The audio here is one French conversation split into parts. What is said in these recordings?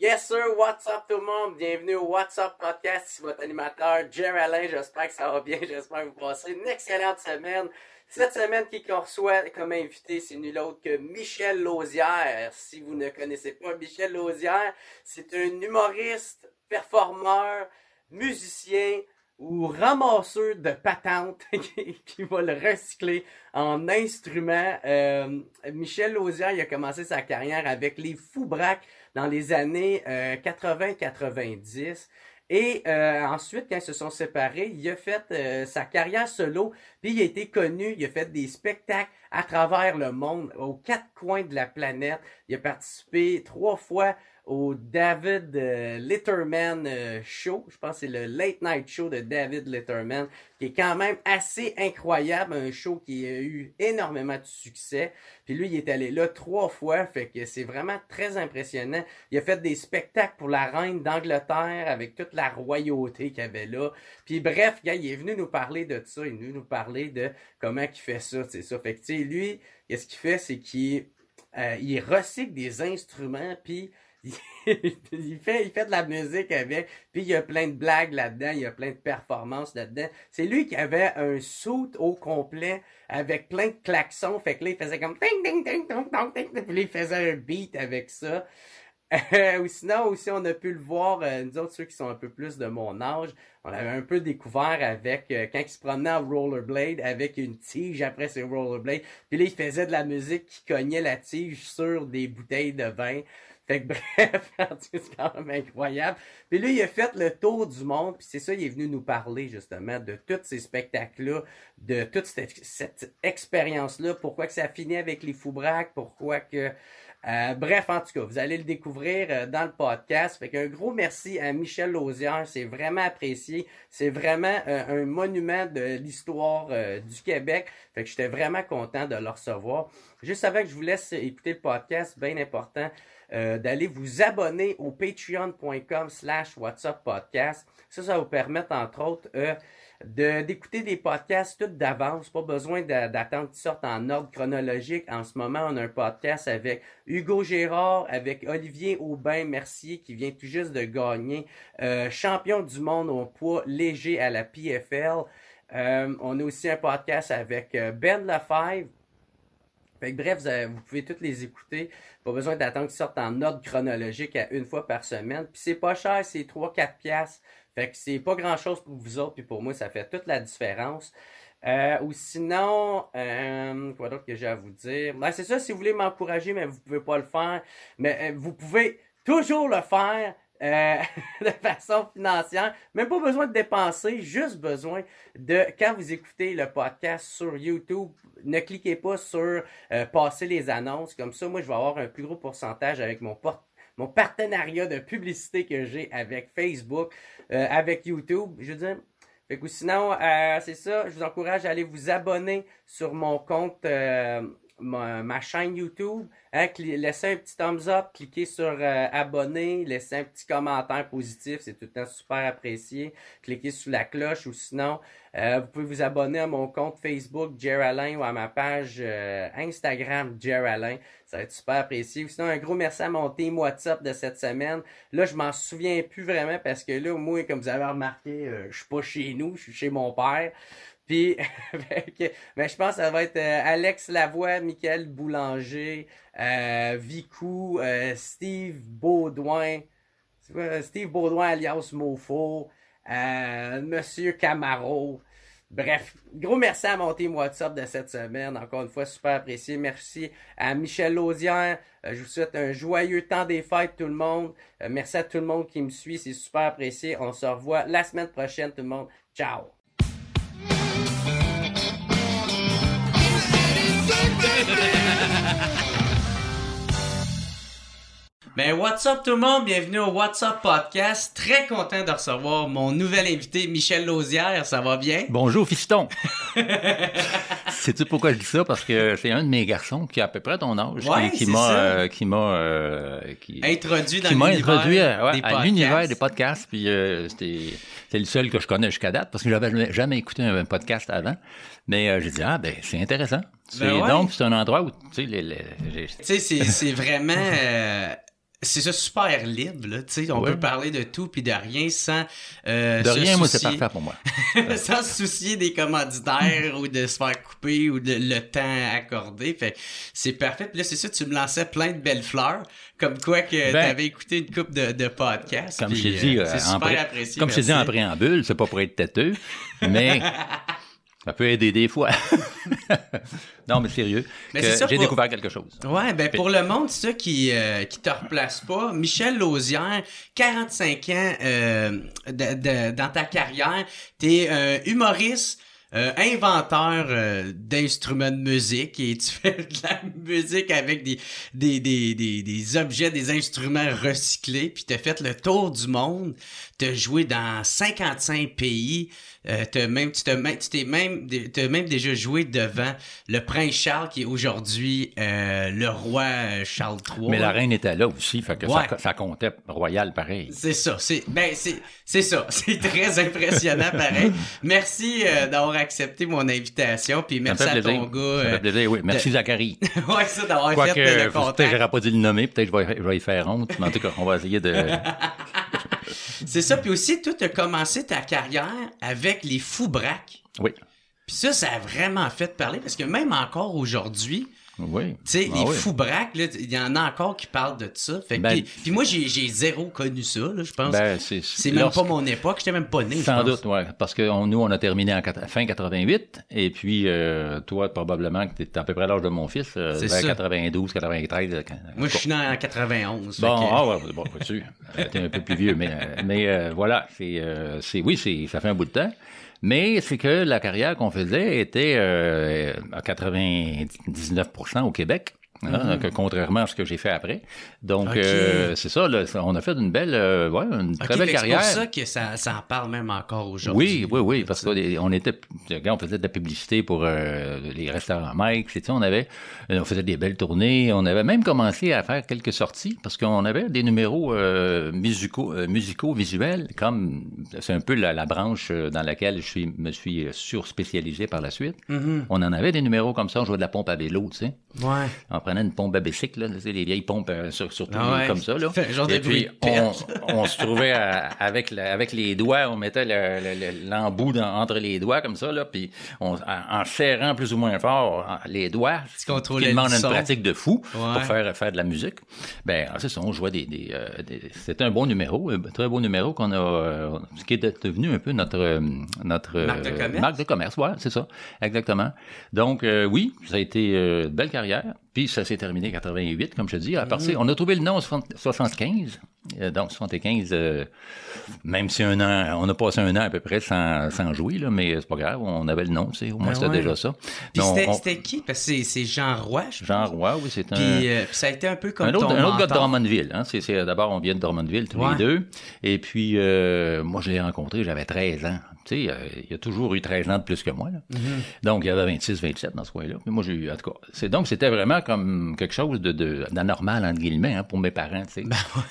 Yes sir, what's up tout le monde? Bienvenue au What's Up Podcast, c'est votre animateur Jerry Alain, j'espère que ça va bien, j'espère que vous passez une excellente semaine. Cette semaine, qui qu'on reçoit comme invité, c'est nul autre que Michel Lausière. Si vous ne connaissez pas Michel Lausière, c'est un humoriste, performeur, musicien, ou ramasseur de patentes qui, va le recycler en instrument. Euh, Michel Lausière, il a commencé sa carrière avec les Foubraques dans les années 80-90. Euh, et euh, ensuite, quand ils se sont séparés, il a fait sa carrière solo, puis il a été connu, il a fait des spectacles à travers le monde, aux quatre coins de la planète. Il a participé trois fois au David euh, Litterman euh, Show. Je pense que c'est le Late Night Show de David Litterman, qui est quand même assez incroyable, un show qui a eu énormément de succès. Puis lui, il est allé là trois fois, fait que c'est vraiment très impressionnant. Il a fait des spectacles pour la reine d'Angleterre avec toute la royauté qu'il avait là. Puis bref, il est venu nous parler de ça, il est venu nous parler de comment il fait ça, c'est ça. Fait que tu sais, lui, qu'est-ce qu'il fait, c'est qu'il euh, il recycle des instruments, puis il, fait, il fait de la musique avec, puis il y a plein de blagues là-dedans, il y a plein de performances là-dedans. C'est lui qui avait un suit au complet avec plein de klaxons, fait que là, il faisait comme ding ding ding puis là, il faisait un beat avec ça. Euh, ou sinon, aussi, on a pu le voir, euh, nous autres, ceux qui sont un peu plus de mon âge, on avait un peu découvert avec, euh, quand il se promenait en rollerblade, avec une tige après ses rollerblades, puis là, il faisait de la musique qui cognait la tige sur des bouteilles de vin. Fait que bref, c'est quand même incroyable. Puis lui, il a fait le tour du monde, puis c'est ça, il est venu nous parler justement de tous ces spectacles-là, de toute cette, expérience-là, pourquoi que ça a fini avec les Foubraques, pourquoi que... Euh, bref, en tout cas, vous allez le découvrir euh, dans le podcast. Fait qu'un gros merci à Michel Lausière, c'est vraiment apprécié. C'est vraiment euh, un monument de l'histoire du Québec. Fait que j'étais vraiment content de le recevoir. Juste avant que je vous laisse écouter le podcast, bien important, euh, d'aller vous abonner au patreon.com slash podcast. Ça, ça va vous permettre, entre autres, euh, d'écouter des podcasts tout d'avance. Pas besoin d'attendre qu'ils sortent en ordre chronologique. En ce moment, on a un podcast avec Hugo Gérard, avec Olivier Aubin-Mercier qui vient tout juste de gagner euh, champion du monde au poids léger à la PFL. on a aussi un podcast avec Ben Lefebvre fait bref, vous, pouvez toutes les écouter. Pas besoin d'attendre qu'ils sortent en ordre chronologique à une fois par semaine. Puis c'est pas cher, c'est 3-4 piastres. Fait que c'est pas grand chose pour vous autres, puis pour moi, ça fait toute la différence. Euh, ou sinon, euh, quoi d'autre que j'ai à vous dire? Ben, c'est ça, si vous voulez m'encourager, mais vous pouvez pas le faire. Mais euh, vous pouvez toujours le faire euh, de façon financière. Même pas besoin de dépenser, juste besoin de, quand vous écoutez le podcast sur YouTube, ne cliquez pas sur euh, passer les annonces. Comme ça, moi, je vais avoir un plus gros pourcentage avec mon mon partenariat de publicité que j'ai avec Facebook, euh, avec YouTube. Je veux dire, fait que sinon, c'est ça. Je vous encourage à aller vous abonner sur mon compte ma, chaîne YouTube. Hein, laissez un petit thumbs up, cliquez sur euh, abonner, laissez un petit commentaire positif, c'est tout le temps super apprécié. Cliquez sur la cloche ou sinon, euh, vous pouvez vous abonner à mon compte Facebook Alain ou à ma page euh, Instagram Alain. Ça va être super apprécié. Sinon, un gros merci à mon team WhatsApp de cette semaine. Là, je m'en souviens plus vraiment parce que là, moi, comme vous avez remarqué, je suis pas chez nous, je suis chez mon père. Puis, mais je pense que ça va être euh, Alex Lavoie, Michael Boulanger, euh, Vicou, euh, Steve Baudouin, Steve Baudouin alias Mofo, Monsieur Camaro. Bref, gros merci à mon team WhatsApp de cette semaine. Encore une fois, super apprécié. Merci à Michel Lausière. je vous souhaite un joyeux temps des fêtes, tout le monde. merci à tout le monde qui me suit. C'est super apprécié. On se revoit la semaine prochaine, tout le monde. Ciao! Ben, what's up tout le monde? Bienvenue au What's Up Podcast. Très content de recevoir mon nouvel invité, Michel Lausière. Ça va bien? Bonjour, fiston. Sais-tu pourquoi je dis ça? Parce que c'est un de mes garçons qui a à peu près ton âge. qui m'a, euh, qui m'a, euh, introduit dans introduit à, l'univers des podcasts. Puis, euh, c'était, c'est le seul que je connais jusqu'à date parce que j'avais jamais écouté un podcast avant. Mais j'ai dit, ah, ben, c'est intéressant. Ben Donc, c'est un endroit où, tu sais, Tu sais, c'est vraiment c'est ça super libre là, tu sais, on Ouais. peut parler de tout puis de rien sans euh, De se rien, moi, c'est soucier- parfait pour moi. sans se soucier des commanditaires ou de se faire couper ou de le temps accordé. Fait c'est parfait. Puis là, c'est ça, tu me lançais plein de belles fleurs, comme quoi que Ben, t'avais écouté une coupe de, de podcasts. Comme je t'ai dit, euh, euh, c'est en super pré- apprécié. comme je dit en préambule, c'est pas pour être têteux, mais ça peut aider des fois. non, mais sérieux, Mais que j'ai pour- découvert quelque chose. Ouais, ben pour le monde, ça qui euh, qui te replace pas, Michel Lausière, 45 ans euh, de- de- dans ta carrière, t'es euh, humoriste, euh, inventeur euh, d'instruments de musique et tu fais de la musique avec des des, des, des, des objets, des instruments recyclés, puis t'as fait le tour du monde, t'as joué dans 55 pays, euh, t'as même tu t'es même t'as même déjà joué devant le prince Charles qui est aujourd'hui euh, le roi euh, Charles III. Mais la reine était là aussi, fait que Ouais. ça, ça comptait royal pareil. C'est ça, c'est ben ça, c'est très impressionnant pareil. Merci euh, d'avoir accepté mon invitation puis merci à plaisir. ton gars. Ça me fait plaisir, oui. Merci, Zachary. ouais, ça d'avoir fait le peut-être contact. j'aurais pas dû le nommer, peut-être je vais, je vais y faire honte, mais en tout cas, on va essayer de... C'est ça, puis aussi toi tu as commencé ta carrière avec les fous braques. Oui, Puis ça ça a vraiment fait parler parce que même encore aujourd'hui, oui. Tu sais, Ah les oui. fous braques, il y en a encore qui parlent de ça. Fait Ben- puis, puis moi, j'ai, zéro connu ça, là, je pense. Ben, c'est c'est même lorsque- pas mon époque, j'étais même pas né, Sans doute, oui. Parce que on- nous, on a terminé en fin 88, et puis euh, toi, probablement que tu es à peu près l'âge de mon fils, euh, vers ça. 92, 93. euh, quand- Moi, je suis né en 91. fait Bon, que- ah ouais, bon, euh, t'es un peu plus vieux, mais, mais euh, voilà, c'est, oui, ça fait un bout de temps, mais c'est que la carrière qu'on faisait était euh, à 99% au Québec. Hein, que contrairement à ce que j'ai fait après. Donc, Mm-hmm. Euh, c'est ça, là, on a fait une belle, euh, ouais, une très belle carrière. C'est pour ça que ça, ça en parle même encore aujourd'hui. Oui, oui, oui, parce qu'on était, on faisait de la publicité pour euh, les restaurants Mike, c'est ça, on avait, on faisait des belles tournées, on avait même commencé à faire quelques sorties parce qu'on avait des numéros musicaux, musicaux visuels, comme c'est un peu la, la branche dans laquelle je suis, me suis surspécialisé par la suite. Mhm. On en avait des numéros comme ça, on jouait de la pompe à vélo, tu sais. Ouais. Prenait une pompe à bicycle, là, les vieilles pompes euh, sur, surtout Ah ouais. comme ça. Là. Fait un genre de Et puis, on, on se trouvait à- avec, la- avec les doigts, on mettait le- le- le- l'embout entre les doigts comme ça, là, puis on, en, serrant plus ou moins fort les doigts, ce qui demande une pratique de fou Ouais. pour faire, faire de la musique. Ben, c'est ça, on jouait des... des, euh, des- C'était un bon numéro, un très beau numéro qu'on a... euh, ce qui est de- devenu un peu notre... notre Marque de commerce. marque de commerce, ouais, c'est ça, exactement. Donc, euh, oui, ça a été une belle carrière. Puis ça s'est terminé en 88, comme je te dis. À Mm. partir, On a trouvé le nom en 60 75. Euh, donc, 75, euh, même si un an, on a passé un an à peu près sans, sans jouer, là, mais c'est pas grave, on avait le nom, sais, au moins Ben c'était ouais. déjà ça. Puis c'était, on- c'était qui? Parce que c'est, c'est Jean Roy, je Jean pense. Roy, oui, c'est un... Puis, euh, puis ça a été un peu comme Un autre, ton un autre gars de. Drummondville. Hein? C'est, c'est- d'abord, on vient de Drummondville tous Ouais. les deux. Et puis, euh, moi, je l'ai rencontré, j'avais 13 ans. Tu sais, il a toujours eu 13 ans de plus que moi. là. Mm-hmm. Donc, il y avait 26, 27 dans ce coin-là. Mais moi, j'ai eu, en tout cas, c'est, donc, c'était vraiment comme quelque chose de, de, d'anormal, entre guillemets, hein, pour mes parents. tu sais.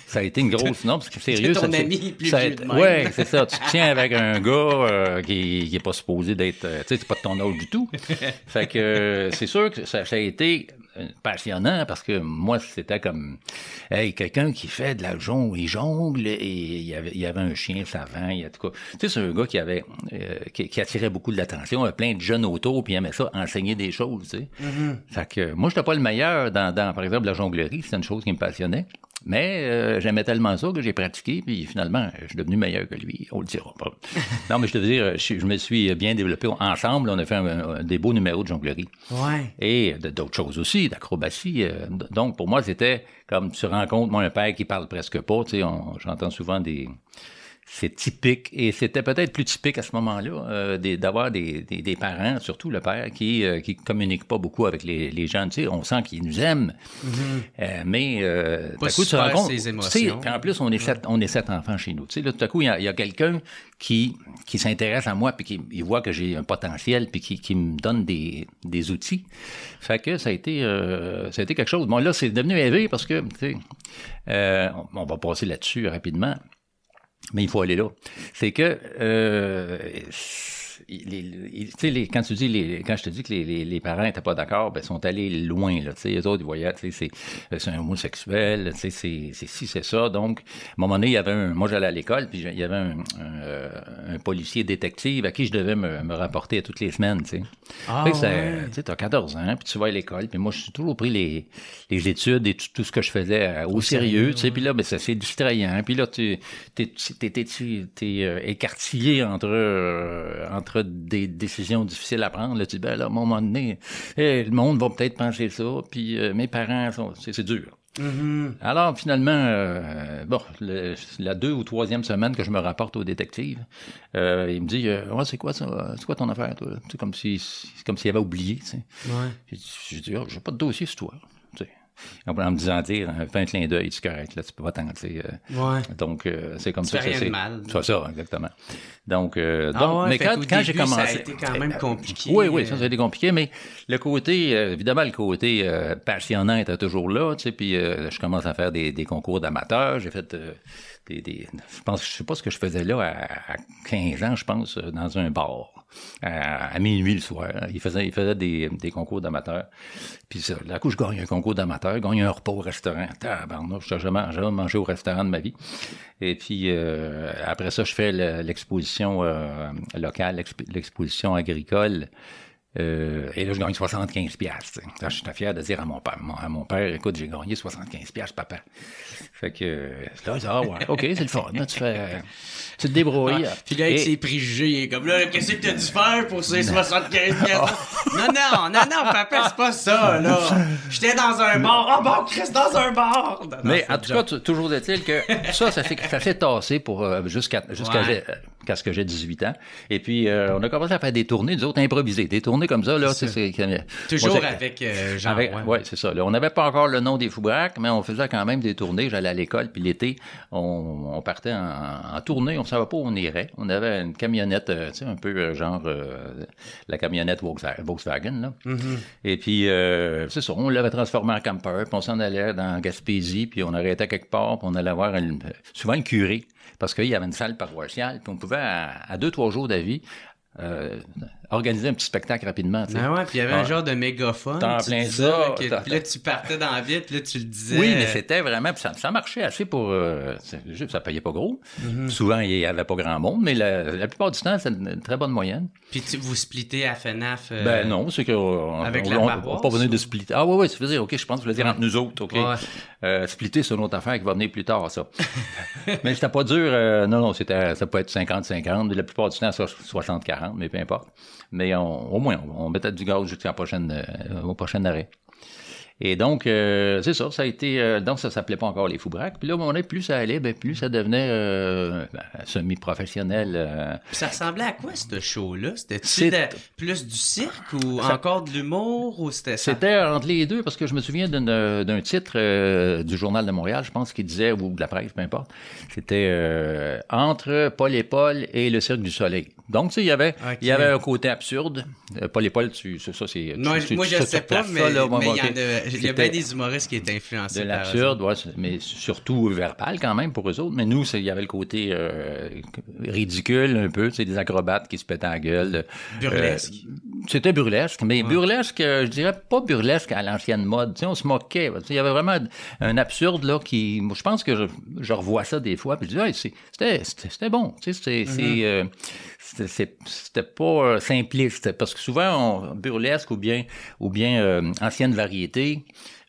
Ça a été une grosse... Non, parce que sérieux... ton ça, ami plus ça a vieux été- de même. Ouais, c'est ça. Tu te tiens avec un gars euh, qui, qui est pas supposé d'être... euh, tu sais, c'est pas de ton âge du tout. fait que euh, c'est sûr que ça, ça a été passionnant parce que moi, c'était comme... Hey, quelqu'un qui fait de la jongle, il jongle et il y avait, il y avait un chien savant. Il y a, tout cas, tu sais, c'est un gars qui avait... euh, qui, qui attirait beaucoup de l'attention. Il y avait plein de jeunes autour puis il aimait ça, enseigner des choses, tu sais. Fait que moi, j'étais pas le meilleur dans, dans, par exemple, la jonglerie. C'était une chose qui me passionnait. Mais euh, j'aimais tellement ça que j'ai pratiqué, puis finalement, je suis devenu meilleur que lui. On le dira pas. non, mais je te veux dire, je, je me suis bien développé. Ensemble, on a fait un- un- des beaux numéros de jonglerie. Ouais. Et d'autres choses aussi, d'acrobatie. euh, donc, pour moi, c'était comme tu rencontres, moi, un père qui parle presque pas. Tu sais, j'entends souvent des... C'est typique, et c'était peut-être plus typique à ce moment-là, euh, d'avoir des, des, des parents, surtout le père, qui euh, qui communiquent pas beaucoup avec les, les gens. Tu sais, on sent qu'ils nous aiment, Euh, mais euh, Pas tout à coup, tu rencontres... tu sais, en plus, on est sept, on est sept enfants chez nous. Tu sais, là, tout à coup, il y a, quelqu'un qui, qui s'intéresse à moi, puis qui il voit que j'ai un potentiel, puis qui, qui me donne des, des outils. Fait que ça a été, euh, ça a été quelque chose. Bon, là, c'est devenu élevé parce que, tu sais, euh, on, on va passer là-dessus rapidement, mais il faut aller là. C'est que euh, les, les- tu sais, les- quand tu dis les, quand je te dis que les, parents étaient pas d'accord, ben, ils sont allés loin, là. Tu sais, les autres, ils voyaient, c'est, euh, c'est un homosexuel, tu sais, c'est, c'est ci, c'est ça. Donc, à un moment donné, il y avait un, moi, j'allais à l'école, puis il y avait un, un, un policier détective à qui je devais me, me rapporter toutes les semaines, tu sais. Ah, ouais. t'as 14 ans, puis tu vas à l'école, puis moi, je suis toujours pris les, les études et tout, tout ce que je faisais euh, au, sérieux, tu sais, puis là, ben, ça, c'est distrayant, puis là, tu t'es, t'es, t'es, euh, écartillé entre, euh, des décisions difficiles à prendre, là, tu dis, ben là, à un moment donné, eh, le monde va peut-être penser ça, puis euh, mes parents, sont, c'est, dur. Mhm. Alors, finalement, euh, bon, le- la deux ou troisième semaine que je me rapporte au détective, euh, il me dit, euh, ouais, c'est quoi ça? C'est quoi ton affaire, toi? C'est comme si, c'est comme s'il avait oublié, tu sais. Ouais. J'ai dit, Ah, j'ai pas de dossier sur toi. En me disant, dire, fais un clin d'œil, c'est correct, là, tu peux pas t'en, euh, Ouais. donc, euh, c'est comme Tu ça fais que rien c'est. de mal. C'est ça, exactement. Donc, euh, Ah donc ouais, mais quand, quand j'ai début, ça a commencé. été quand même compliqué, Oui, oui, euh. ça, ça a été compliqué, mais le côté, euh, évidemment, le côté euh, passionnant était toujours là, tu sais, puis euh, je commence à faire des, des concours d'amateurs. J'ai fait euh, des, des. Je pense, je sais pas ce que je faisais là à, à 15 ans, je pense, euh, dans un bar. À, à minuit le soir. Il faisait, il faisait des, concours d'amateurs. Puis là, coup, je gagne un concours d'amateurs, gagne un repas au restaurant. Tabarnouche, je n'ai jamais, jamais mangé au restaurant de ma vie. Et puis, euh, après ça, je fais le- l'exposition euh, locale, l'exp- l'exposition agricole. Euh, et là, je gagne 75 piastres. tu sais. Là, J'étais fier de dire à mon père, mon- à mon père, écoute, j'ai gagné 75 piastres, papa. Fait que euh, là, ah ouais, ok, c'est le fun. Là, tu fais, tu te débrouilles. Ah, Puis là, avec Et- ses préjugés, comme là, qu'est-ce que t'as dû faire pour ces 75 piastres? non, non, non, non, papa, c'est pas ça, là. J'étais dans un bar. Oh bon, Chris, dans un bar! Non, non, Mais en tout cas, toujours est-il que ça, ça s'est ça s'est tassé pour euh, jusqu'à jusqu'à Ouais. Euh, jusqu'à ce que j'ai 18 ans. Et puis, euh, on a commencé à faire des tournées, nous autres, improvisées. Des tournées comme ça, là, C'est c'est- Toujours avec euh, Jean. avec- ouais. ouais, c'est ça. Là, on n'avait pas encore le nom des Foubraques, mais on faisait quand même des tournées. J'allais à l'école, puis l'été, on, on partait en, en tournée. On ne savait pas où on irait. On avait une camionnette, euh, tu sais, un peu euh, genre euh, la camionnette Volkswagen, là. Et puis, euh, c'est ça, on l'avait transformé en camper, puis on s'en allait dans Gaspésie, puis on arrêtait quelque part, puis on allait voir une- souvent un curé, parce qu'il y avait une salle paroissiale, puis on pouvait, à, à deux, trois jours d'avis, euh, organiser un petit spectacle rapidement. Ah ouais, puis il y avait un genre de mégaphone. T'en plein ça, Puis là, tu partais dans la ville, puis là, tu le disais. Oui, mais c'était vraiment, puis ça, ça marchait assez pour, euh, ça payait pas gros. Mm-hmm. Souvent, il y avait pas grand monde, mais la, la plupart du temps, c'est une très bonne moyenne. Puis tu, vous splittez à FNAF. euh, Ben non, c'est que on, avec on, la on- paroisse, on pas venu de splitter. Ah oui, oui, ça veut dire, OK, je pense que vous voulez dire entre nous autres, OK? Ouais. Euh, splitter, c'est une autre affaire qui va venir plus tard, ça. mais c'était pas dur. euh, non, non, c'était, ça peut être 50-50. La plupart du temps, ça, 60-40, mais peu importe. Mais on- au moins, on, on mettait du gaz jusqu'à prochaine, euh, au prochain arrêt. Et donc, euh, c'est ça, ça a été... euh, donc, ça s'appelait pas encore les Foubraques. Puis là, au moment donné, plus ça allait, ben, plus ça devenait euh, ben, semi-professionnel. euh, ça ressemblait à quoi, ce show-là? C'était-tu de- plus du cirque ou Ça- encore de l'humour ou c'était ça? C'était entre les deux, parce que je me souviens d'un titre euh, du Journal de Montréal, je pense, qui disait, ou de la presse, peu importe, c'était euh, Entre Paul et Paul et le Cirque du Soleil. Donc, tu sais, il y avait, il y avait un côté absurde. Euh, Paul et Paul, tu, ça, c'est... Non, tu- moi, tu- je tu sais pas, mais il y, y a bien des humoristes qui étaient influencés De l'absurde, ouais, mais surtout verbal quand même pour eux autres. Mais nous, il y avait le côté euh, ridicule un peu, tu sais, des acrobates qui se pétaient à la gueule. Burlesque. Euh, c'était burlesque, mais burlesque, euh, je dirais pas burlesque à l'ancienne mode. Tu sais, on se moquait. Tu sais, Il y avait vraiment un absurde là qui, je pense que je, je revois ça des fois, puis je dis, hey, c'était, bon. Tu sais, c'est, euh, c'était, pas euh, simpliste, parce que souvent, on, burlesque ou bien, ou bien euh, ancienne variété.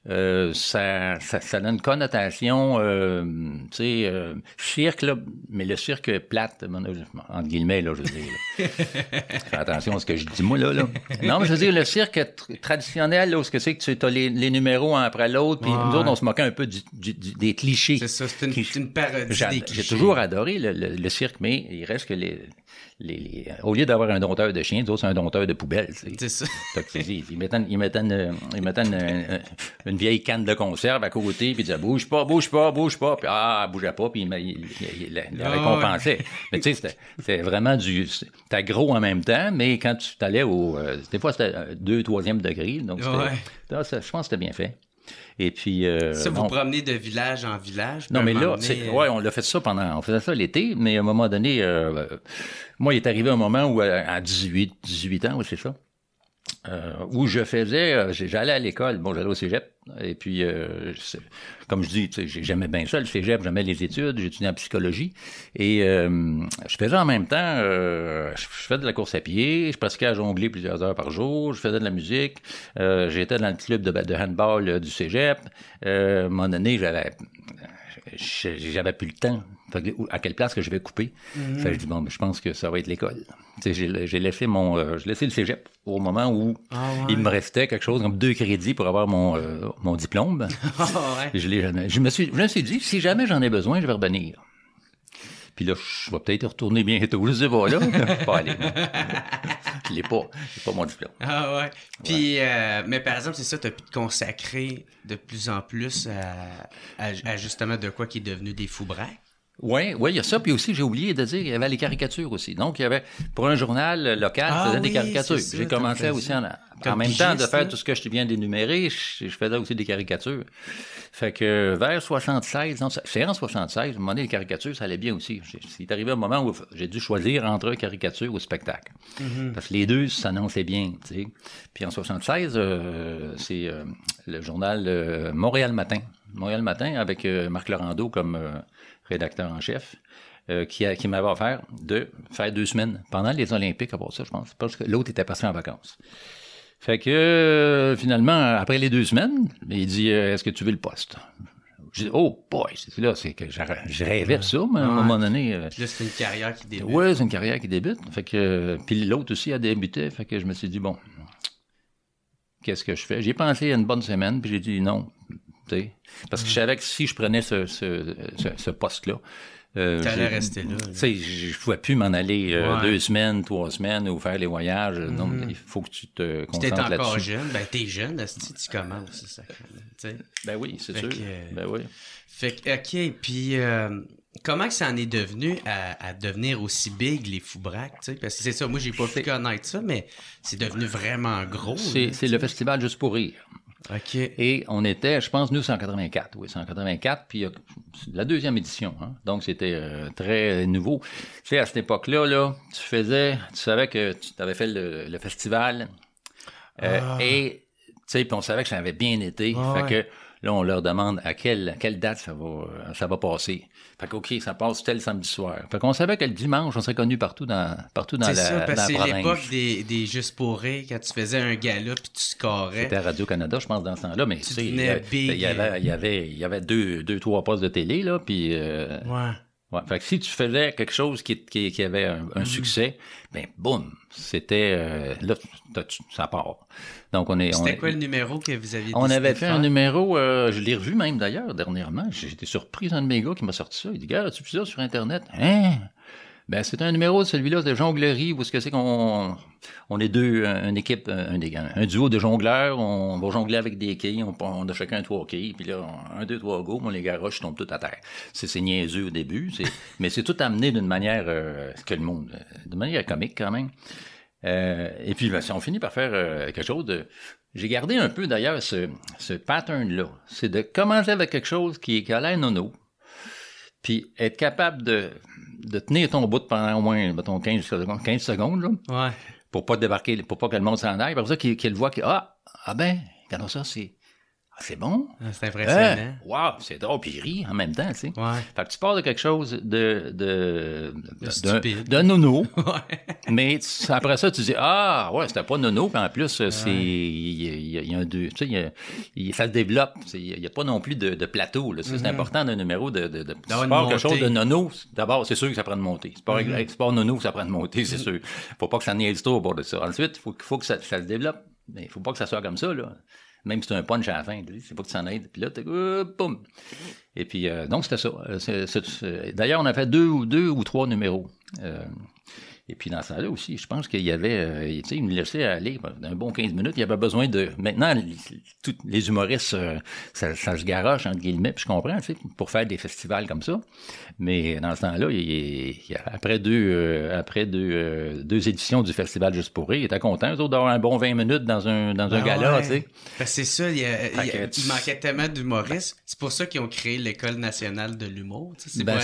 euh, ça, ça, une connotation, euh, tu sais, euh, cirque, là, mais le cirque plate, entre guillemets, là, je veux dire. là. Fais attention à ce que je dis, moi, là. là. Non, mais je veux dire, le cirque tr- traditionnel, là, où ce que c'est que tu as les, les numéros un après l'autre, puis Ouais. nous autres, on se moquait un peu du- du- du- des clichés. C'est ça, c'est une, parodie J'ai toujours adoré le, le- le cirque, mais il reste que les, les, les- au lieu d'avoir un dompteur de chiens, d'autres, c'est un dompteur de poubelle. C'est ça. Ils mettaient, ils mettaient une, ils mettaient une, une vieille canne de conserve à côté, puis ils disaient bouge pas, bouge pas, bouge pas, puis ah, bougeait pas, puis il, il, la- Ah, récompensait. Mais tu sais, c'était- vraiment du. C'était gros en même temps, mais quand tu t'allais au. euh, des fois, c'était euh, deux, troisième degré, donc Ouais. ah, ça, je pense que c'était bien fait. Et puis. euh, Ça, vous promenez de village en village. non, mais là, donné, c'est, euh, ouais, on l'a fait ça pendant, on faisait ça l'été, mais à un moment donné, euh, moi, il est arrivé un moment où, à à 18, 18 ans, oui, c'est ça, euh, où je faisais, euh, j'allais à l'école, bon, j'allais au cégep, et puis, euh, comme je dis, j'aimais bien ça, le cégep, j'aimais les études, j'étudiais en psychologie, et euh, je faisais en même temps, euh, je je faisais de la course à pied, je pratiquais à jongler plusieurs heures par jour, je faisais de la musique, j'étais dans le club de, de handball du cégep, à un moment donné, j'avais j'avais plus le temps. Fait que, à quelle place que je vais couper? Fait que je dis, bon, ben, je pense que ça va être l'école. J'ai laissé mon, euh, j'ai laissé le cégep au moment où Ah ouais. il me restait quelque chose comme deux crédits pour avoir mon, euh, mon diplôme. Ah ouais. je, l'ai jamais- je me suis, je me suis dit, si jamais j'en ai besoin, je vais revenir. Puis là, je vais peut-être retourner bientôt. Je sais pas, là. Je pas aller. Je l'ai pas. J'ai pas mon diplôme. Ah ouais. Puis, euh, mais par exemple, c'est ça, t'as pu te consacrer de plus en plus à, à- à justement de quoi qui est devenu des fous braques? Oui, oui, il y a ça. Puis aussi, j'ai oublié de dire, il y avait les caricatures aussi. Donc, il y avait, pour un journal local, Ah je faisais oui, des caricatures. J'ai commencé faisais. aussi en, en même temps de faire tout ce que je viens d'énumérer, je, je faisais aussi des caricatures. Fait que vers 76, non, c'est en 76, à un moment donné, les caricatures, ça allait bien aussi. C'est arrivé un moment où j'ai dû choisir entre caricature ou spectacle. Mm-hmm. Parce que les deux s'annonçaient bien, tu sais. Puis en 76, euh, c'est euh, le journal euh, Montréal Matin. Montréal Matin avec euh, Marc Laurando comme rédacteur en chef. euh, qui, a- qui m'avait offert de faire deux semaines pendant les Olympiques, à part ça, je pense, parce que l'autre était passé en vacances. Fait que euh, finalement, après les deux semaines, il dit euh, Est-ce que tu veux le poste? Je dis Oh boy, c'est là, c'est que je, rêvais de ça, mais à un Ouais. moment donné. euh, là, c'est une carrière qui débute. Ouais, c'est une carrière qui débute. Fait que, puis l'autre aussi a débuté. Fait que je me suis dit, bon, qu'est-ce que je fais? J'ai pensé à une bonne semaine, puis j'ai dit non. Parce que je savais que si je prenais ce, ce, ce, ce poste-là, euh, T'allais rester là. Tu sais, je pouvais plus m'en aller euh, Ouais. deux semaines, trois semaines ou faire les voyages. Non, il faut que tu te Puis t'es concentres encore là-dessus. jeune, ben t'es jeune, asti, tu commences, ça. Ben oui, c'est sûr. que, Ben oui. Fait que, ok, puis euh, comment que ça en est devenu à, à devenir aussi big, les fous braques, tu sais? Parce que c'est ça, moi, j'ai pas pu connaître ça, mais c'est devenu vraiment gros. C'est le festival Juste pour rire. Ok. Et on était, je pense, nous, c'est en 84. Oui, c'est en 84, puis la deuxième édition. Hein? Donc, c'était euh, très nouveau. Tu sais, à cette époque-là, là, tu faisais, tu savais que tu avais fait le, le festival. euh, Ah. Et, tu sais, puis on savait que ça avait bien été. Ah fait ouais. que là, on leur demande à quelle, à quelle date ça va, euh, ça va passer. Fait que, OK, ça passe tel samedi soir. Fait qu'on savait que le dimanche, on serait connu partout dans, partout dans C'est la, ça, parce c'est l'époque des, des Juste pour rire, quand tu faisais un gala puis tu scorais. C'était à Radio-Canada, je pense, dans ce temps-là, mais tu sais, il y devenais avait, big. il y avait, il y avait, il y avait deux, deux, trois postes de télé, là, puis... euh, Ouais. Ouais. Fait que si tu faisais quelque chose qui, qui, qui avait un, Mhm. un succès, ben, boum, c'était... euh, là, tu- ça part. Donc, on est... on C'était quoi le numéro que vous aviez on avait fait un numéro, euh, je l'ai revu même d'ailleurs dernièrement. Été surpris, un de mes gars qui m'a sorti ça. Il dit, gars, as-tu vu ça sur Internet? Hein? Ben, c'est un numéro, celui-là, de jonglerie, où est-ce que c'est qu'on on est deux, un- une équipe, un, un- un duo de jongleurs, on va jongler avec des quilles, on, a chacun trois quilles, puis là, un, deux, trois go, on les tombent tout à terre. C'est niaiseux au début, mais c'est tout amené d'une manière euh, que le monde, euh, de manière comique quand même. Euh, et puis, ben, si on finit par faire euh, quelque chose de... J'ai gardé un peu d'ailleurs ce, ce pattern-là. C'est de commencer avec quelque chose qui, a l'air nono, puis être capable de, de tenir ton bout pendant au moins, mettons, 15 secondes, 15 secondes là, Ouais. pour pas débarquer, pour pas que le monde s'en aille. Pour ça qu'il qu'il voit que, ah, ah ben, regardons ça, c'est... Ah, c'est bon. Ah, C'est impressionnant. Hein? Wow, c'est drôle, puis il rit en même temps, tu sais. Ouais. Fait que tu pars de quelque chose de, de, nono, Ouais. mais tu- après ça, tu dis ah ouais, c'était pas nono, puis en plus c'est il y, a- il y il un deux, tu sais, il il- ça se développe, il y a pas non plus de, de plateau. là. C'est important d'un numéro de, de, de tu pars quelque montée. chose de nono. D'abord, c'est sûr que ça prend de monter. C'est pas sport nono, ça prend de monter, c'est sûr. Faut pas que ça niaise trop au bord de ça. Ensuite, faut, faut que ça, ça se développe, mais faut pas que ça soit comme ça là. Même si c'est un punch à la fin, c'est pas que tu s'en aides. Puis là, t'es, euh, boum. Et puis, euh, donc, c'était ça. Euh, D'ailleurs, on a fait deux ou deux ou trois numéros. Euh, Et puis dans ce temps-là aussi, je pense qu'il y avait, euh, tu sais, il me laissait aller un bon 15 minutes. Il y avait besoin de. Maintenant, les, tous les humoristes, euh, ça, ça, se garoche, entre guillemets, puis je comprends, tu sais, pour faire des festivals comme ça. Mais dans ce temps-là, il, il, après deux, euh, après deux, euh, deux éditions du festival Juste pour rire, il était content d'avoir un bon 20 minutes dans un, dans un Ah gala, ouais. tu sais. Ben, c'est ça, il, y a- il y a- Fait que il manquait tellement d'humoristes. C'est pour ça qu'ils ont créé l'École nationale de l'humour. C'est Ben, ouais,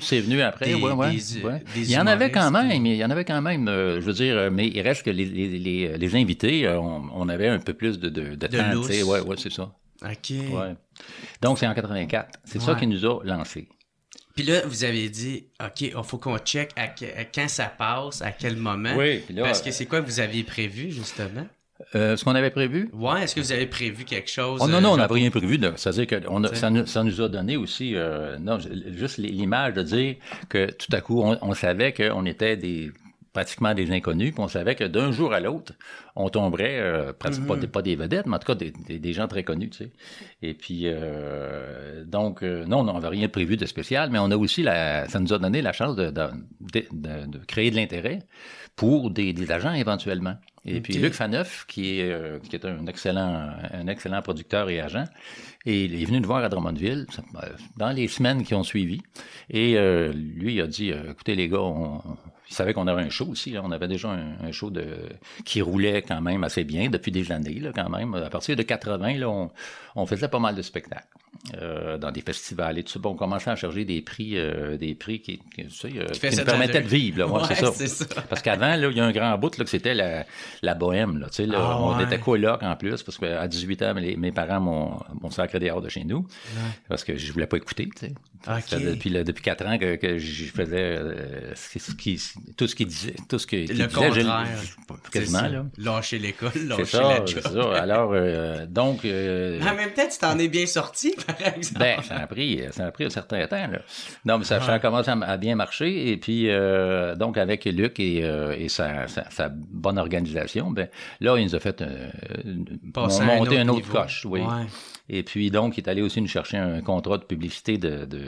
c'est venu après. des- ouais, des- des il y en avait quand humoristes, même, il y en avait quand même, euh, je veux dire, euh, mais il reste que les, les, les, les invités, euh, on, on avait un peu plus de, de, de, temps, ouais, ouais, c'est ça. OK. Ouais. Donc, c'est en 84. C'est ça qui nous a lancé. Puis là, vous avez dit, OK, il faut qu'on check à, quand ça passe, à quel moment. Oui, puis là, Parce que c'est quoi que vous aviez prévu, justement? Euh, ce qu'on avait prévu, Ouais, est-ce que vous avez prévu quelque chose? Oh non, euh, non, on genre- n'a rien prévu. C'est-à-dire que on a- T'sais. ça, nous, ça nous a donné aussi, euh, non, juste l'image de dire que tout à coup, on, on savait qu'on était des pratiquement des inconnus, puis on savait que d'un jour à l'autre, on tomberait, euh, pratiquement pas, des, pas des vedettes, mais en tout cas des, des, des gens très connus, tu sais. Et puis, euh, donc, euh, non, on n'avait rien prévu de spécial, mais on a aussi, la, ça nous a donné la chance de, de, de, de- de créer de l'intérêt pour des, des agents éventuellement. Et puis. Luc Faneuf, qui est, euh, qui est un excellent, un excellent producteur et agent, et il est venu nous voir à Drummondville euh, dans les semaines qui ont suivi. Et euh, lui, il a dit, écoutez les gars, on, il savait qu'on avait un show aussi. Là. On avait déjà un, un show de, qui roulait quand même assez bien depuis des années, là, quand même. À partir de 80, là, on, on faisait pas mal de spectacles euh, dans des festivals et tout ça. Bon, on commençait à charger des prix, euh, des prix qui, qui, tu sais, euh, qui faisaient nous permettaient de vivre. Là, ouais, Ouais, c'est ça. Parce qu'avant, là, il y a un grand bout là, que c'était la, la bohème. Là, tu sais, là, Ah, on ouais. était coloc en plus, parce qu'à 18 ans, mes, mes parents m'ont, m'ont sacré dehors de chez nous, parce que je voulais pas écouter. Tu sais. Ok. C'était depuis, depuis 4 ans que, que je faisais euh, ce qui- tout ce qu'il disait. Tout ce que, Le disait, contraire. je- quasiment, ça. là. Lâcher l'école, lâcher ça, la job. ça. Alors, euh, donc, euh, En même temps, tu t'en es bien sorti, par exemple. ben, ça a pris, ça a pris un certain temps. Là. Non, mais ça, ça a commencé à, à bien marcher. Et puis, donc, avec Luc et, et sa, sa, sa bonne organisation, ben, là, il nous a fait monter un un autre autre niveau. coche. Oui. Ouais. Et puis, donc, il est allé aussi nous chercher un contrat de publicité de, de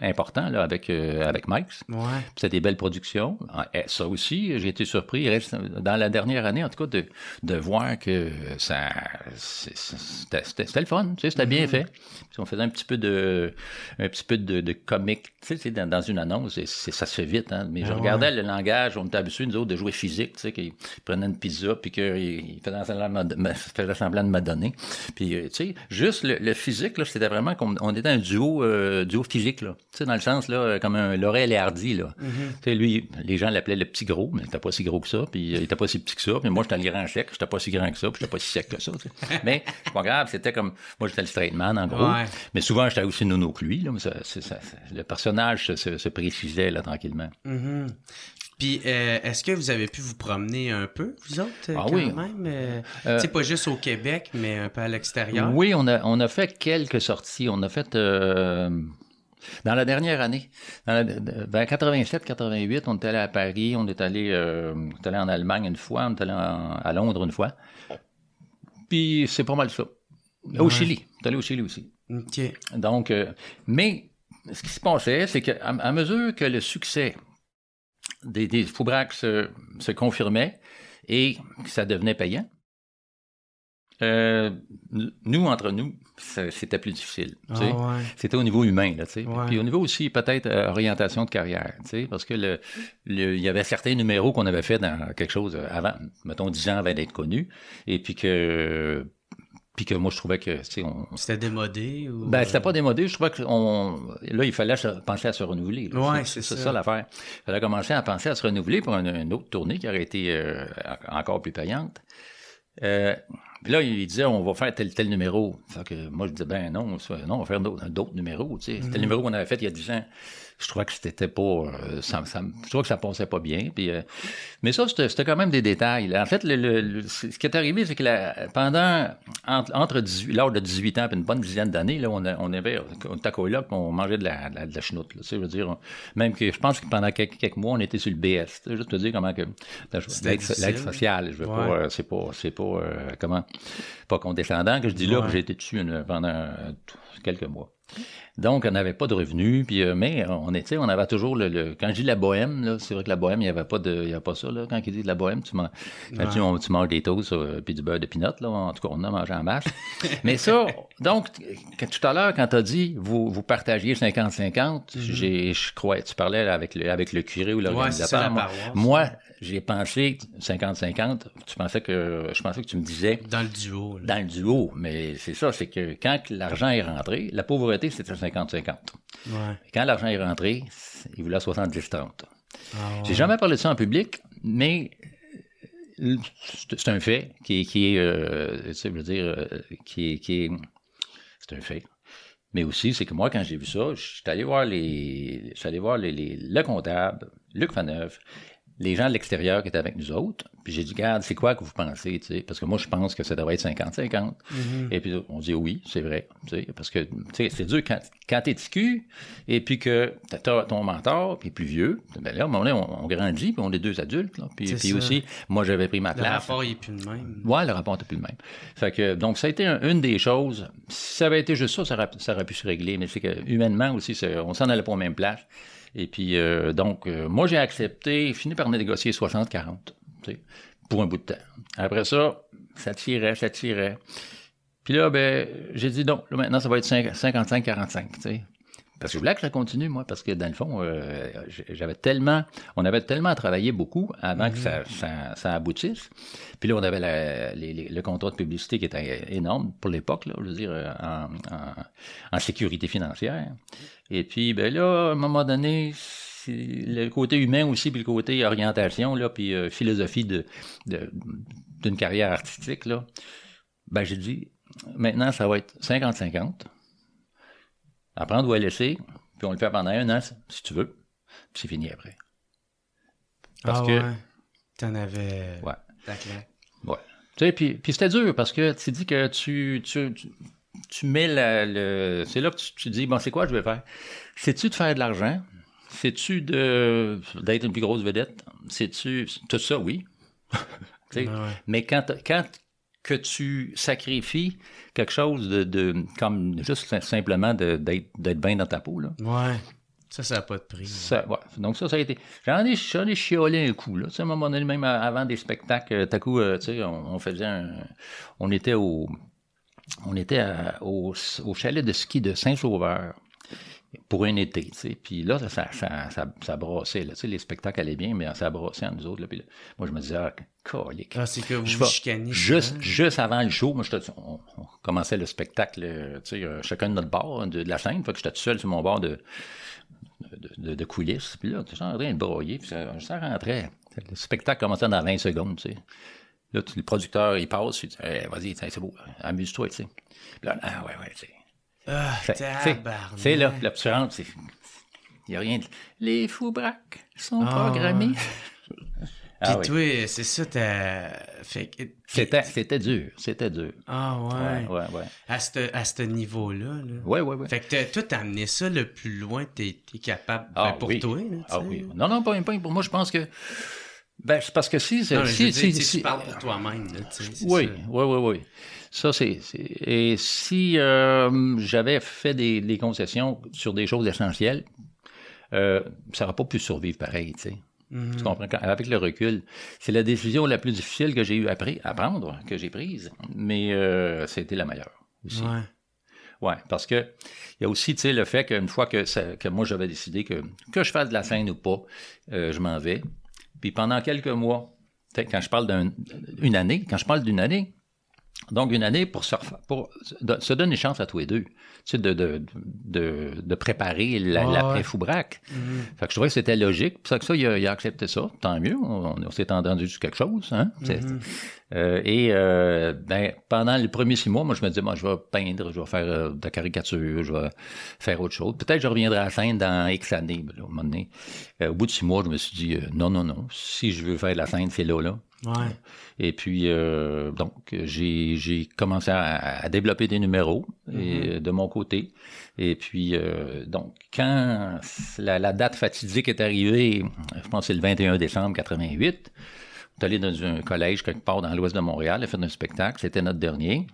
important là, avec, euh, avec Mike. Ouais. C'était des belles productions. Ah, eh, Ça aussi, j'ai été surpris. Il reste- Dans la dernière année, en tout cas, de, de voir que ça, c'est- c'était le fun. Tu sais, c'était bien fait. Puis on faisait un petit peu de, un petit peu de, de comique. Tu sais, dans, dans une annonce, c'est- c'est- ça se fait vite. Hein? Mais je Ah regardais le langage. On était habitués, nous autres, de jouer physique. Tu sais, qu'ils prenaient une pizza puis qu'ils faisaient semblant, de me- faisaient semblant de me donner. Puis, euh, tu sais, juste le, le physique, là, c'était vraiment comme on était un duo, euh, duo physique, là. Tu sais, dans le sens, là, comme un Laurel et Hardy, là. Tu sais, lui, les gens l'appelaient le petit gros, mais il était pas si gros que ça, puis euh, il était pas si petit que ça, puis moi, j'étais le grand sec, j'étais pas si grand que ça, puis j'étais pas si sec que ça, tu sais. Mais, c'est pas grave, c'était comme, moi, j'étais le straight man, en gros. Ouais. Mais souvent, j'étais aussi nono que lui, là, mais ça, c'est- ça- ça- le personnage se, précisait, là, tranquillement. Mhm. Puis, euh, est-ce que vous avez pu vous promener un peu, vous autres, Ah quand oui. même? Euh, Euh, pas juste au Québec, mais un peu à l'extérieur? Oui, on a, on a fait quelques sorties. On a fait euh, dans la dernière année, dans la, vers 87-88, on est allé à Paris, on est allé, euh, on est allé en Allemagne une fois, on est allé en- à Londres une fois. Puis c'est pas mal ça. Au Ouais. Chili, on est allé au Chili aussi. Donc, euh, mais ce qui se passait, c'est qu'à à mesure que le succès des, des Foubraques se, se confirmait et que ça devenait payant, euh, nous, entre nous, ça- c'était plus difficile. Ah ouais. C'était au niveau humain, là, tu sais. Ouais. Puis au niveau aussi, peut-être, euh, orientation de carrière, tu sais, parce que le, le- il y avait certains numéros qu'on avait fait dans quelque chose euh, avant, mettons 10 ans avant d'être connu, et puis que, puis que moi, je trouvais que, tu sais, on, C'était démodé ou... ben, c'était pas démodé. Je trouvais que on... là, il fallait se- penser à se renouveler. là. Ouais, c'est ça. l'affaire. Il fallait commencer à penser à se renouveler pour une, une autre tournée qui aurait été euh, encore plus payante. Euh, puis là, il disait, on va faire tel tel numéro. Fait que moi, je disais, ben non, ça- non on va faire d'autres numéros. Tu sais. C'était le numéro qu'on avait fait il y a 10 ans. Je trouvais que c'était pas, euh, ça, ça- je trouvais que ça passait pas bien. Puis, euh, mais ça, c'était quand même des détails. là. En fait, le, le- le- ce qui est arrivé, c'est que la- pendant entre, entre 18, l'âge de 18 ans et une bonne dizaine d'années, là, on, avait, on était à coloc, on mangeait de la, de la, de la chenoute. Là, tu sais, je veux dire, on- même que je pense que pendant quelques, quelques mois, on était sur le BS. Tu sais, Juste te dire comment que l'aide sociale, je veux Ouais. pas, euh, c'est pas, c'est pas, comment, pas condescendant que je dis là que j'ai été dessus une- pendant quelques mois. Donc, on n'avait pas de revenus, puis, euh, mais on était, on avait toujours le, le- quand je dis la bohème, là, c'est vrai que la bohème, il n'y avait pas de, il y avait pas ça, là. Quand il dit de la bohème, tu manges, quand tu, on- tu manges des toasts, euh, puis du beurre de pinot, là. En tout cas, on a mangé en masse. mais ça, donc, tout à l'heure, quand tu as dit, vous, vous partagiez 50-50, j'ai, je crois, tu parlais avec le, avec le curé ou. Ouais, l'organisateur. la moi, moi, j'ai pensé 50-50, tu pensais que, je pensais que tu me disais, Dans le duo. là. dans le duo, mais c'est ça, c'est que quand l'argent est rentré, la pauvreté, c'était 50-50. Ouais. Et Quand l'argent est rentré, il voulait 70-30. Ah, J'ai jamais parlé de ça en public, mais euh, c'est un fait qui est, qui est euh, tu sais, je veux dire, euh, qui est, qui est- c'est un fait. Mais aussi, c'est que moi, quand j'ai vu ça, je suis allé voir les, je suis allé voir les, les- le comptable, Luc Faneuf, les gens de l'extérieur qui étaient avec nous autres. Puis j'ai dit, regarde, c'est quoi que vous pensez, tu sais? Parce que moi, je pense que ça devrait être 50-50. Et puis on dit oui, c'est vrai, tu sais, parce que tu sais, c'est dur quand, quand t'es TQ et puis que t'as ton mentor, puis plus vieux, ben là, à un moment donné, on, on grandit, puis on est deux adultes, là. Puis, puis aussi, moi, j'avais pris ma Le place. rapport, il est plus le même. Ouais, le rapport n'était plus le même. Fait que, donc, ça a été un- une des choses. Si ça avait été juste ça, ça aurait, ça aurait pu se régler. Mais c'est que, humainement aussi, on s'en allait pas aux mêmes places. Et puis, euh, donc, euh, moi, j'ai accepté, fini par négocier 60-40, tu sais, pour un bout de temps. Après ça, ça tirait, ça tirait. Puis là, ben, j'ai dit non, là, maintenant, ça va être 55-45, tu sais. Parce que je voulais que ça continue, moi, parce que dans le fond, euh, j'avais tellement, on avait tellement travaillé beaucoup avant que ça, ça, ça aboutisse. Puis là, on avait la- les- les- le contrat de publicité qui était énorme pour l'époque, là, je veux dire, en, en- en sécurité financière. Et puis, ben là, à un moment donné, le côté humain aussi, puis le côté orientation, là, puis euh, philosophie de, de- d'une carrière artistique, là, ben j'ai dit, maintenant, ça va être 50-50 apprendre ou à laisser, puis on le fait pendant un an, si tu veux, puis c'est fini après. Parce ah, que, ouais. T'en avais. ouais, ouais. Tu sais, puis, puis c'était dur parce que tu dis que tu, tu, tu, tu mets la- le. C'est là que tu, tu dis, bon, c'est quoi je vais faire? C'est-tu de faire de l'argent? C'est-tu de, d'être une plus grosse vedette? C'est-tu. Tout ça, oui. Sais, Ouais. Mais quand, quand que tu sacrifies quelque chose de, de comme juste simplement d'être, bien dans ta peau, là, Ouais. Ça, ça n'a pas de prix. ça, ouais. Donc ça, ça a été. J'en ai, j'en ai chiolé un coup. Là. Tu sais, à un moment donné, même avant des spectacles, euh, tout à coup, euh, tu sais, on, on faisait un. On était au. On était à- au, au chalet de ski de Saint-Sauveur pour un été, tu sais. Puis là, ça, ça, ça, ça, ça brassait, là. Tu sais, les spectacles allaient bien, mais ça brassait en nous autres, là. Puis là, moi, je me disais, ah, colique. Ah, c'est que vous Je chicanez. Juste, souvent. juste avant le show, moi, j'étais- on, on commençait le spectacle, euh, tu sais, euh, chacun de notre bord de, de la scène. Fait que j'étais tout seul sur mon bord de, de, de- de coulisses. Puis là, j'étais en train de broyer, puis ça, ça rentrait. Le spectacle commençait dans 20 secondes, tu sais. Là, le producteur, il passe, il dit, Hey, vas-y, tiens, c'est beau, amuse-toi, tu sais. Puis là, ah, ouais, ouais, tu sais. Ah, C'est là, c'est. Il n'y a rien de. Les fous braques sont Ah, programmés. Puis ah oui. toi, c'est ça, t'as. Fait. C'était, c'était dur, c'était dur. Ah, ouais. Ouais, ouais, ouais. À ce à ce niveau-là. Là. Ouais, ouais, ouais. Fait que toi, t'as amené ça le plus loin que t'es capable Ah, ben, pour oui. toi. Là, Ah oui. Non, non, pas, pas pour moi, je pense que. Ben, c'est parce que si. c'est- Non, si, si, dire, tu sais, si- tu parles pour toi-même. Oui, oui, oui, oui. Ça, c'est. Et si euh, j'avais fait des, des concessions sur des choses essentielles, euh, ça n'aurait pas pu survivre pareil, tu sais. Mhm. Tu comprends? Avec le recul, c'est la décision la plus difficile que j'ai eu à, prendre, que j'ai prise, mais euh, c'était la meilleure aussi. Ouais. Ouais, parce que il y a aussi, le fait qu'une fois que, ça- que moi j'avais décidé que que je fasse de la scène ou pas, euh, je m'en vais. Puis pendant quelques mois, quand je parle d'une année, quand je parle d'une année, donc une année pour se, pour se donner chance à tous les deux, tu sais, de, de, de, de préparer la- Ouais. Mhm. Fait que je trouvais que c'était logique. Puis ça, que ça, il a, il a accepté ça. Tant mieux. On, on s'est entendu sur quelque chose. Hein? Mhm. euh, et euh, ben, pendant les premiers six mois, moi, je me disais, moi, je vais peindre, je vais faire euh, de la caricature, je vais faire autre chose. Peut-être que je reviendrai à la scène dans X années. Là, au, moment donné. Euh, au bout de six mois, je me suis dit, non, non, non. Si je veux faire de la scène, c'est là, là. Ouais. Et puis, euh, donc, j'ai commencé à, à développer des numéros et, euh, de mon côté. Et puis, euh, donc, quand la, la date fatidique est arrivée, je pense que c'est le 21 décembre 88, on est allé dans un collège quelque part dans l'ouest de Montréal, a fait un spectacle, c'était notre dernier.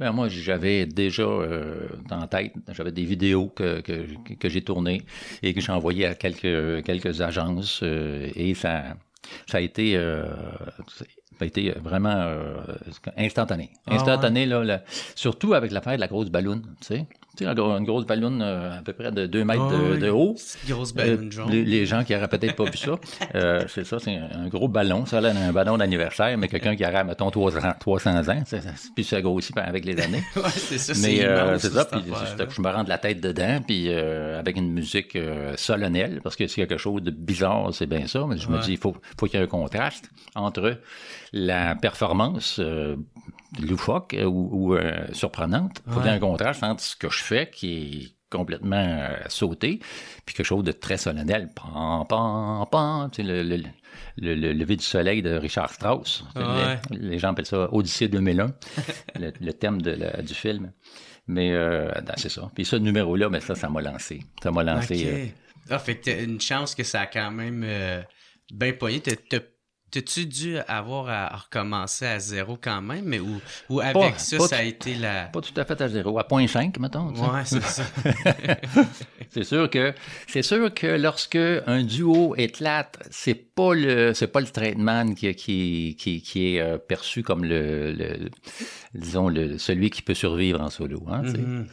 Ben moi, j'avais déjà euh, en tête, j'avais des vidéos que, que, que j'ai tournées et que j'ai envoyées à quelques, quelques agences et ça, ça a été, euh, ça a été vraiment euh, instantané. Ah Instantané, là, là, surtout avec l'affaire de la grosse balloune, tu sais. Tu sais, une gro- une grosse balloune euh, à peu près de 2 mètres Ah de, de haut. Grosse Euh, ballonne jaune. les, les gens qui n'auraient peut-être pas vu ça, euh, c'est ça, c'est un, un gros ballon. Ça l'air d'un ballon d'anniversaire, mais quelqu'un qui aurait, mettons, 300, 300 ans, c'est- c'est- puis ça grossit avec les années. Ouais, c'est ça, c'est Mais euh, c'est ça, puis je, me rends de la tête dedans, puis euh, avec une musique euh, solennelle, parce que a quelque chose de bizarre, c'est bien ça, mais je me dis, il faut, faut qu'il y ait un contraste entre la performance euh, loufoque euh, ou, ou, euh, surprenante, il faut Ouais. un contraste entre ce que je fais, qui est complètement euh, sauté, puis quelque chose de très solennel. Pam, pam, pam, tu sais, le, le, le, le lever du soleil de Richard Strauss. Ouais. Les, les gens appellent ça Odyssée 2001, le, le thème de la- du film. Mais euh, ben, c'est ça. Puis ce numéro-là, mais ça, ça m'a lancé. Ça m'a lancé. euh, Ok. Ah, fait que une chance que ça a quand même bien t'as- T'as-tu dû avoir à recommencer à zéro quand même, mais ou, ou avec Pas- ça, pas ça a été la... pas tout à fait à zéro, à 0.5, mettons. Ouais, c'est ça. C'est sûr que c'est sûr que lorsque un duo éclate, c'est pas le c'est pas le man qui qui qui, qui est euh, perçu comme le, le- disons le celui qui peut survivre en solo. Hein. Mhm.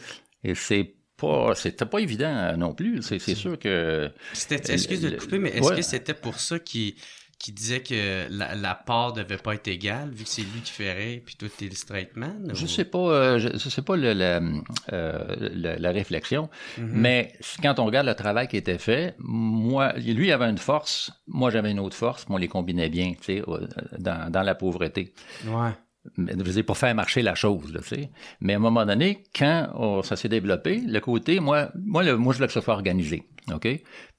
Et c'est pas c'était pas évident non plus. C'est c'est sûr que C'était- Excuse de le- couper, mais est-ce ouais. que c'était pour ça qu'il qu'il disait que la, la part devait pas être égale, vu que c'est lui qui ferait, puis toi, t'es le straight man? Je sais pas, euh, je, je sais pas le- euh, la- la réflexion, Mhm. mais quand on regarde le travail qui était fait, moi, lui avait une force, moi j'avais une autre force, puis on les combinait bien, tu sais, euh, dans, dans la pauvreté. Ouais. Mais, je veux dire, pour faire marcher la chose, là, tu sais. Mais à un moment donné, quand oh, ça s'est développé, le côté, moi, moi, le, moi, je voulais que ça soit organisé, OK?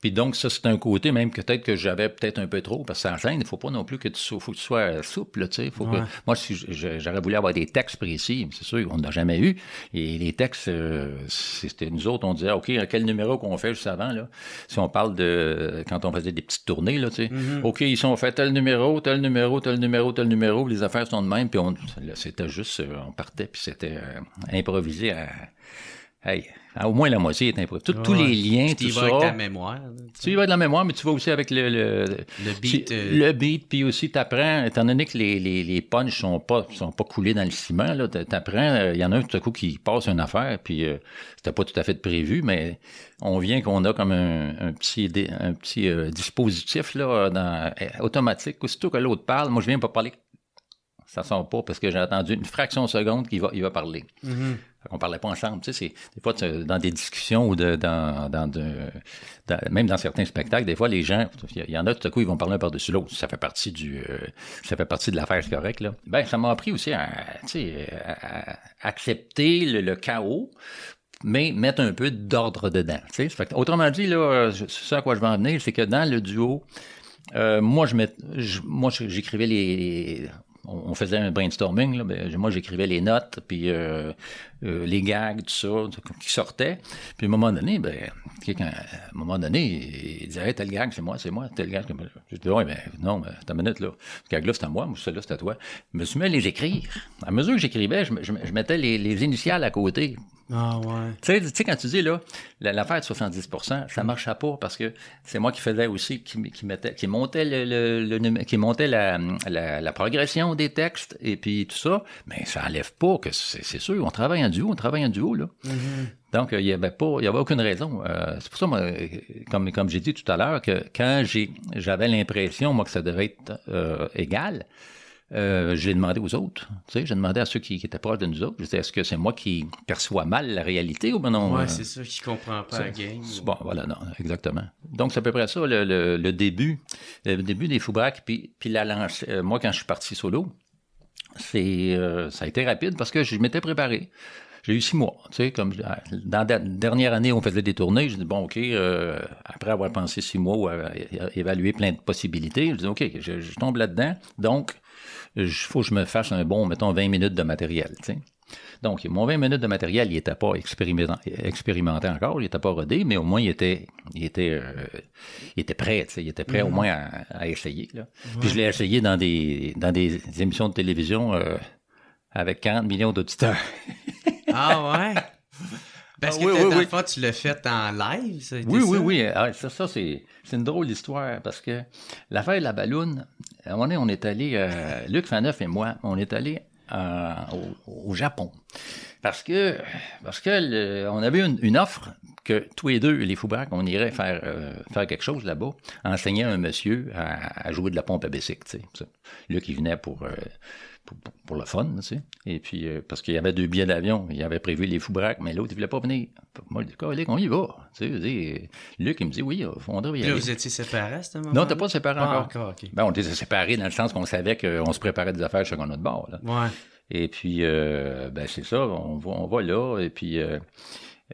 Puis donc, ça, c'est un côté même que peut-être que j'avais peut-être un peu trop, parce que ça scène, il faut pas non plus que tu, sois- faut que tu sois souple, tu sais. Faut Ouais. que, moi, si j'aurais voulu avoir des textes précis, c'est sûr qu'on n'a jamais eu. Et les textes, euh, c'était nous autres, on disait, OK, quel numéro qu'on fait juste avant, là? Si on parle de, quand on faisait des petites tournées, là, tu sais. Mhm. OK, ils sont fait tel numéro, tel numéro, tel numéro, tel numéro, les affaires sont de même, puis on, c'était juste, euh, on partait, puis c'était euh, improvisé à, hey, à au moins la moitié est improvisé. Tout- Tous les liens, tout t'y vas ça. avec ta mémoire. tu. Tu y vas de la mémoire, mais tu vas aussi avec le, le, Le beat. tu- euh, le beat, puis aussi t'apprends, étant donné que les, les, les punchs sont pas, sont pas coulés dans le ciment, là, t'a- t'apprends, il y en a un tout à coup qui passe une affaire, puis euh, c'était pas tout à fait prévu, mais on vient qu'on a comme un, un petit, un petit euh, dispositif là, dans, euh, automatique. Aussitôt que l'autre parle, moi je viens pas parler. Ça sort pas parce que j'ai attendu une fraction de seconde qu'il va, il va parler. mhm. On parlait pas ensemble. Tu sais, des fois, dans des discussions ou de, dans, dans, de- même dans certains spectacles, des fois, les gens, il y en a tout à coup, ils vont parler un par-dessus l'autre. Ça fait partie du, euh, ça fait partie de l'affaire, c'est correct, là. Ben, ça m'a appris aussi à, à- accepter le, le chaos mais mettre un peu d'ordre dedans. tu sais. Fait que, autrement dit, là, ça à quoi je veux en venir, c'est que dans le duo, euh, moi, je, mets, je- moi, j'écrivais les- on faisait un brainstorming, là, ben, moi, j'écrivais les notes, puis euh, euh, les gags, tout ça, qui sortaient. Puis à un moment donné, ben, quelqu'un, à un moment donné, il disait, hey, tel gag, c'est moi, c'est moi, tel gag. Je dis, ouais, ben, non, ben, une minute, là. Ce gag-là, c'est à moi, moi, celui-là, c'est à toi. Je me suis mis à les écrire. À mesure que j'écrivais, je, me- je me- je mettais les initiales à côté. Ah ouais. Tu sais, quand tu dis, là, la- l'affaire de 70% ça marchait pas parce que c'est moi qui faisais aussi, qui, qui mettait, qui montait le, le- le numé- qui montait la, la, la progression des textes et puis tout ça. Mais ça enlève pas que c'est sûr, on travaille en duo, on travaille en duo, là. Donc, euh, il y avait pas, il y avait aucune raison. Euh, c'est pour ça, moi, comme, comme j'ai dit tout à l'heure, que quand j'ai, j'avais l'impression, moi, que ça devait être euh, égal, euh, j'ai demandé aux autres. Tu sais, j'ai demandé à ceux qui, qui étaient proches de nous autres. Je disais, est-ce que c'est moi qui perçois mal la réalité ou ben non? Ouais, euh, c'est ça qui comprend pas la game. Bon, voilà, non, exactement. Donc, c'est à peu près ça, le, le- le début, le début des Foubraques, puis, puis la lance. euh, moi, quand je suis parti solo, c'est, ça a été rapide parce que je m'étais préparé. J'ai eu six mois, tu sais, comme je- dans la dernière année, on faisait des tournées. Je dis bon, ok, euh, après avoir pensé six mois ou évaluer plein de possibilités, je dis ok, je, je tombe là-dedans, donc il faut que je me fasse un bon, mettons, 20 minutes de matériel. Donc, mon 20 minutes de matériel, il n'était pas expérimenté, encore, il n'était pas rodé, mais au moins, il était, il était, euh, il était prêt, il était prêt au moins à, à essayer. Là. Puis je l'ai essayé dans des, dans des émissions de télévision euh, avec 40 millions d'auditeurs. Ah ouais? Parce Ah que oui, t'as- oui, dans oui. fond, tu l'as fait en live, ça Oui, oui, ça? oui. Ah, ça, ça c'est, une drôle d'histoire parce que l'affaire de la balloune, à un moment donné, on est allé, euh, Luc Faneuf et moi, on est allé euh, au, au Japon. Parce que, parce que le- on avait une, une offre que tous les deux, les Foubraques, on irait faire, euh, faire quelque chose là-bas, enseigner à un monsieur à, à jouer de la pompe à bicycle, tu sais. ça. Luc, il venait pour, euh, pour, le fun, tu sais. Et puis, euh, parce qu'il y avait deux billets d'avion, il avait prévu les Foubraques, mais l'autre, il voulait pas venir. Moi, je dis, Colique, on y va. Tu sais, je dis, Luc, il me dit, oui, on devrait y Puis là, aller. vous étiez séparés à ce moment Non, t'as pas séparé Pas encore. Ben, on était séparés dans le sens qu'on savait qu'on se préparait des affaires chacun notre bord. Là. Ouais. Et puis, euh, ben, c'est ça, on va, on va là. Et puis, euh,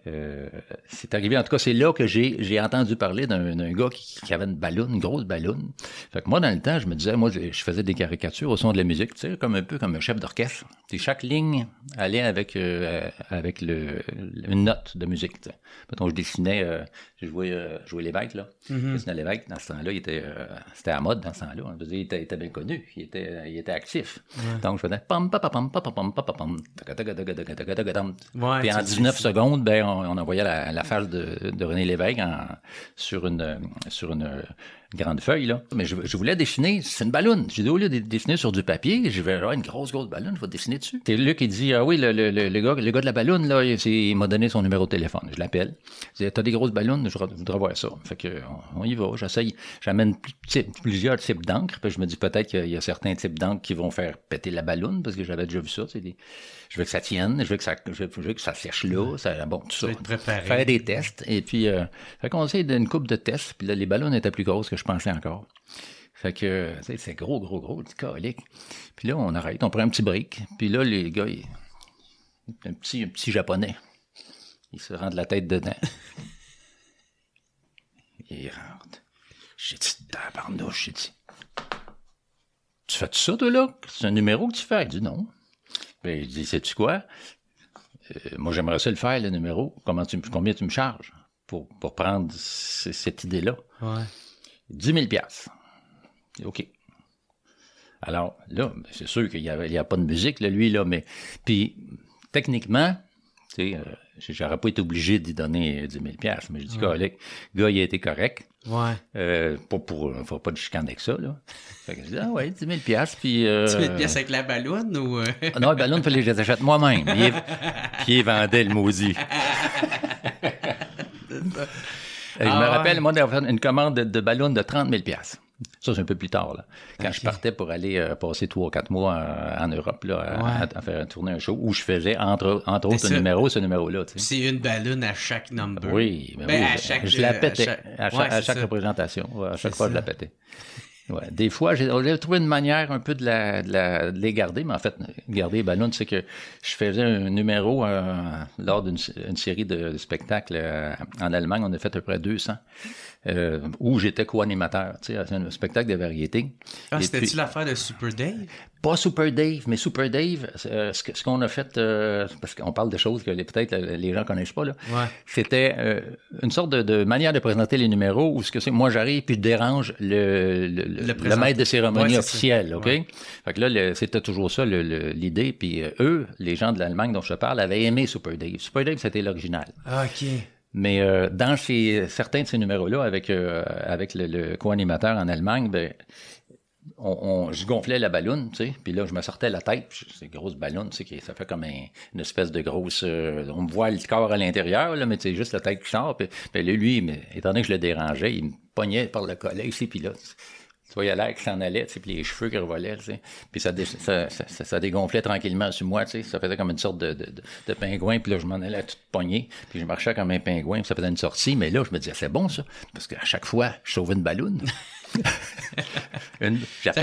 euh, c'est arrivé, en tout cas, c'est là que j'ai, entendu parler d'un, gars qui, avait une ballonne, une grosse ballonne. Fait que moi, dans le temps, je me disais, moi, je, faisais des caricatures au son de la musique, tu comme un peu comme un chef d'orchestre. Chaque ligne allait avec, euh, avec une note de musique. Mettons, je dessinais, euh, j'ai joué, euh, joué l'évêque, là. Mm -hmm. l'évêque, dans ce temps-là, il était, euh, c'était à mode dans ce temps-là. Hein. Il, était, il, était, bien connu, il était, euh, il était actif. Ouais. Donc, je faisais pam, pam, pam, pam, pam, pam, Puis en 19 secondes, ben, on, on envoyait la, la face de, de René Lévesque en, sur une, euh, sur une grande feuille, là. Mais je, voulais dessiner, c'est une ballonne. J'ai dit, au lieu de dessiner sur du papier, je vais avoir une grosse, grosse ballonne, je vais dessiner dessus. C'est Luc qui dit, ah oui, le, le, le, gars, le gars de la ballonne, là, il, m'a donné son numéro de téléphone. Je l'appelle. Je dis, t'as des grosses ballonnes, je voudrais voir ça. Fait que, on, y va. J'essaye, j'amène plusieurs types d'encre. Puis je me dis peut-être qu'il y a certains types d'encre qui vont faire péter la ballonne, parce que j'avais déjà vu ça. Je veux que ça tienne, je veux que ça, je veux, je veux que ça sèche là, ça, bon, tout ça. préparé. Faire des tests. Et puis, euh, fait qu'on d'une coupe de tests. Puis là, les ballons étaient plus grosses que je pensais encore. Fait que, tu sais, c'est gros, gros, gros, du colique. Puis là, on arrête, on prend un petit brick. Puis là, les gars, ils- un petit, un petit japonais, il se rend de la tête dedans. Il rentre. J'ai dit, tabarnouche, j'ai dit. Tu fais ça, toi, là? C'est un numéro que tu fais? Il dit non. Ben, il dit, sais-tu quoi? Euh, moi, j'aimerais ça le faire, le numéro. Comment tu, combien tu me charges pour, pour prendre cette idée-là? Ouais. 10 000 piastres. OK. Alors, là, ben, c'est sûr qu'il n'y a, a pas de musique, là, lui, là, mais... Puis, techniquement, tu sais, euh, j'aurais pas été obligé d'y donner 10 000 piastres, mais je dis, le gars, il a été correct. Ouais. Euh, pas pour... Il faut pas de chicane avec ça, là. Fait que je dis, ah ouais, 10 000 piastres, puis... Euh, Tu mets une pièce avec la ballonne ou. euh? ah non, le ballon, il fallait que je les achète moi-même. Puis, il- puis il vendait le maudit. Je Ah me ouais. rappelle, moi, d'avoir fait une commande de, de ballon de 30 000 Ça, c'est un peu plus tard, là. Quand je partais pour aller euh, passer trois ou quatre mois euh, en Europe, là, à, Ouais. à- à faire tourner un show, où je faisais, entre, entre autres, ce numéro, ce numéro-là. C'est une ballonne à chaque number. Oui, ben Ben, oui, à chaque- je la à pétais. À chaque, ouais, à c'est chaque ça. représentation. Ouais, à chaque fois, je la pétais. Ouais. Des fois, j'ai trouvé une manière un peu de, la, de, la- de les garder, mais en fait, garder les ballons, c'est que je faisais un numéro euh, lors d'une une série de spectacles euh, en Allemagne. On a fait à peu près 200, euh, où j'étais co-animateur, tu sais, c'est un spectacle de variété. Ah, c'était-tu l'affaire de Super Dave? pas Super Dave, mais Super Dave, euh, ce ce qu'on a fait, euh, parce qu'on parle de choses que peut-être euh, les gens connaissent pas, là. Ouais. C'était une sorte de, de manière de présenter les numéros où ce que c'est, moi j'arrive puis je dérange le, le, le- le présent- maître de cérémonie Ouais, officiel. OK? Ouais. Fait que là, c'était toujours ça l'idée. Puis eux, les gens de l'Allemagne dont je parle, avaient aimé Super Dave. Super Dave, c'était l'original. Ah, OK. Mais euh, dans ces, certains de ces numéros-là, avec, euh, avec le, co-animateur en Allemagne, ben, on, je gonflais la ballonne, tu sais, puis là, je me sortais la tête, c'est une grosse ballonne, tu sais, ça fait comme un- une espèce de grosse... euh, on me voit le corps à l'intérieur, là, mais c'est juste la tête qui sort, puis, puis lui, mais, étant donné que je le dérangeais, il me pognait par le collet ici, puis là, tu voyais l'air qui s'en allait, puis les cheveux qui revolaient, puis ça, ça, ça, ça- dégonflait tranquillement sur moi, ça faisait comme une sorte de, de, de- pingouin, puis là, je m'en allais à toute poignée, puis je marchais comme un pingouin, puis ça faisait une sortie, mais là, je me disais, c'est bon, ça, parce qu'à chaque fois, je sauvais une ballonne. une,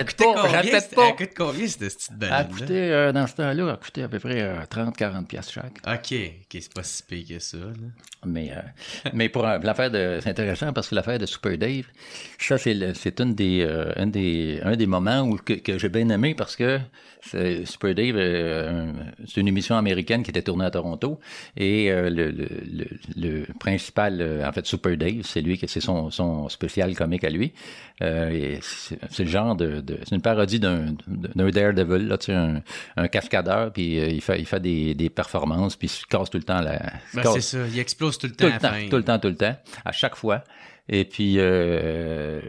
coûtait pas, pas. Elle coûte combien, cette petite Elle a ballonne coûté, euh, dans ce temps-là, elle a coûté à peu près euh, 30-40 piastres chaque. OK. OK, c'est pas si pire que ça, là. Mais, euh, mais pour euh, l'affaire de. C'est intéressant parce que l'affaire de Super Dave, ça, c'est, le- c'est une des. euh, un, des, un des moments où, que, que j'ai bien aimé parce que Super Dave, euh, un- c'est une émission américaine qui était tournée à Toronto. Et euh, le, le, le, le principal, euh, en fait, Super Dave, c'est lui qui c'est son, son spécial comique à lui. Euh, c'est le genre de, de c'est une parodie d'un d'un Daredevil, là, tu sais, un, un cascadeur, puis euh, il fait il fait des, des performances, puis il se casse tout le temps la. Ben, c'est ça, il explose tout le tout temps à le temps, fin. tout le temps, tout le temps, à chaque fois. Et puis, euh,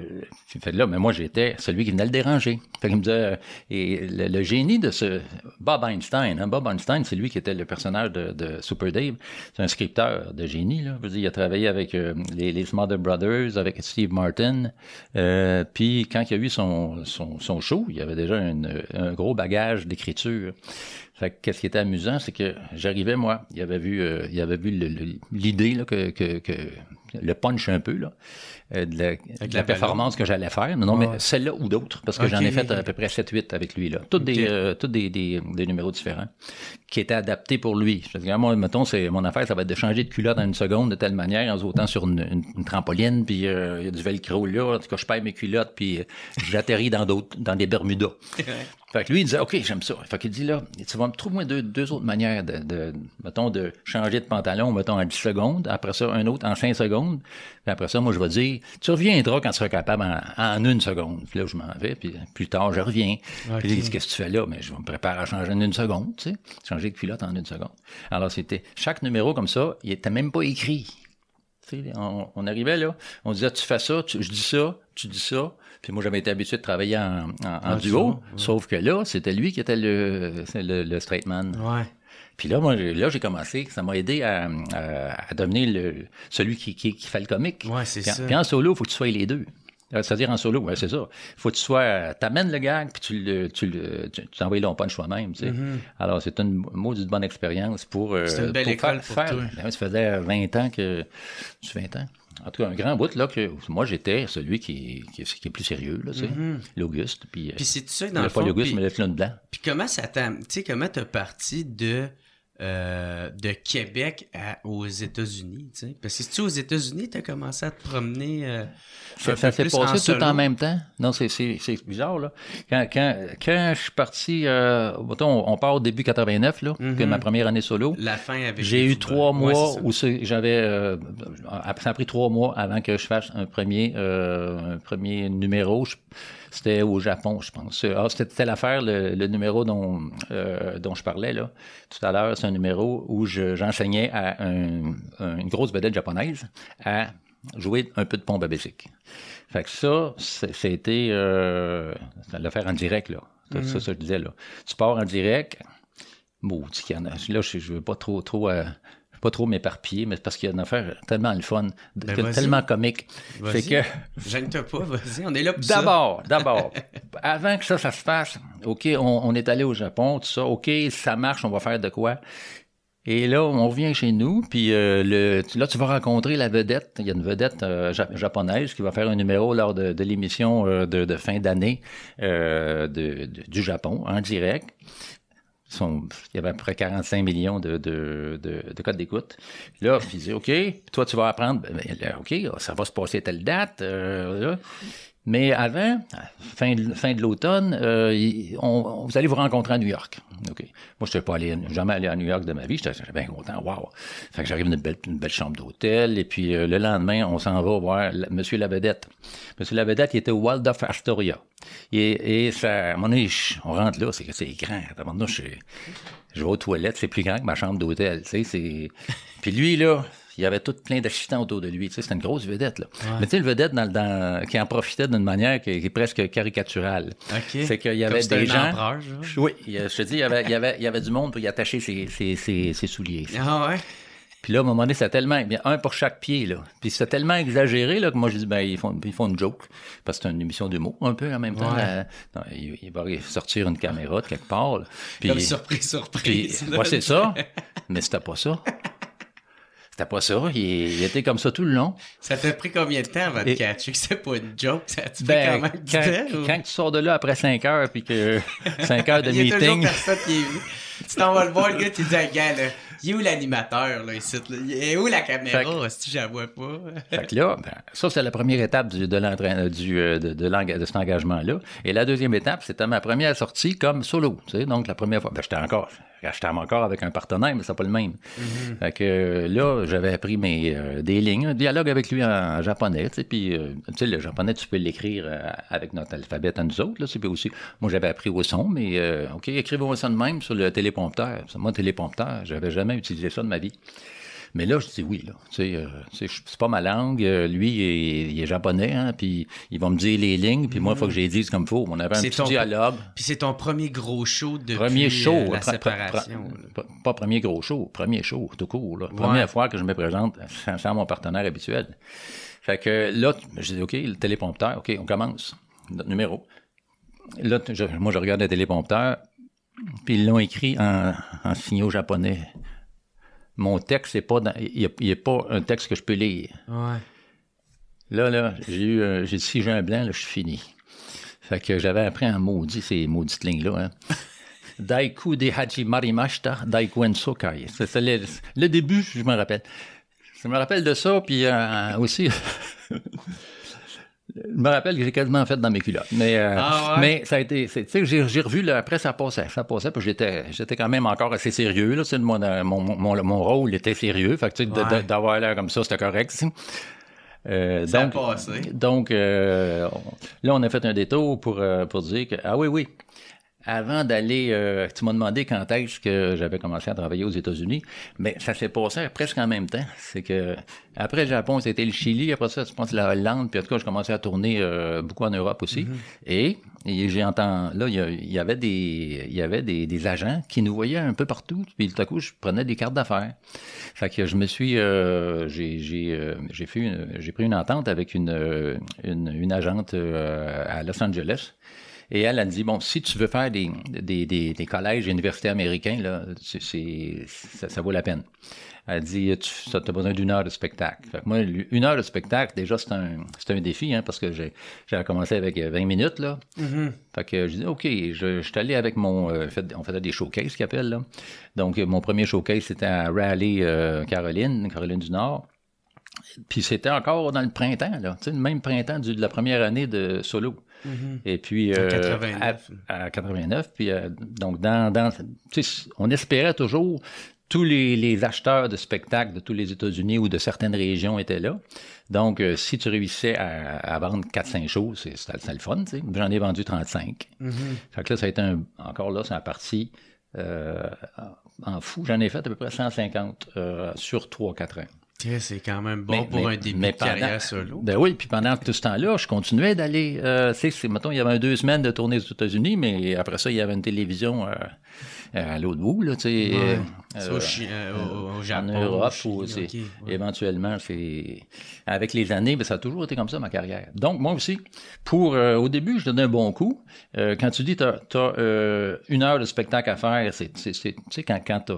fait là, mais moi, j'étais celui qui venait le déranger. Fait qu'il me disait, euh, et le, génie de ce Bob Einstein, hein, Bob Einstein, c'est lui qui était le personnage de, Super Dave. C'est un scripteur de génie, là. Dire, il a travaillé avec euh, les, Smother Brothers, avec Steve Martin. Euh, puis quand il a eu son, son, show, il y avait déjà un gros bagage d'écriture. Fait que qu'est-ce qui était amusant, c'est que j'arrivais, moi, il avait vu, euh, il avait vu l'idée, que, que, que, le punch un peu, là, euh, de la, de la la performance que j'allais faire. Non, Ouais. mais celle-là ou d'autres, parce que j'en ai fait à peu près 7-8 avec lui, là. Toutes des, euh, toutes des, des, des numéros différents qui étaient adaptés pour lui. Je dis, moi, mettons, c'est, mon affaire, ça va être de changer de culotte en une seconde de telle manière, en sautant sur une, une, une trampoline, puis euh, il y a du velcro là, en tout cas, je perds mes culottes, puis j'atterris dans d'autres, dans des Bermudas. Fait que lui, il disait, OK, j'aime ça. Fait qu'il dit, là, tu vas me trouver deux, deux autres manières de, de, mettons, de changer de pantalon, mettons, en 10 secondes. Après ça, un autre en 5 secondes. Puis après ça, moi, je vais dire, tu reviendras quand tu seras capable en, en une seconde. Puis là, je m'en vais, puis plus tard, je reviens. Puis il dit, qu'est-ce que tu fais là? Mais je me prépare à changer en une seconde, tu sais. Changer de culotte en une seconde. Alors, c'était, chaque numéro comme ça, il était même pas écrit. Tu sais, on, on arrivait là, on disait tu fais ça, tu- je dis ça, tu dis ça. Puis moi j'avais été habitué de travailler en, en- en duo, sauf que là c'était lui qui était le, le, le straight man. Ouais. Puis là moi j'ai- là j'ai commencé, ça m'a aidé à, à, à devenir le, celui qui, qui, qui fait le comique. Ouais, c'est Puis en- ça. Puis en solo, il faut que tu sois les deux. Euh, C'est-à-dire en solo, ouais, c'est ça. faut que tu sois, t'amènes le gag, puis tu le, tu le, tu t'envoies le punch toi-même, tu sais. Alors, c'est une maudite bonne expérience pour, euh, Mm-hmm. C'est une belle pour école pour toi. Ben ça faisait 20 ans que, tu 20 ans. En tout cas, un grand bout, là, que moi, j'étais celui qui, qui, qui est plus sérieux, là, tu sais. L'Auguste, puis, Mm-hmm. Puis c'est ça, dans le le pas fond. l'Auguste, mais le blanc. Puis comment ça t'a... Tu sais, comment t'as parti de... euh, de Québec à- aux États-Unis, tu. Parce que c'est-tu aux États-Unis t'as commencé à te promener euh, Ça, s'est passé tout solo? en même temps. Non, c'est, bizarre, là. Quand, quand, quand je suis parti, euh, on part au début 89, là, que ma première année solo. La fin avec J'ai eu trois mois où j'avais. euh, ça a pris trois mois avant que je fasse un premier, un premier numéro. Je- C'était au Japon, je pense. Ah, c'était l'affaire, le, le numéro dont, euh, dont je parlais là tout à l'heure. C'est un numéro où je- j'enseignais à un- un- une grosse vedette japonaise à jouer un peu de pompe à bicycle. Fait que ça, c'était euh, l'affaire en direct là. Ça, ça, ça, je disais là. Tu pars en direct. A. Là, je, je veux pas trop, trop, euh, pas trop m'éparpiller, mais parce qu'il y a une affaire tellement le fun, Ben, tellement comique. Fait que, Gêne-toi pas, vas-y, on est là pour ça. d'abord, d'abord, avant que ça, ça se fasse, OK, on, on est allé au Japon, tout ça, OK, ça marche, on va faire de quoi? Et là, on revient chez nous, puis euh, le, là, tu vas rencontrer la vedette. Il y a une vedette euh, ja- japonaise qui va faire un numéro lors de, de l'émission euh, de, de fin d'année de- du Japon, en direct. Il y avait à peu près 45 millions de, de, de, de codes d'écoute. Là, il dit, OK, toi, tu vas apprendre, ben, ben, OK, ça va se passer à telle date. euh. Mais avant, fin de, fin de l'automne, euh, on- vous allez vous rencontrer à New York. Moi, je n'étais pas allé, jamais allé à New York de ma vie. J'étais bien content. Wow. Fait que j'arrive dans une belle, une belle chambre d'hôtel. Et puis, euh, le lendemain, on s'en va voir la- Monsieur Lavedette. Monsieur Lavedette, il était au Waldorf Astoria. Et, et ça, à un moment donné, on rentre là, c'est c'est grand. À je, vais aux toilettes, c'est plus grand que ma chambre d'hôtel. Tu sais. Puis lui, là, il y avait tout plein d'assistants autour de lui. Tu sais, c'était une grosse vedette, là. Mais tu sais, le vedette dans, le- dans, qui en profitait d'une manière qui, qui est presque caricaturale. C'est qu'il y avait des gens... empereur, genre. Oui, je te dis, il y avait, il y avait, il y avait du monde pour y attacher ses, ses, ses, ses souliers. Ah ouais? Puis là, à un moment donné, c'était tellement, bien, un pour chaque pied, là. Puis c'était tellement exagéré, là, que moi, je dis, ben, ils font, ils font une joke. Parce que c'est une émission d'humour, un peu, en même temps. Ouais. là. Non, il, il va sortir une caméra de quelque part, là. Puis, Comme surprise, puis, surprise. ouais, c'est ça. Mais c'était pas ça. C'était pas ça? Il, il était comme ça tout le long? Ça t'a pris combien de temps avant de catcher que c'est pas une joke? Ça pris Ben, quand même quand, ou- quand tu sors de là après 5 heures, puis que 5 heures de Il y a toujours meeting. personne qui est venu. Tu t'en vas le voir, le gars, tu dis, gars, là, il est où l'animateur, là, ici? Là? Il est où la caméra, si je la vois pas? Fait que là, ben, ça, c'est la première étape du, de, l'entraîne- du, euh, de, de, l'enga- de cet engagement-là. Et la deuxième étape, c'était ma première sortie comme solo. Tu sais, donc, la première fois, ben, j'étais encore, j'étais encore avec un partenaire, mais c'est pas le même. Fait que euh, là, j'avais appris mes, euh, des lignes, un dialogue avec lui en, en japonais. Tu sais, puis, euh, tu sais, le japonais, tu peux l'écrire euh, avec notre alphabet à nous autres. Là, puis aussi, moi, j'avais appris au son, mais OK, écrivons ça de même sur le téléprompteur. Moi, téléprompteur, j'avais jamais utilisé ça de ma vie. Mais là, je dis oui, là. Tu sais, euh, tu sais, c'est pas ma langue. Euh, lui, il est, il est japonais, hein, puis il va me dire les lignes, puis moi, il faut que je les dise comme il faut. On avait un C'est petit ton- dialogue. Puis c'est ton premier gros show depuis Premier show. euh, la pre- pre- séparation. pas premier gros show, premier show, tout court. Là. Première fois que je me présente sans, sans mon partenaire habituel. Fait que là, je dis, OK, le téléprompteur, OK, on commence. Notre numéro. Là, je- moi, je regarde le téléprompteur, puis ils l'ont écrit en, en signaux japonais. Mon texte, pas, dans- il n'est pas un texte que je peux lire. Ouais. Là, là, j'ai eu, un- j'ai dit, si j'ai un blanc, là, je suis fini. Fait que j'avais appris un maudit, ces maudites lignes-là, hein. Daiku de Haji Marimashita, Daiku en Sokai. C'est c'est le, le début, je me rappelle. Je me rappelle de ça, puis euh, aussi, je me rappelle que j'ai quasiment fait dans mes culottes. Mais, euh, Ah ouais? mais ça a été, tu sais, j'ai, revu, là, après, ça passait, ça passait, puis j'étais, j'étais quand même encore assez sérieux, là, sais, mon, euh, mon, mon, mon rôle était sérieux, fait que, tu sais, Ouais. d'avoir l'air comme ça, c'était correct. Euh, Ça a donc, passé. donc euh, là, on a fait un détour pour, euh, pour dire que, ah oui, oui, avant d'aller, euh, tu m'as demandé quand est-ce que j'avais commencé à travailler aux États-Unis, mais ça s'est passé presque en même temps. C'est que après le Japon, c'était le Chili, après ça, je pense la Hollande, puis en tout cas, je commençais à tourner euh, beaucoup en Europe aussi. Et, et j'ai entendu, là, il y, avait des, il y avait des, des agents qui nous voyaient un peu partout, puis tout à coup, je prenais des cartes d'affaires. Fait que je me suis, euh, j'ai, j'ai, euh, j'ai fait, une- j'ai pris une entente avec une, euh, une, une agente euh, à Los Angeles. Et elle a dit, bon, si tu veux faire des, des, des, des collèges et universités américains, là, c'est, ça, ça vaut la peine. Elle dit, tu as besoin d'une heure de spectacle. Fait que moi, une heure de spectacle, déjà, c'est un, un défi, hein, parce que j'ai, commencé avec euh, 20 minutes, là. Fait que je dis, OK, je, je suis allé avec mon, euh, fait- on faisait des showcases, qu'ils appellent, là. Donc, euh, mon premier showcase, c'était à Raleigh, euh, Caroline, Caroline du Nord. Puis c'était encore dans le printemps, là, tu sais, le même printemps du- de la première année de solo. Et puis euh, 89. À, à 89. Puis euh, donc dans, dans on espérait toujours tous les, les acheteurs de spectacles de tous les États-Unis ou de certaines régions étaient là. Donc, euh, si tu réussissais à, à vendre 4-5 shows, c'est c'était le fun, tu sais. J'en ai vendu 35. Fait que là, ça a été un, encore là, c'est un parti euh, en fou. J'en ai fait à peu près 150 euh, sur 3-4 ans. C'est quand même bon Mais- pour mais- un début mais de carrière pendant- solo. Ben oui, puis pendant tout ce temps-là, je continuais d'aller. Euh, tu sais, mettons, il y avait deux semaines de tournée aux États-Unis, mais après ça, il y avait une télévision euh, à l'autre bout, là, tu sais. Ouais. euh, au, euh, au en Japon. Europe, au Chili, ou c'est- ok, ouais. éventuellement, c'est avec les années, ben, ça a toujours été comme ça ma carrière. Donc moi aussi, pour euh, au début, je donnais un bon coup. Euh, quand tu dis t'as as, une heure de spectacle à faire, c'est tu sais quand quand t'as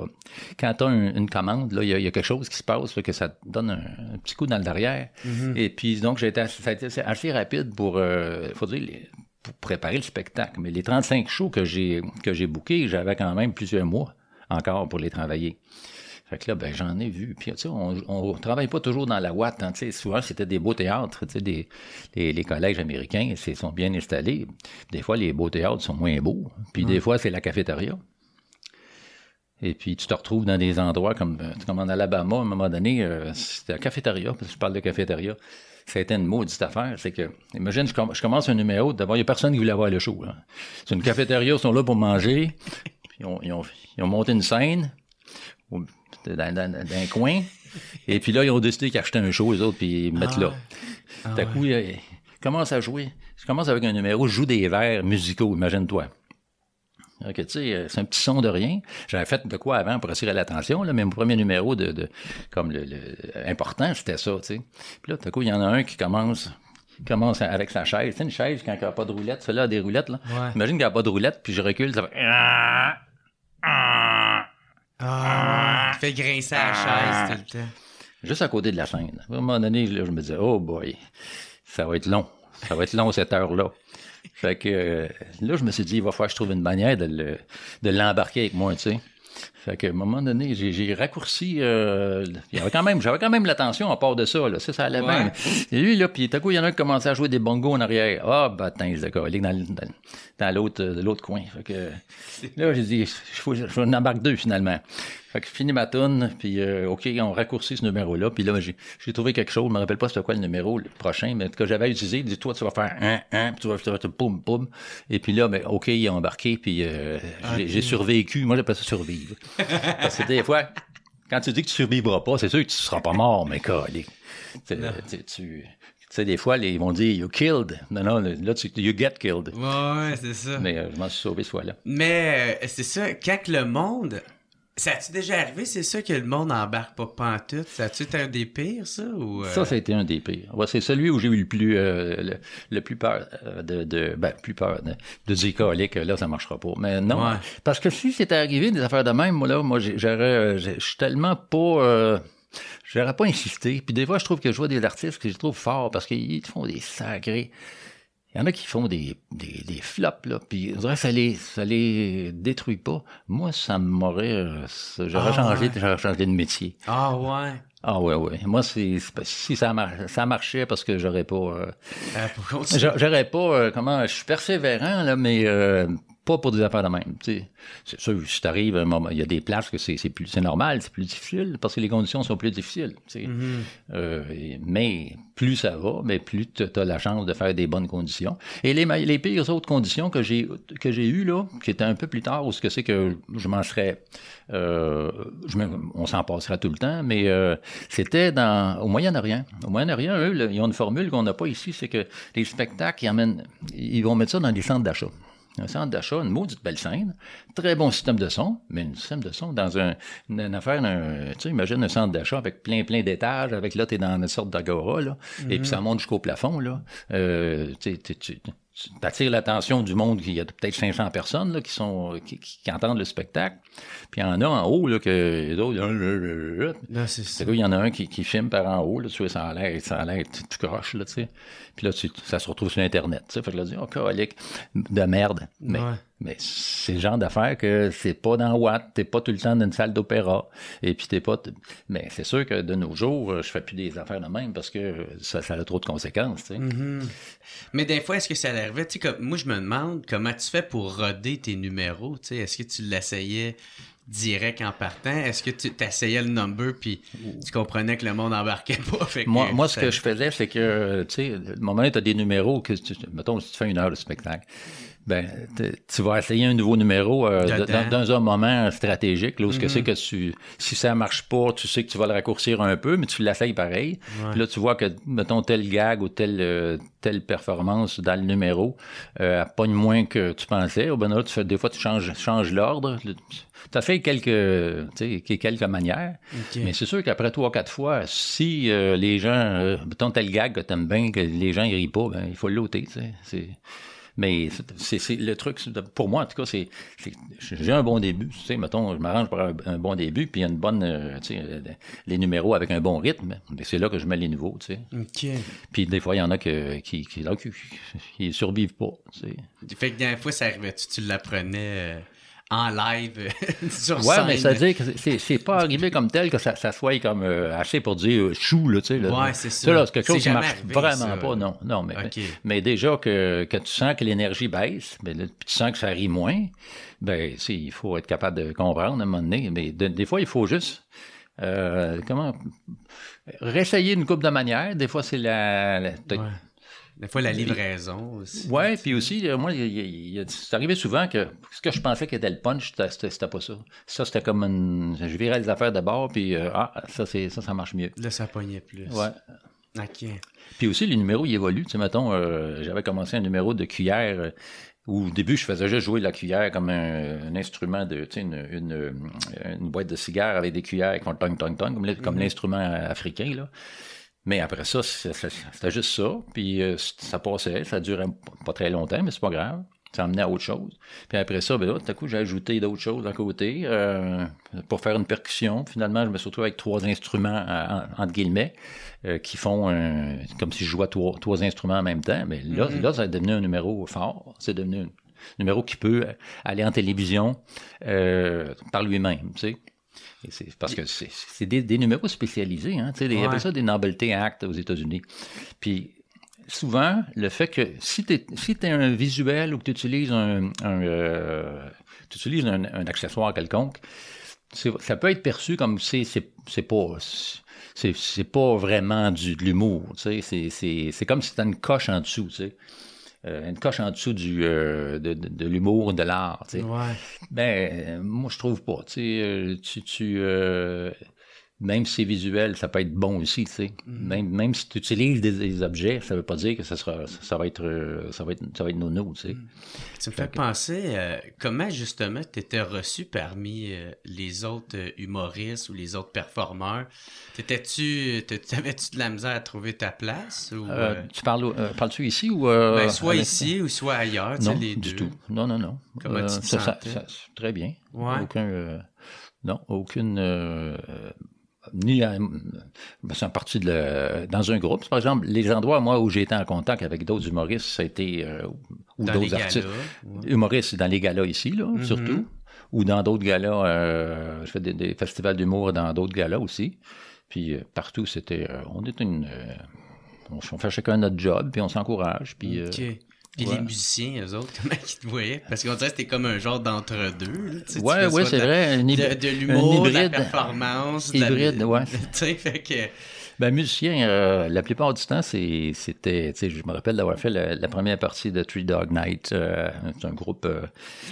quand t'as un- une commande, là, il y, a- il y a quelque chose qui se passe, là, que ça te donne un, un petit coup dans le derrière. Et puis donc j'ai été assez, ça a été assez- assez rapide pour, euh, faut dire. les- pour préparer le spectacle. Mais les 35 shows que j'ai que j'ai bookés, j'avais quand même plusieurs mois encore pour les travailler. Fait que là, ben, j'en ai vu. Puis, tu sais, on, on travaille pas toujours dans la ouate. hein, tu sais, souvent, c'était des beaux théâtres. Tu sais, des, les, les collèges américains, c'est sont bien installés. Des fois, les beaux théâtres sont moins beaux. Puis, des fois, c'est la cafétéria. Et puis, tu te retrouves dans des endroits comme, euh, comme en Alabama, à un moment donné, euh, c'était la cafétéria, parce que je parle de cafétéria. Ça a été une maudite affaire. C'est que, imagine, je, com- je commence un numéro, d'abord, il n'y a personne qui voulait voir le show. là. C'est une cafétéria, ils sont là pour manger. Ils ont, ils ont, ils ont monté une scène au- dans, dans, dans un coin. Et puis là, ils ont décidé qu'ils achetaient un show, les autres, puis ils me mettent là. Tout à coup, il, il commence à jouer. Je commence avec un numéro, je joue des vers musicaux, imagine-toi. Ok, tu sais, euh, c'est un petit son de rien. J'avais fait de quoi avant pour attirer l'attention, là, mais mon premier numéro de, de comme le, le- important, c'était ça, tu sais. Puis là, tout à coup, il y en a un qui commence, commence avec sa chaise. Tu sais, une chaise, quand il n'y a pas de roulette, celle-là a des roulettes, là. Ouais. Imagine qu'il n'y a pas de roulette, puis je recule, ça fait... Ah, il fait grincer la chaise tout le temps. juste à côté de la scène. À un moment donné, là, je me disais, oh boy, ça va être long. Ça va être long cette heure-là. Fait que euh, là, je me suis dit, il va falloir que je trouve une manière de le- de l'embarquer avec moi, tu sais. Fait qu'à un moment donné, j'ai, raccourci. Euh, il y avait quand même, j'avais quand même l'attention à part de ça. Là. Ça, ça allait Ouais. bien. Et lui, là, puis tout à coup, il y en a un qui commençait à jouer des bongos en arrière. Ah, bah, attends, il dans, le- dans, dans l'autre, euh, l'autre coin. Fait que là, j'ai dit, je faut- je en embarque deux finalement. Fait que je finis ma toune, puis euh, OK, on raccourcit ce numéro-là. Puis là, j'ai, trouvé quelque chose, je me rappelle pas c'était quoi le numéro le prochain, mais que j'avais utilisé. Il dit, toi, tu vas faire un, un, puis tu vas faire poum, poum. Et puis là, ben, OK, il a embarqué, puis euh, j'ai, j'ai survécu. Moi, j'appelle ça survivre. Parce que des fois, quand tu dis que tu survivras pas, c'est sûr que tu seras pas mort, mais calé. Tu, sais, des fois, les- ils vont dire you killed. Non, non, là, tu, you get killed. Ouais, c'est ça. Mais, Mais euh, je m'en suis sauvé ce fois-là. euh, c'est ça, quand le monde. Ça a-tu déjà arrivé, c'est ça, que le monde embarque pas pantoute? Ça a-tu été un des pires, ça? Ou, euh, Ça, ça a été un des pires. Ouais, c'est celui où j'ai eu le plus, euh, le, le plus peur euh, de, de, ben, plus peur de, de dire que là, ça marchera pas. Mais non. Ouais. Parce que si c'était arrivé des affaires de même, moi, là, moi, j'aurais, je suis tellement pas, euh, j'aurais pas insisté. Puis des fois, je trouve que je vois des artistes que je trouve forts parce qu'ils font des sacrés. Il y en a qui font des, des, des flops, là, puis on dirait que ça les, ça les détruit pas. Moi, ça m'aurait... euh, J'aurais Ah, changé, ouais. j'aurais changé de métier. Ah ouais. Ah ouais, ouais. Moi, c'est si ça, mar- ça marchait parce que j'aurais pas... euh, Euh, pour continuer. j'a- j'aurais pas... euh, comment... Je suis persévérant, là, mais... pas pour des affaires de même. C'est sûr, si t'arrives à un moment, il y a des places que c'est c'est plus c'est normal, c'est plus difficile parce que les conditions sont plus difficiles. Mhm. Euh, mais plus ça va, mais plus tu as la chance de faire des bonnes conditions. Et les, les pires autres conditions que j'ai que j'ai eues, là, qui étaient un peu plus tard, où ce que c'est que je m'en serais... euh, je on s'en passera tout le temps, mais euh, c'était dans au Moyen-Orient. Au Moyen-Orient, eux, là, ils ont une formule qu'on n'a pas ici, c'est que les spectacles, ils, amènent, ils vont mettre ça dans des centres d'achat. Un centre d'achat, une maudite belle scène, très bon système de son, mais un système de son dans un, une, une affaire, un- tu sais, imagine un centre d'achat avec plein, plein d'étages, avec là, t'es dans une sorte d'agora, là, et puis ça monte jusqu'au plafond, là. Euh, tu sais, tu- tu- tu attires l'attention du monde, il y a peut-être 500 personnes, là, qui sont, qui, qui- qui entendent le spectacle, puis il y en a en haut, là, que les autres, c'est ça. il y en a un qui, qui filme par en haut, là, tu vois, ça a l'air, ça a l'air tout croche, là, tu sais. Puis là, tu- ça se retrouve sur Internet, tu sais. Fait que là, tu dis, oh, colique, de merde. Mais, Ouais. Mais c'est le genre d'affaire que c'est pas dans Watt, t'es pas tout le temps dans une salle d'opéra, et puis t'es pas... Mais c'est sûr que de nos jours, je fais plus des affaires de même parce que ça, ça a trop de conséquences, tu sais. Mhm. Mais des fois, est-ce que ça l'arrivait? Tu sais, comme, moi, je me demande comment tu fais pour roder tes numéros. Tu sais, est-ce que tu l'essayais direct en partant? Est-ce que tu t'essayais le number puis tu comprenais que le monde embarquait pas? Fait que Moi, moi, ce que je faisais, c'est que, tu sais, moment où tu as des numéros, que tu, mettons, si tu fais une heure de spectacle, ben, tu vas essayer un nouveau numéro euh, dans, dans un moment stratégique, là, où ce que c'est que tu, si ça marche pas, tu sais que tu vas le raccourcir un peu, mais tu l'essayes pareil. Ouais. Puis là, tu vois que, mettons, tel gag ou telle, euh, telle performance dans le numéro, euh, pogne moins que tu pensais. Ou ben là, tu fais, des fois, tu changes, changes l'ordre. Tu as fait quelques, tu sais, quelques manières. Mais c'est sûr qu'après trois, quatre fois, si euh, les gens, euh, mettons tel gag que t'aimes bien, que les gens ils rient pas, ben, il faut l'ôter, tu sais. Mais c'est, le truc, pour moi, en tout cas, c'est, j'ai un bon début, tu sais, mettons, je m'arrange pour un, un bon début, puis il y a une bonne, euh, tu sais, euh, les numéros avec un bon rythme, c'est là que je mets les nouveaux, tu sais. OK. Puis des fois, il y en a que, qui, qui, là, qui, qui survivent pas, tu sais. Fait que des fois, ça arrivait, tu, tu l'apprenais euh, en live euh, sur Ouais, scène. mais ça veut dire que c'est, c'est pas arrivé comme tel que ça, ça soit comme euh, assez pour dire euh, chou, là, tu sais. Là. Ouais, c'est ça. C'est quelque chose qui marche arrivé, vraiment ça. pas, non. Non, mais, mais déjà que, que tu sens que l'énergie baisse, ben, là, puis tu sens que ça rit moins, ben, il faut être capable de comprendre à un moment donné. Mais de- des fois, il faut juste, euh, comment, réessayer une coupe de manière. Des fois, c'est la, Ouais. Des fois, la livraison aussi. Ouais, puis aussi, euh, moi, c'est arrivé souvent que ce que je pensais qu'était le punch, c'était- pas ça. Ça, c'était comme une. Je virais les affaires de bord, puis euh, ah, ça, c'est ça, ça marche mieux. Là, ça pognait plus. Ouais. OK. Puis aussi, les numéros, ils évoluent. Tu sais, mettons, euh, j'avais commencé un numéro de cuillère euh, où au début, je faisais juste jouer la cuillère comme un, un instrument de, tu sais, une, une, une boîte de cigares avec des cuillères qui font tong, tong, tong, comme, comme l'instrument africain, là. Mais après ça, c'était juste ça. Puis euh, ça passait, ça durait pas très longtemps, mais c'est pas grave. Ça amenait à autre chose. Puis après ça, ben là, tout à coup, j'ai ajouté d'autres choses à côté euh, pour faire une percussion. Finalement, je me suis retrouvé avec trois instruments, en- entre guillemets, euh, qui font un- comme si je jouais trois, trois instruments en même temps. Mais là, là, ça est devenu un numéro fort. C'est devenu une- numéro qui peut aller en télévision par lui-même, tu sais. Et c'est parce que c'est des, des numéros spécialisés, hein, tu sais, Ouais. ça des Novelty Act aux États-Unis. Puis souvent, le fait que si tu es, si un visuel ou que tu utilises un, un, euh, utilises un, un accessoire quelconque, ça peut être perçu comme c'est c'est c'est pas c'est c'est pas vraiment du de l'humour, tu sais, c'est c'est c'est comme si c'était une coche en dessous, tu sais. Euh, une coche en dessous du euh, de, de, de l'humour de l'art, tu sais. Ouais. Ben, moi, je trouve pas. Tu sais, euh, tu, tu, euh, même si c'est visuel, ça peut être bon aussi, tu sais. Même, même si tu utilises des, des objets, ça veut pas dire que ça sera, ça, ça va être, euh, ça va être, ça va être nono, tu sais. Tu me fais penser euh, comment justement tu étais reçu parmi euh, les autres humoristes ou les autres performeurs? T'étais-tu, t'avais-tu de la misère à trouver ta place ou Euh, tu parles, parles-tu ici ou ben, soit ici ou soit ailleurs, tu sais, Non, les du deux. tout. Non, non, non. Comment tu te ça, ça- sentais? ça- très bien. Ouais. Aucun, non, aucune. Ni à- ben, partie de le- dans un groupe. Par exemple, les endroits, moi, où j'ai été en contact avec d'autres humoristes, ça a été. euh, ou d'autres artistes. ouais. Humoristes dans les galas ici, là, Mhm. surtout. Ou dans d'autres galas. euh, je fais des, des festivals d'humour dans d'autres galas aussi. Puis euh, partout, c'était. on est une. on, fait chacun notre job, puis on s'encourage. Puis. Puis ouais. les musiciens, eux autres, comment ils te voyaient? Parce qu'on dirait que c'était comme un genre d'entre-deux. tu Ouais, ouais, c'est vrai. un De, hybride- de l'humour, de la hybride. performance. de la- Hybride, ouais. Tu sais, fait que... Ben, musicien, euh, la plupart du temps, c'était, tu sais, je me rappelle d'avoir fait la, la première partie de Three Dog Night. euh, c'est un groupe, euh,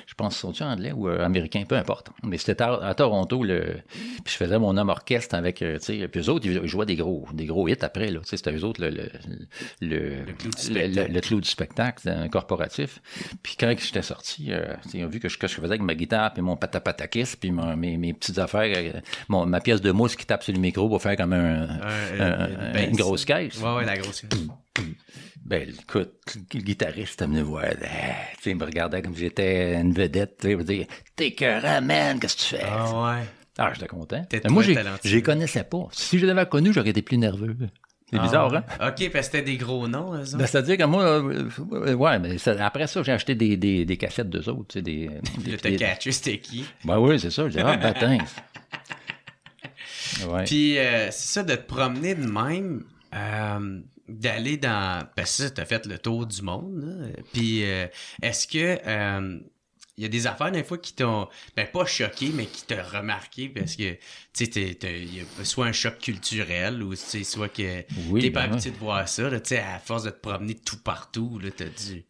je pense, sont-ils anglais ou américain, peu importe. Mais c'était à, à Toronto, le, puis je faisais mon homme orchestre avec, tu sais, puis eux autres, ils jouaient des gros, des gros hits après, là. Tu sais, c'était eux autres, le, le, le, Le clou du le- spectacle. le- clou du spectacle, corporatif. Puis quand j'étais sorti, euh, ils ont vu que je, que je faisais avec ma guitare, puis mon patapatakis, puis mes, mes petites affaires, mon, ma pièce de mousse qui tape sur le micro pour faire comme un, Un- un- une un- bass. une grosse caisse. Ouais, ouais, la grosse Ben, écoute, le guitariste venu voir. ah, tu il me regardait comme si j'étais une vedette. tu sais, Il me dit T'es écœurant, man, qu'est-ce que tu fais? Ah ouais. Ah, j'étais content. Mais moi, je les connaissais pas. Si je l'avais connu, j'aurais été plus nerveux. C'est bizarre, hein? Ah, OK, parce que c'était des gros noms, autres. Ben, C'est-à-dire que moi, euh, euh, ouais, mais ça- après ça, j'ai acheté des, des, des cassettes d'eux autres. Tu sais, des, des, des- catché, c'était qui? Ben oui, c'est ça. J'ai dit, ah, bâtin. Ouais. Puis, euh, c'est ça, de te promener de même, euh, d'aller dans... Parce que t'as fait le tour du monde, là. Puis, euh, est-ce que... il y a des affaires, des fois, qui t'ont, ben, pas choqué, mais qui t'ont remarqué parce que, tu sais, il y a soit un choc culturel ou, tu sais, soit que Oui, t'es pas ben habitué de voir ça, tu sais, à force de te promener tout partout, là, t'as dit.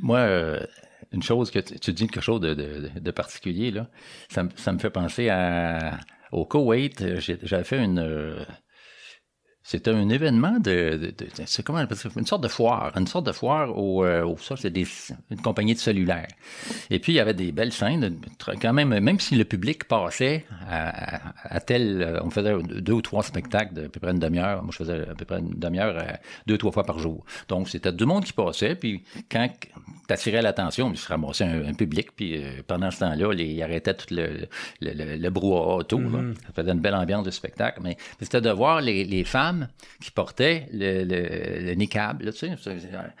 Moi, euh, une chose que tu, tu dis quelque chose de, de, de particulier, là, ça me fait penser à au Koweït, euh, j'avais fait une euh, c'était un événement de, de, de- c'est comment une sorte de foire, une sorte de foire au, euh, au ça c'est des une compagnie de cellulaire. Et puis il y avait des belles scènes, quand même, même si le public passait à, à, à tel, euh, on faisait deux ou trois spectacles de à peu près une demi-heure. Moi je faisais à peu près une demi-heure euh, deux trois fois par jour. Donc c'était du monde qui passait, puis quand t'attirais l'attention, il se ramassait un, un public, puis euh, pendant ce temps-là, il arrêtait tout le, le, le, le brouhaha autour. là. Ça faisait une belle ambiance de spectacle. Mais c'était de voir les, les femmes qui portaient le, le, le niqab. Là, tu sais. C'est-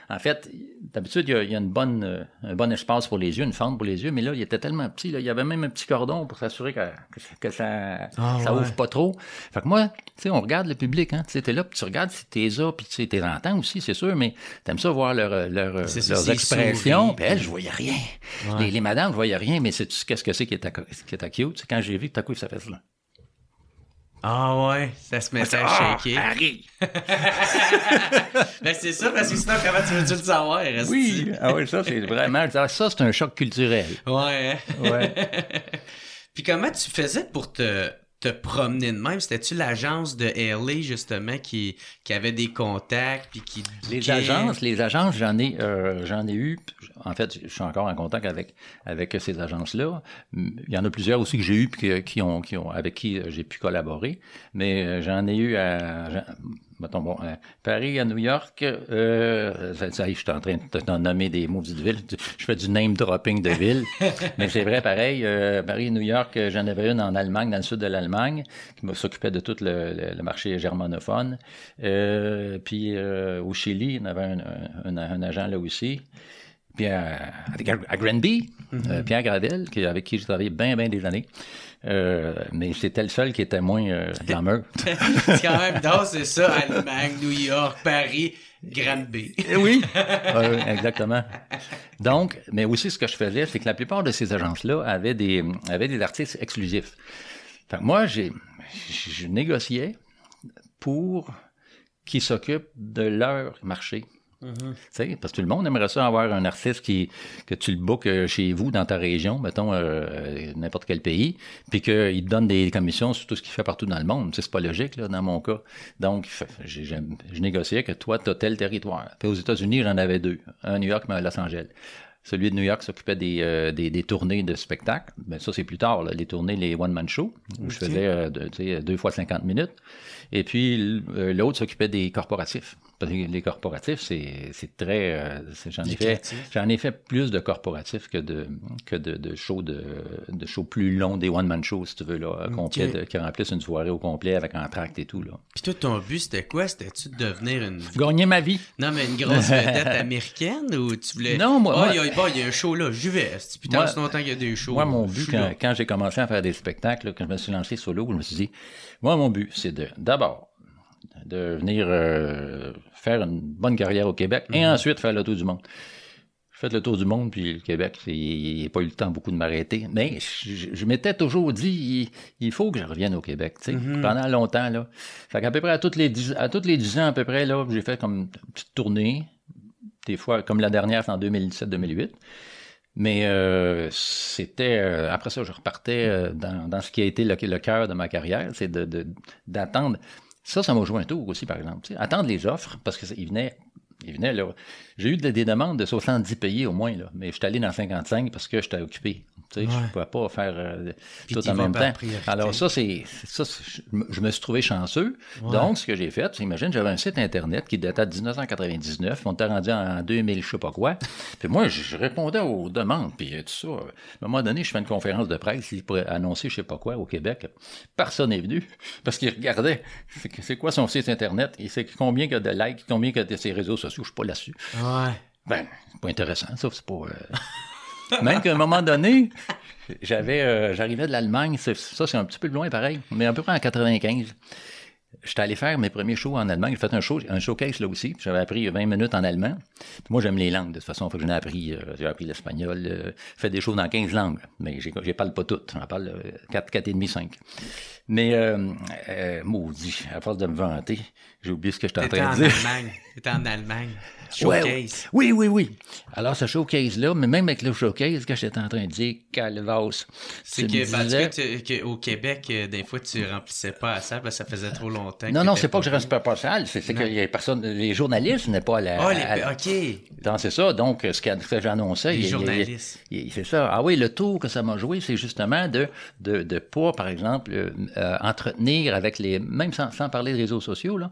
En fait, d'habitude, il y a, il y a une bonne, euh, un bon espace pour les yeux, une fente pour les yeux, mais là, il était tellement petit. Là, il y avait même un petit cordon pour s'assurer que, ça, Ah, ça ouais. ouvre pas trop. Fait que moi, tu sais, on regarde le public, hein. Tu sais, t'es là, puis tu regardes si t'es là, puis tu sais, t'es entends aussi, c'est sûr, mais t'aimes ça voir leur, leur, C'est ça, leurs expressions. Puis elle, je voyais rien. Les, les madames, je voyais rien, mais c'est qu'est-ce que c'est qui cute. C'est quand j'ai vu que tout à coup, ça fait ça? Ah ouais, ça se mettait à Ah, shaker. Harry! Ben c'est ça, parce que sinon, comment tu veux-tu le savoir? Oui, ah oui, ça, c'est vraiment, ça, c'est un choc culturel. Ouais. Ouais. Puis comment tu faisais pour te, te promener de même? C'était-tu l'agence de LA, justement, qui, qui avait des contacts, puis qui... Les agences, les agences, j'en ai, euh, j'en ai eu. En fait, je suis encore en contact avec avec ces agences-là. Il y en a plusieurs aussi que j'ai eu puis qui ont, qui ont, avec qui j'ai pu collaborer. Mais euh, j'en ai eu à, mettons bon, à Paris, à New York. Euh, ça, ça je suis en train de t'en nommer des maudites villes. Je fais du name dropping de villes. Mais c'est vrai, pareil. euh, Paris, New York, euh, j'en avais une en Allemagne, dans le sud de l'Allemagne, qui s'occupait de tout le, le- le marché germanophone. Euh, puis au Chili, en avait un, un- un- un agent là aussi. puis à, à Granby, euh, Pierre Gravel, qui, avec qui j'ai travaillé bien, bien des années. Euh, mais c'était le seul qui était moins euh, glamour. c'est quand même drôle, c'est ça, Allemagne, New York, Paris, Granby. oui, Oui, exactement. Donc, mais aussi ce que je faisais, c'est que la plupart de ces agences-là avaient des, avaient des artistes exclusifs. Fait que moi, j'ai, je négociais pour qu'ils s'occupent de leur marché. Mm-hmm. Parce que tout le monde aimerait ça avoir un artiste qui, que tu le bookes euh, chez vous, dans ta région, mettons, euh, n'importe quel pays, puis qu'il te donne des commissions sur tout ce qu'il fait partout dans le monde. C'est pas logique, là, dans mon cas. Donc, je négociais que toi, tu as tel territoire. Puis aux États-Unis, j'en avais deux. Un à New York, mais à Los Angeles. Celui de New York s'occupait des, euh, des, des, tournées de spectacles. Mais ça, c'est plus tard, là, les tournées, les one-man shows, où je faisais euh, deux fois 50 minutes. Et puis, l'autre s'occupait des corporatifs les corporatifs, c'est très. Euh, j'en ai fait, ai fait plus de corporatifs que de que de, de shows de, de plus longs, des one man shows si tu veux là, complet, qui remplissent une soirée au complet avec un tract et tout là. Puis toi, ton but c'était quoi? C'était-tu de devenir une gagner ma vie Non, mais une grosse vedette américaine ou tu voulais Non, moi. Oh, il y, a un show là, j'y vais. Putain, c'est longtemps qu'il y a des shows. Moi, mon but quand, quand j'ai commencé à faire des spectacles, quand je me suis lancé solo, je me suis dit, moi, mon but, c'est de d'abord de venir euh, faire une bonne carrière au Québec et mhm. ensuite faire le tour du monde. J'ai fait le tour du monde, puis le Québec, il n'a pas eu le temps beaucoup de m'arrêter. Mais je, m'étais toujours dit, il, faut que je revienne au Québec, tu sais, mhm. pendant longtemps, là. Fait qu'à peu près à toutes les dix, à toutes les dix ans, à peu près, là, j'ai fait comme une petite tournée. Des fois, comme la dernière, c'est en 2017-2008. Mais euh, c'était euh, après ça, je repartais dans, dans, ce qui a été le, le cœur de ma carrière, c'est de d'attendre. Ça, ça m'a joué un tour aussi, par exemple. attendre les offres, parce qu'il venait, là. J'ai eu des demandes de 70 pays au moins, là, mais je suis allé dans 55 parce que j'étais occupé. Tu sais, Je ne pouvais pas faire euh, tout en même temps. Alors ça, c'est ça, je me suis trouvé chanceux. Donc, ce que j'ai fait, imagine, j'avais un site Internet qui datait de 1999. On était rendu en 2000, je sais pas quoi. Puis moi, je répondais aux demandes. Puis tout ça. À un moment donné, je fais une conférence de presse pour annoncer je sais pas quoi au Québec. Personne n'est venu parce qu'il regardait c'est quoi son site Internet? Et c'est combien il y a de likes, combien il y a de ses réseaux sociaux? Je suis pas là-dessus. Ouais. Ben, c'est pas intéressant, ça. C'est pas... Euh, même qu'à un moment donné, j'avais, euh, j'arrivais de l'Allemagne, ça c'est un petit peu loin pareil, mais à peu près en 95. J'étais allé faire mes premiers shows en Allemagne. J'ai fait un, show, un showcase là aussi. J'avais appris 20 minutes en allemand. moi, j'aime les langues. De toute façon, j'en ai appris, euh, j'ai appris l'espagnol. Euh, fait des shows dans 15 langues. Mais je ne parle pas toutes. J'en parle 4, 4 et demi, 5. Mais, euh, maudit, à force de me vanter, j'ai oublié ce que j'étais en train de dire. T'étais en Allemagne. Showcase. oui, oui, oui. Alors, ce showcase-là, mais même avec le showcase, que j'étais en train de dire, calvasse. C'est que, parce que, au Québec, euh, des fois, tu remplissais pas à ça, parce que ça faisait trop longtemps. Non, non, c'est pas que je remplissais pas à salle, c'est que les personnes, les journalistes n'est pas à la. Ah, OK. c'est ça. Donc, ce que, j'annonçais. Les journalistes. C'est ça. Ah oui, le tour que ça m'a joué, c'est justement de, de, de pas, par exemple, euh, entretenir avec les, même sans, sans, parler de réseaux sociaux, là,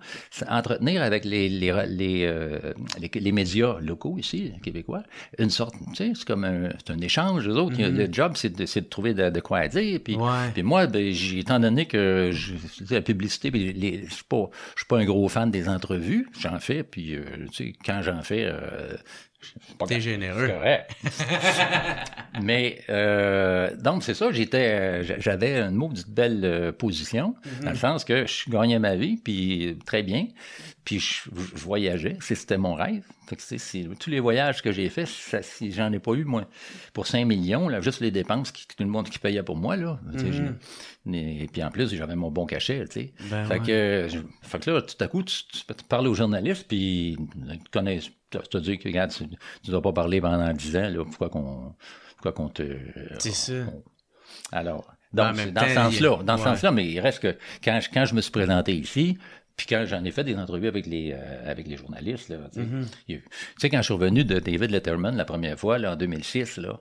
entretenir avec les, les, les, euh, les les médias locaux ici, québécois, une sorte, tu sais, c'est comme un, un échange. Les autres, mm-hmm. le job, c'est de, de, trouver de, quoi dire. Puis, puis moi, ben, étant donné que je, la publicité, je ne suis pas, pas un gros fan des entrevues, j'en fais, puis euh, tu sais, quand j'en fais, euh, T'es généreux. Mais euh, donc c'est ça, j'étais, j'avais une maudite belle euh, position dans le sens que je gagnais ma vie, puis très bien, puis je, voyageais, c'était mon rêve. Fait que tous les voyages que j'ai faits, si j'en ai pas eu moi pour 5 millions, là, juste les dépenses qui, tout le monde qui payait pour moi là. Mm-hmm. Et puis en plus j'avais mon bon cachet, tu sais. Ben fait, que, fait que là, tout à coup, tu, parles aux journalistes, puis ils connaissent te dire que, regarde, tu ne dois pas parler pendant 10 ans, là, pourquoi qu'on pourquoi qu'on te. C'est ça. Alors, dans, dans ce sens-là, dans ce sens-là, mais il reste que quand, quand je me suis présenté ici, puis quand j'en ai fait des entrevues avec les, euh, avec les journalistes, là, mm-hmm. tu sais, quand je suis revenu de David Letterman la première fois, là, en 2006, là,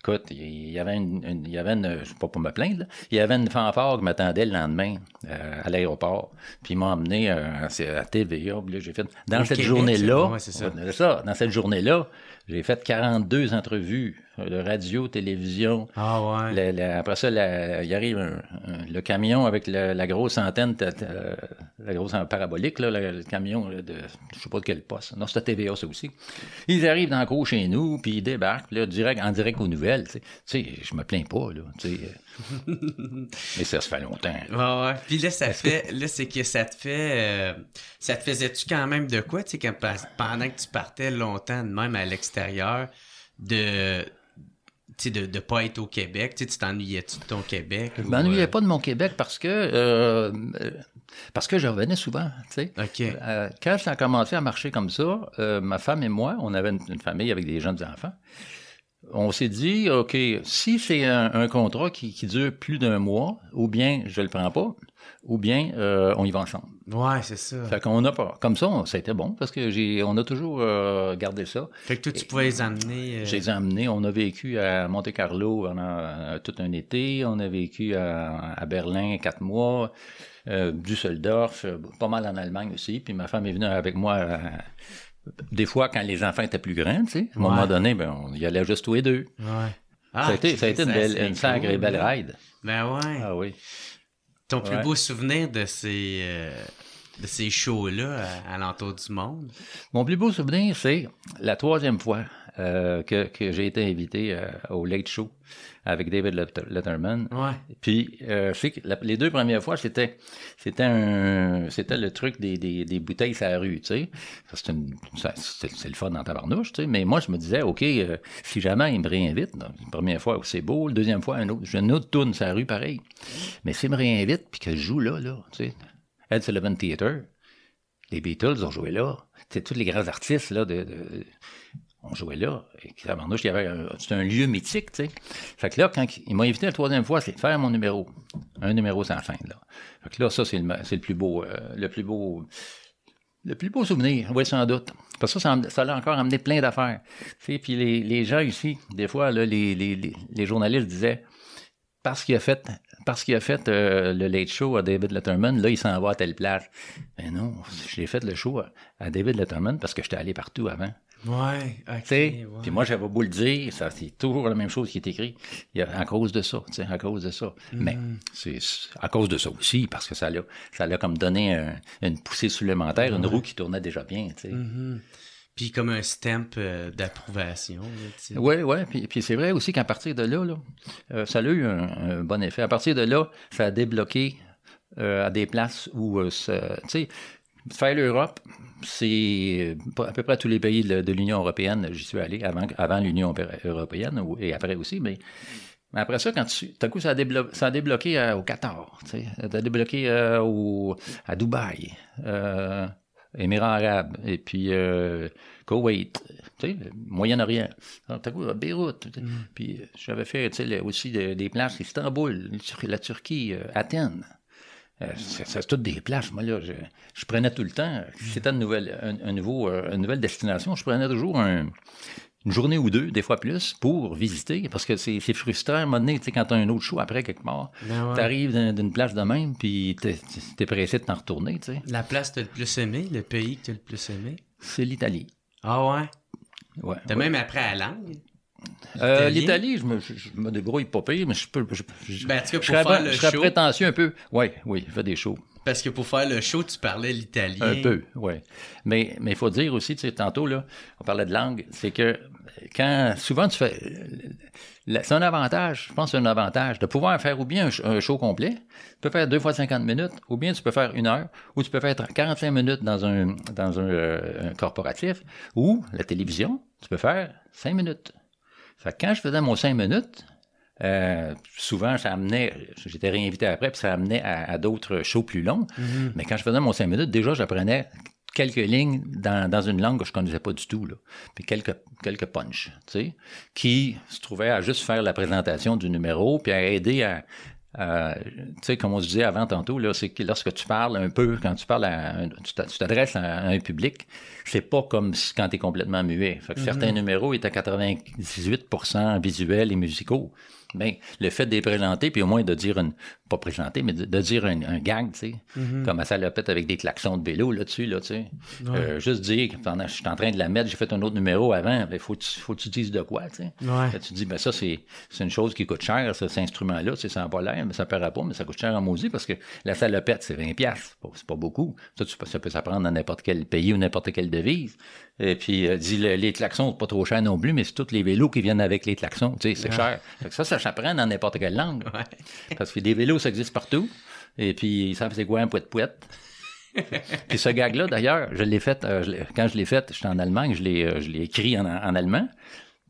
écoute, il y avait une, il y avait une, je pas pour me plaindre, il y avait une fanfare qui m'attendait le lendemain euh, à l'aéroport, puis il m'a emmené euh, à TVA, j'ai fait, dans cette journée-là, ça. dans cette journée-là, j'ai fait 42 entrevues le radio, télévision. Ah ouais. La- la- après ça, il arrive un- un- le camion avec la, la grosse antenne, euh, la grosse parabolique, là, le, le camion de, je sais pas de quel poste. Non, c'était TVA, ça aussi. Ils arrivent dans le cours chez nous, puis ils débarquent, là, direct, en direct aux nouvelles. Tu sais, je me plains pas, là. tu sais, euh. Mais ça se fait longtemps. Ouais, ouais. Puis là, ça fait, là, c'est que ça te fait, euh, ça te faisait-tu quand même de quoi, tu sais, pendant que tu partais longtemps de même à l'extérieur, de, tu sais, de, de pas être au Québec, tu sais, tu t'ennuyais-tu de ton Québec? Je ou, m'ennuyais euh, pas de mon Québec parce que euh, euh, parce que je revenais souvent, tu sais. Ok. Euh, quand ça a commencé à marcher comme ça, euh, ma femme et moi, on avait une, une famille avec des jeunes enfants. On s'est dit, OK, si c'est un, un contrat qui, qui dure plus d'un mois, ou bien je le prends pas, ou bien euh, on y va ensemble. Ouais, c'est ça. Fait qu'on a pas. Comme ça, on- ça a été bon parce que j'ai, on a toujours euh, gardé ça. Fait que toi, tu pouvais les amener. euh, J'ai les ai. On a vécu à Monte Carlo pendant tout un été. On a vécu à, à Berlin quatre mois. Düsseldorf, pas mal en Allemagne aussi. Puis ma femme est venue avec moi. Euh, des fois, quand les enfants étaient plus grands, tu sais, à un moment donné, ben, on y allait juste tous les deux. Ouais. ça, a été, ça a été une, belle, une sacrée cool, belle ride. Ben ouais. Ah oui. Ton plus Ouais. beau souvenir de ces, euh, de ces shows-là à, à l'entour du monde? Mon plus beau souvenir, c'est la troisième fois euh, que, que j'ai été invité euh, au Late Show avec David Let- Letterman. Ouais. Puis, euh, je sais que la- les deux premières fois, c'était c'était un c'était le truc des, des, des bouteilles sur la rue, tu sais. C'est le fun dans ta barnouche, tu sais. Mais moi, je me disais, OK, euh, si jamais il me réinvite, la première fois, c'est beau, la deuxième fois, un autre, j'ai une autre tourne sur la rue, pareil. Mais s'il me réinvite, puis que je joue là, là, tu sais, Ed Sullivan Theatre, les Beatles ont joué là. Tu sais, tous les grands artistes, là, de, de- on jouait là. Et il y avait un- lieu mythique, tu sais. Fait que là, quand il m'a invité la troisième fois, c'est faire mon numéro. Un numéro sans fin, là. Fait que là, ça, c'est le, le plus beau, euh, le plus beau, le plus beau souvenir, oui, sans doute. Parce que ça, ça, l'a encore amené plein d'affaires. Puis les, les gens ici, des fois, là, les, les, les journalistes disaient, parce qu'il a fait, parce qu'il a fait euh, le late show à David Letterman, là, il s'en va à telle place. Mais non, j'ai fait le show à, à David Letterman parce que j'étais allé partout avant. Ouais, ok. Tu sais, ouais. Puis moi, j'avais beau le dire, ça, c'est toujours la même chose qui est écrit. Il y a, à cause de ça, tu sais, à cause de ça. Mais c'est à cause de ça aussi, parce que ça l'a, ça l'a comme donné un- une poussée supplémentaire, une roue qui tournait déjà bien, tu sais. Mhm. Puis comme un stamp euh, d'approbation. Oui, oui. Puis, c'est vrai aussi qu'à partir de là, euh, ça a eu un, bon effet. À partir de là, ça a débloqué euh, à des places où, tu sais, faire l'Europe, c'est à peu près tous les pays de, l'Union européenne, j'y suis allé avant, avant l'Union européenne et après aussi, mais après ça, quand tu, tout coup, ça a, déblo- ça a débloqué au Qatar, ça a débloqué au, à Dubaï, Émirats arabes, et puis euh, Koweït, tu sais, Moyen-Orient, Beyrouth, sais. puis euh, j'avais fait tu sais, le- aussi de- des places, Istanbul, la Tur- la Turquie, euh, Athènes. Euh, c'est toutes des places. Moi, là, je, je prenais tout le temps. Si c'était une nouvelle, un, un nouveau, une nouvelle destination, je prenais toujours un- une journée ou deux, des fois plus, pour visiter. Parce que c'est frustrant, à un moment donné, tu sais, quand tu as un autre show après quelque part. Ben ouais. Tu arrives d'une place de même, puis t'es es pressé de t'en retourner, tu sais. La place que t'as le plus aimé, le pays que t'as le plus aimé? C'est l'Italie. Ah ouais? Ouais. T'as ouais. même appris la langue? Euh? L'Italie, je me, je, je me débrouille pas pire, mais je peux. Je, je- Ben, en tout cas, pour serais, faire le je serais show- prétentieux un peu. Oui, oui, je fais des shows. Parce que pour faire le show, tu parlais l'italien. Un peu, oui. Mais mais il faut dire aussi, tu sais, tantôt, là, on parlait de langue, c'est que quand souvent tu fais. C'est un avantage, je pense que c'est un avantage de pouvoir faire ou bien un, sh- un show complet, tu peux faire deux fois 50 minutes, ou bien tu peux faire une heure, ou tu peux faire 45 minutes dans un, dans un, euh, un corporatif, ou la télévision, tu peux faire 5 minutes. Fait que quand je faisais mon 5 minutes, euh, souvent, ça amenait, j'étais réinvité après, puis ça amenait à, à d'autres shows plus longs. Mais quand je faisais mon 5 minutes, déjà, j'apprenais quelques lignes dans, dans une langue que je connaissais pas du tout, là. Puis quelques, quelques tu sais, qui se trouvaient à juste faire la présentation du numéro, puis à aider à, à- tu sais, comme on se disait avant tantôt, là, c'est que lorsque tu parles un peu, quand tu parles à un- tu t'a- tu t'adresses à un public, c'est pas comme si- quand tu es complètement muet. Fait que certains numéros étaient 98% visuels et musicaux. Ben, le fait de les présenter, puis au moins de dire une, pas présenter, mais de, de dire un, un gag, tu sais, comme à salopette avec des klaxons de vélo là-dessus, là, tu sais. Euh, juste dire que pendant je suis en train de la mettre, j'ai fait un autre numéro avant, il faut, que tu- faut que tu dises de quoi, tu sais. Ouais. Là, tu dis, ben ça, c'est une chose qui coûte cher, ça, cet instrument-là, tu sais, ça n'a pas l'air, mais ça paiera pas, mais ça coûte cher en maudit parce que la salopette, c'est 20$, piastres. c'est pas, beaucoup. Ça, tu ça peut s'apprendre dans n'importe quel pays ou n'importe quelle devise. Et puis, euh, dis, le- les klaxons, c'est pas trop cher non plus, mais c'est tous les vélos qui viennent avec les klaxons, tu sais, c'est cher. Ça, ça s'apprend dans n'importe quelle langue. Parce que des vélos, ça existe partout. Et puis, ils savent c'est quoi un pouet-pouette. Puis ce gag-là, d'ailleurs, je l'ai fait, euh, je quand je l'ai fait, j'étais en Allemagne, je l'ai, euh, je l'ai écrit en, en allemand.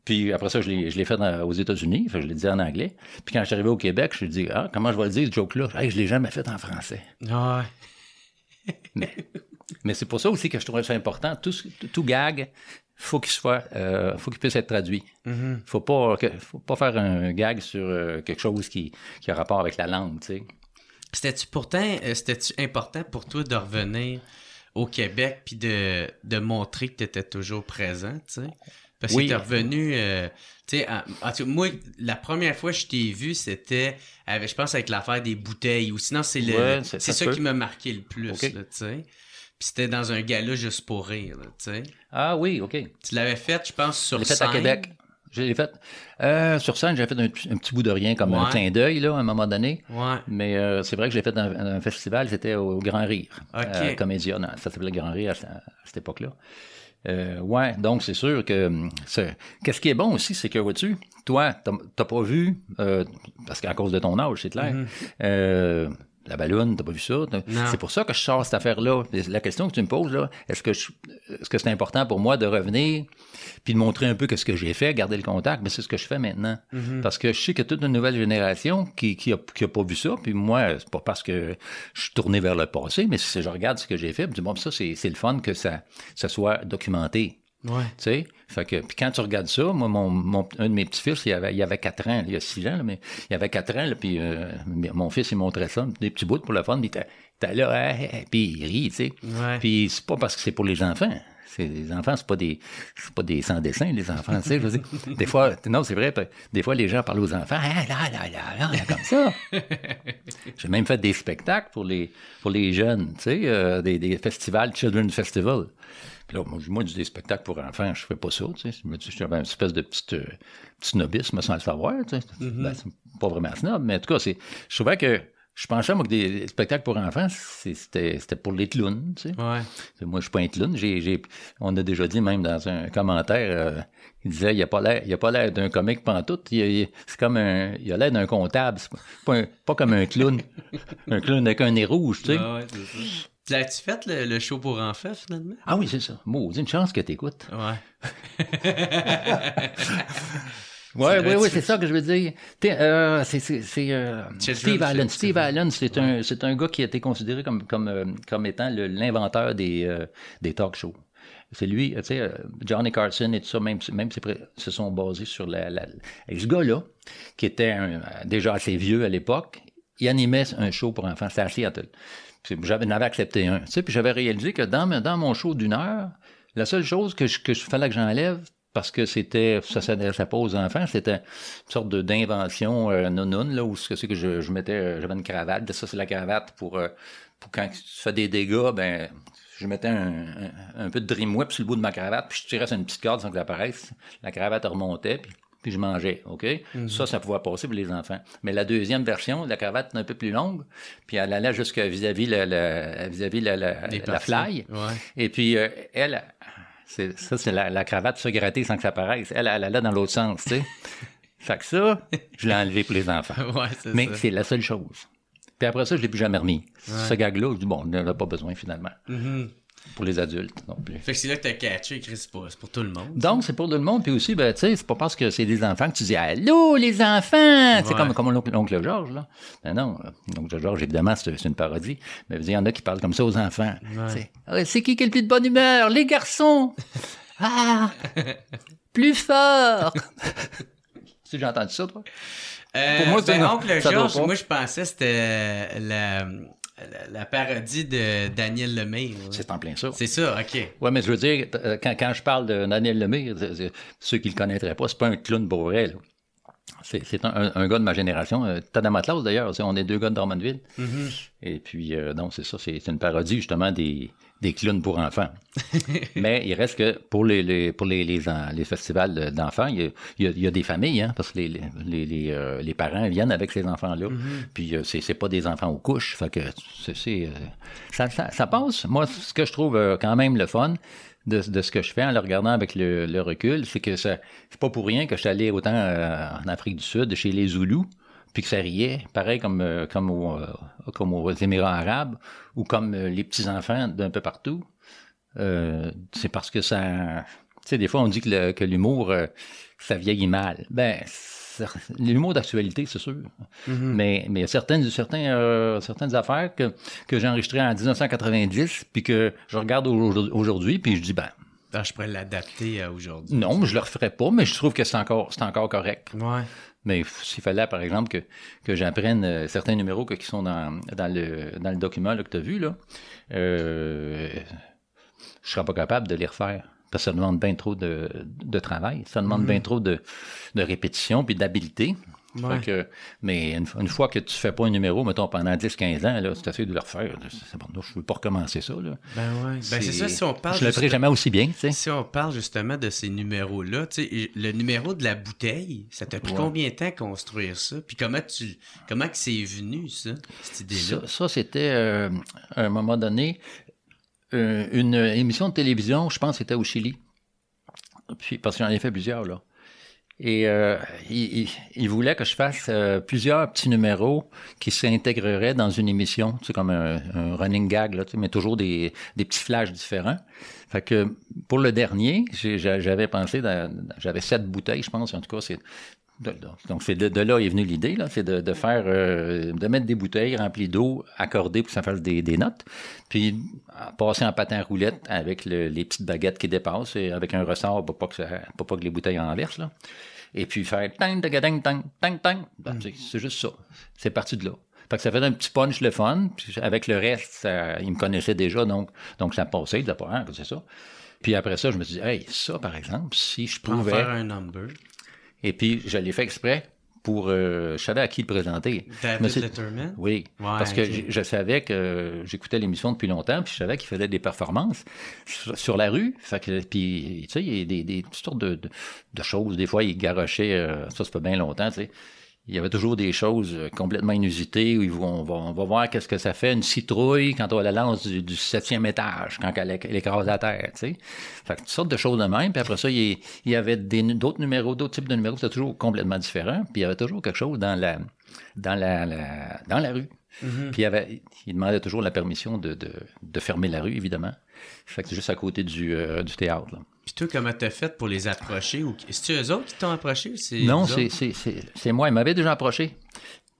Puis après ça, je l'ai, fait dans- aux États-Unis, je l'ai dit en anglais. Puis quand je suis arrivé au Québec, je me suis dit, ah, comment je vais le dire, ce joke-là? Hey, je l'ai jamais fait en français. Ouais. Mais c'est pour ça aussi que je trouvais ça important. Tout, tout gag, faut qu'il soit, euh, faut qu'il puisse être traduit. Faut pas, que- faut pas faire un gag sur euh, quelque chose qui, qui a rapport avec la langue, tu sais. C'était-tu pourtant, euh, c'était-tu important pour toi de revenir au Québec puis de, de montrer que tu étais toujours présent, tu sais? Parce Oui. que t'es revenu, tu sais, en, en tout cas, moi, la première fois que je t'ai vu, c'était, avec, je pense, avec l'affaire des bouteilles, ou sinon, c'est le, Ouais, c'est- ça qui m'a marqué le plus, tu sais. Puis c'était dans un gala juste pour rire, tu sais. Ah oui, OK. Tu l'avais fait, je pense, sur l'ai fait scène. à Québec. Je l'ai fait. Euh, sur scène, j'ai fait un, un petit bout de rien, comme un clin d'œil, là, à un moment donné. Ouais. Mais euh, c'est vrai que j'ai fait un, un festival, c'était au Grand Rire. Ok. Euh, Comédia, non, ça s'appelait Grand Rire à, ce- à cette époque-là. Euh, ouais, donc c'est sûr que hum, qu'est-ce qui est bon aussi, c'est que vois-tu, toi, t'as pas vu, euh, parce qu'à cause de ton âge, c'est clair, euh, la ballonne, t'as pas vu ça? C'est pour ça que je sors cette affaire-là. La question que tu me poses, là, est-ce que je- est-ce que c'est important pour moi de revenir puis de montrer un peu ce que j'ai fait, garder le contact, mais c'est ce que je fais maintenant. Mm-hmm. Parce que je sais qu'il y a toute une nouvelle génération qui, qui, a, qui a pas vu ça, puis moi, c'est pas parce que je suis tourné vers le passé, mais si je regarde ce que j'ai fait, je me dis, bon, ça, c'est, c'est le fun que ça, ça soit documenté. Ouais. Tu sais, fait que, puis quand tu regardes ça, moi, mon, mon- un de mes petits-fils, il avait, il avait 4 ans, il y a 6 ans, là, mais il avait 4 ans, là, puis euh, mon fils, il montrait ça, des petits bouts pour le fun, puis il était, il était là, hein, hein, puis il rit, tu sais. Ouais. Puis c'est pas parce que c'est pour les enfants. C'est, les enfants, c'est pas des, c'est pas des sans dessin, les enfants, tu sais. je veux dire. Des fois, non, c'est vrai, des fois, les gens parlent aux enfants, ah, là, là, là, là, comme ça. J'ai même fait des spectacles pour les, pour les jeunes, tu sais, euh, des, des festivals, Children's Festival. Puis là, moi, moi, je dis des spectacles pour enfants, je fais pas ça, tu sais. J'avais une espèce de petit, euh, petit snobisme sans le savoir, tu sais. Ben, c'est pas vraiment snob, mais en tout cas, c'est, je trouvais que, je pensais, moi, que des spectacles pour enfants, c'était, pour les clowns, tu sais. Ouais. Moi, je suis pas un clown. On a déjà dit même dans un commentaire, euh, il disait, il a pas l'air, il a pas l'air d'un comique pantoute. Il, il- c'est comme un, il a l'air d'un comptable. Pas, pas, un- pas comme un clown. un clown avec un nez rouge, tu sais. Ouais, L'as-tu fait le, le show pour enfants finalement? Ah oui, c'est ça. Maudit, une chance que t'écoutes. Ouais. Ouais, oui, oui, c'est ça que je veux dire. Euh, c'est, euh, Steve Allen. Steve Allen, c'est un, c'est un gars qui a été considéré comme, comme, euh, comme étant l'inventeur des, euh, des talk shows. C'est lui, tu sais, Johnny Carson et tout ça, même, même se sont basés sur la, la- et ce gars-là, qui était un- déjà assez vieux à l'époque, il animait un show pour enfants, c'était à Seattle. J'en avais accepté un, puis j'avais réalisé que dans, mon show d'une heure, la seule chose que je, que fallait que j'enlève, parce que c'était, ça s'adressait pas aux enfants, c'était une sorte d'invention euh, nounoun, là, où ce que c'est que je, mettais, euh, j'avais une cravate, ça c'est la cravate pour, euh, pour quand tu fais des dégâts, ben, je mettais un, peu de dream whip sur le bout de ma cravate, puis je tirais sur une petite corde sans que ça apparaisse. La cravate remontait, puis, puis je mangeais, OK? Ça, ça pouvait passer pour les enfants. Mais la deuxième version, la cravate est un peu plus longue, puis elle allait jusqu'à vis-à-vis la, la, vis-à-vis la, la, la fly. Ouais. Et puis, euh, elle, ça, c'est la, la cravate se gratter sans que ça paraisse. Elle, elle allait dans l'autre sens, tu sais. fait que ça, je l'ai enlevé pour les enfants. Ouais, Mais c'est la seule chose. Puis après ça, je l'ai plus jamais remis. Ce gag-là, je dis, bon, on n'en a pas besoin finalement. Mhm. Pour les adultes non plus. Fait que c'est là que t'as catché, Chris, c'est pour tout le monde. Donc, c'est pour tout le monde. Puis aussi, ben, tu sais, c'est pas parce que c'est des enfants que tu dis Allô, les enfants! C'est Ouais. comme, comme l'oncle, Georges, là. Ben non, l'oncle Georges, évidemment, c'est, une parodie. Mais il y en a qui parlent comme ça aux enfants. C'est, Ah, c'est qui qui est le plus de bonne humeur? Les garçons! Ah! plus fort! tu j'ai entendu ça, toi? Euh, Pour moi, c'est ben. Oncle Georges, moi je pensais que c'était la, la, la parodie de Daniel là. C'est en plein ça. C'est ça, ok. Ouais, mais je veux dire, euh, quand, quand je parle de Daniel c'est- ceux qui le connaîtraient pas, c'est pas un clown pour vrai, là. c'est un, un- un gars de ma génération. Euh, Tadamatlas, d'ailleurs. On est deux gars de Drummondville. Et puis, euh, non, c'est ça. C'est c'est une parodie, justement, des, des clowns pour enfants. Mais il reste que pour les, les- pour les, les, festivals de- d'enfants, il y, a, il y des familles, hein, parce que les, les, les, euh, les parents viennent avec ces enfants-là. Puis, euh, c'est c'est pas des enfants aux couches. Fait que c'est, euh, ça, ça, ça passe. Moi, ce que je trouve quand même le fun, de, de ce que je fais en le regardant avec le, le recul, c'est que ça, c'est pas pour rien que je suis allé autant en Afrique du Sud, chez les Zoulous, puis que ça riait, pareil comme, euh, comme, au, euh, comme aux Émirats arabes, ou comme euh, les petits-enfants d'un peu partout. C'est parce que ça... Tu sais, des fois, on dit que, l'humour, ça vieillit mal. Ben, l'humour d'actualité, c'est sûr. Mais mais il y a certaines, certains, euh, certaines affaires que, que j'ai enregistrées en 1990, puis que je regarde au- aujourd'hui, puis je dis, ben, Ah, je pourrais l'adapter à aujourd'hui. non, je le referai pas, mais je trouve que c'est encore, encore correct. Ouais. Mais s'il fallait, par exemple, que, que j'apprenne euh, certains numéros que- qui sont dans, dans, le, dans le document là, que tu as vu, là, euh, je serais pas capable de les refaire. Parce que ça demande bien trop de, de travail. Ça demande bien trop de, de répétition puis d'habileté. Ouais. Fait que- mais une, une fois que tu fais pas un numéro, mettons, pendant 10-15 ans, là, tu essaies de le refaire. Bon, je veux pas recommencer ça. Là. Ben ouais. Ben c'est ça, si on parle. je le ferai jamais aussi bien. Si on parle justement de ces numéros-là, le numéro de la bouteille, ça t'a pris Ouais. combien de temps construire ça? Puis comment tu comment que c'est venu, ça, cette idée-là? Ça, ça, c'était euh, à un moment donné euh, une émission de télévision, je pense que c'était au Chili. Puis, parce que j'en ai fait plusieurs, là. Et euh, il, il- il voulait que je fasse euh, plusieurs petits numéros qui s'intégreraient dans une émission, tu sais, comme un, un running gag, là, tu sais, mais toujours des, des petits flashs différents. Fait que pour le dernier, j'avais pensé, j'avais sept bouteilles, je pense, en tout cas, de- de- donc c'est de, de là est venue l'idée, là, c'est de, de faire, euh, de mettre des bouteilles remplies d'eau accordées pour que ça fasse des, des notes, puis passer en patin roulette avec le- les petites baguettes qui dépassent, et avec un ressort pour pas que, ça, pour pas que les bouteilles renversent, là. Et puis faire tang, tang, tang, tang, tang, tang. Ben, c'est- C'est juste ça. C'est parti de là. Fait que ça fait un petit punch le fun. Puis avec le reste, ça, ils me connaissaient déjà, donc, donc ça passait. Disaient pas, ah, c'est ça. Puis après ça, je me suis dit, hey, ça, par exemple, si je en pouvais. faire un number. Et puis, je l'ai fait exprès pour. euh, je savais à qui le présenter. David c'est- Letterman? Oui, Ouais, parce que je, je savais que j'écoutais l'émission depuis longtemps, puis je savais qu'il faisait des performances sur, sur la rue. Fait que, puis, tu sais, il y a des, des toutes sortes de, de, de choses. Des fois, il garochait, euh, ça, ça fait bien longtemps, tu sais. Il y avait toujours des choses euh, complètement inusitées où ils vont- on va, on va voir qu'est-ce que ça fait une citrouille quand on la lance du, du septième étage, quand elle, elle écrase la terre, tu sais. Fait que toutes sortes de choses de même. Puis après ça, il, y- il y avait d'autres numéros, d'autres types de numéros, c'était toujours complètement différent. Puis il y avait toujours quelque chose dans la, dans la, la- dans la rue. Mm-hmm. Puis il, avait, il demandait toujours la permission de, de, de fermer la rue, évidemment. Fait que c'est juste à côté du, euh, du théâtre. là. Puis toi, comment t'as fait pour les approcher? Ou... C'est-tu eux autres qui t'ont approché? Non, c'est, autres? c'est, c'est, c'est moi. Il m'avait déjà approché,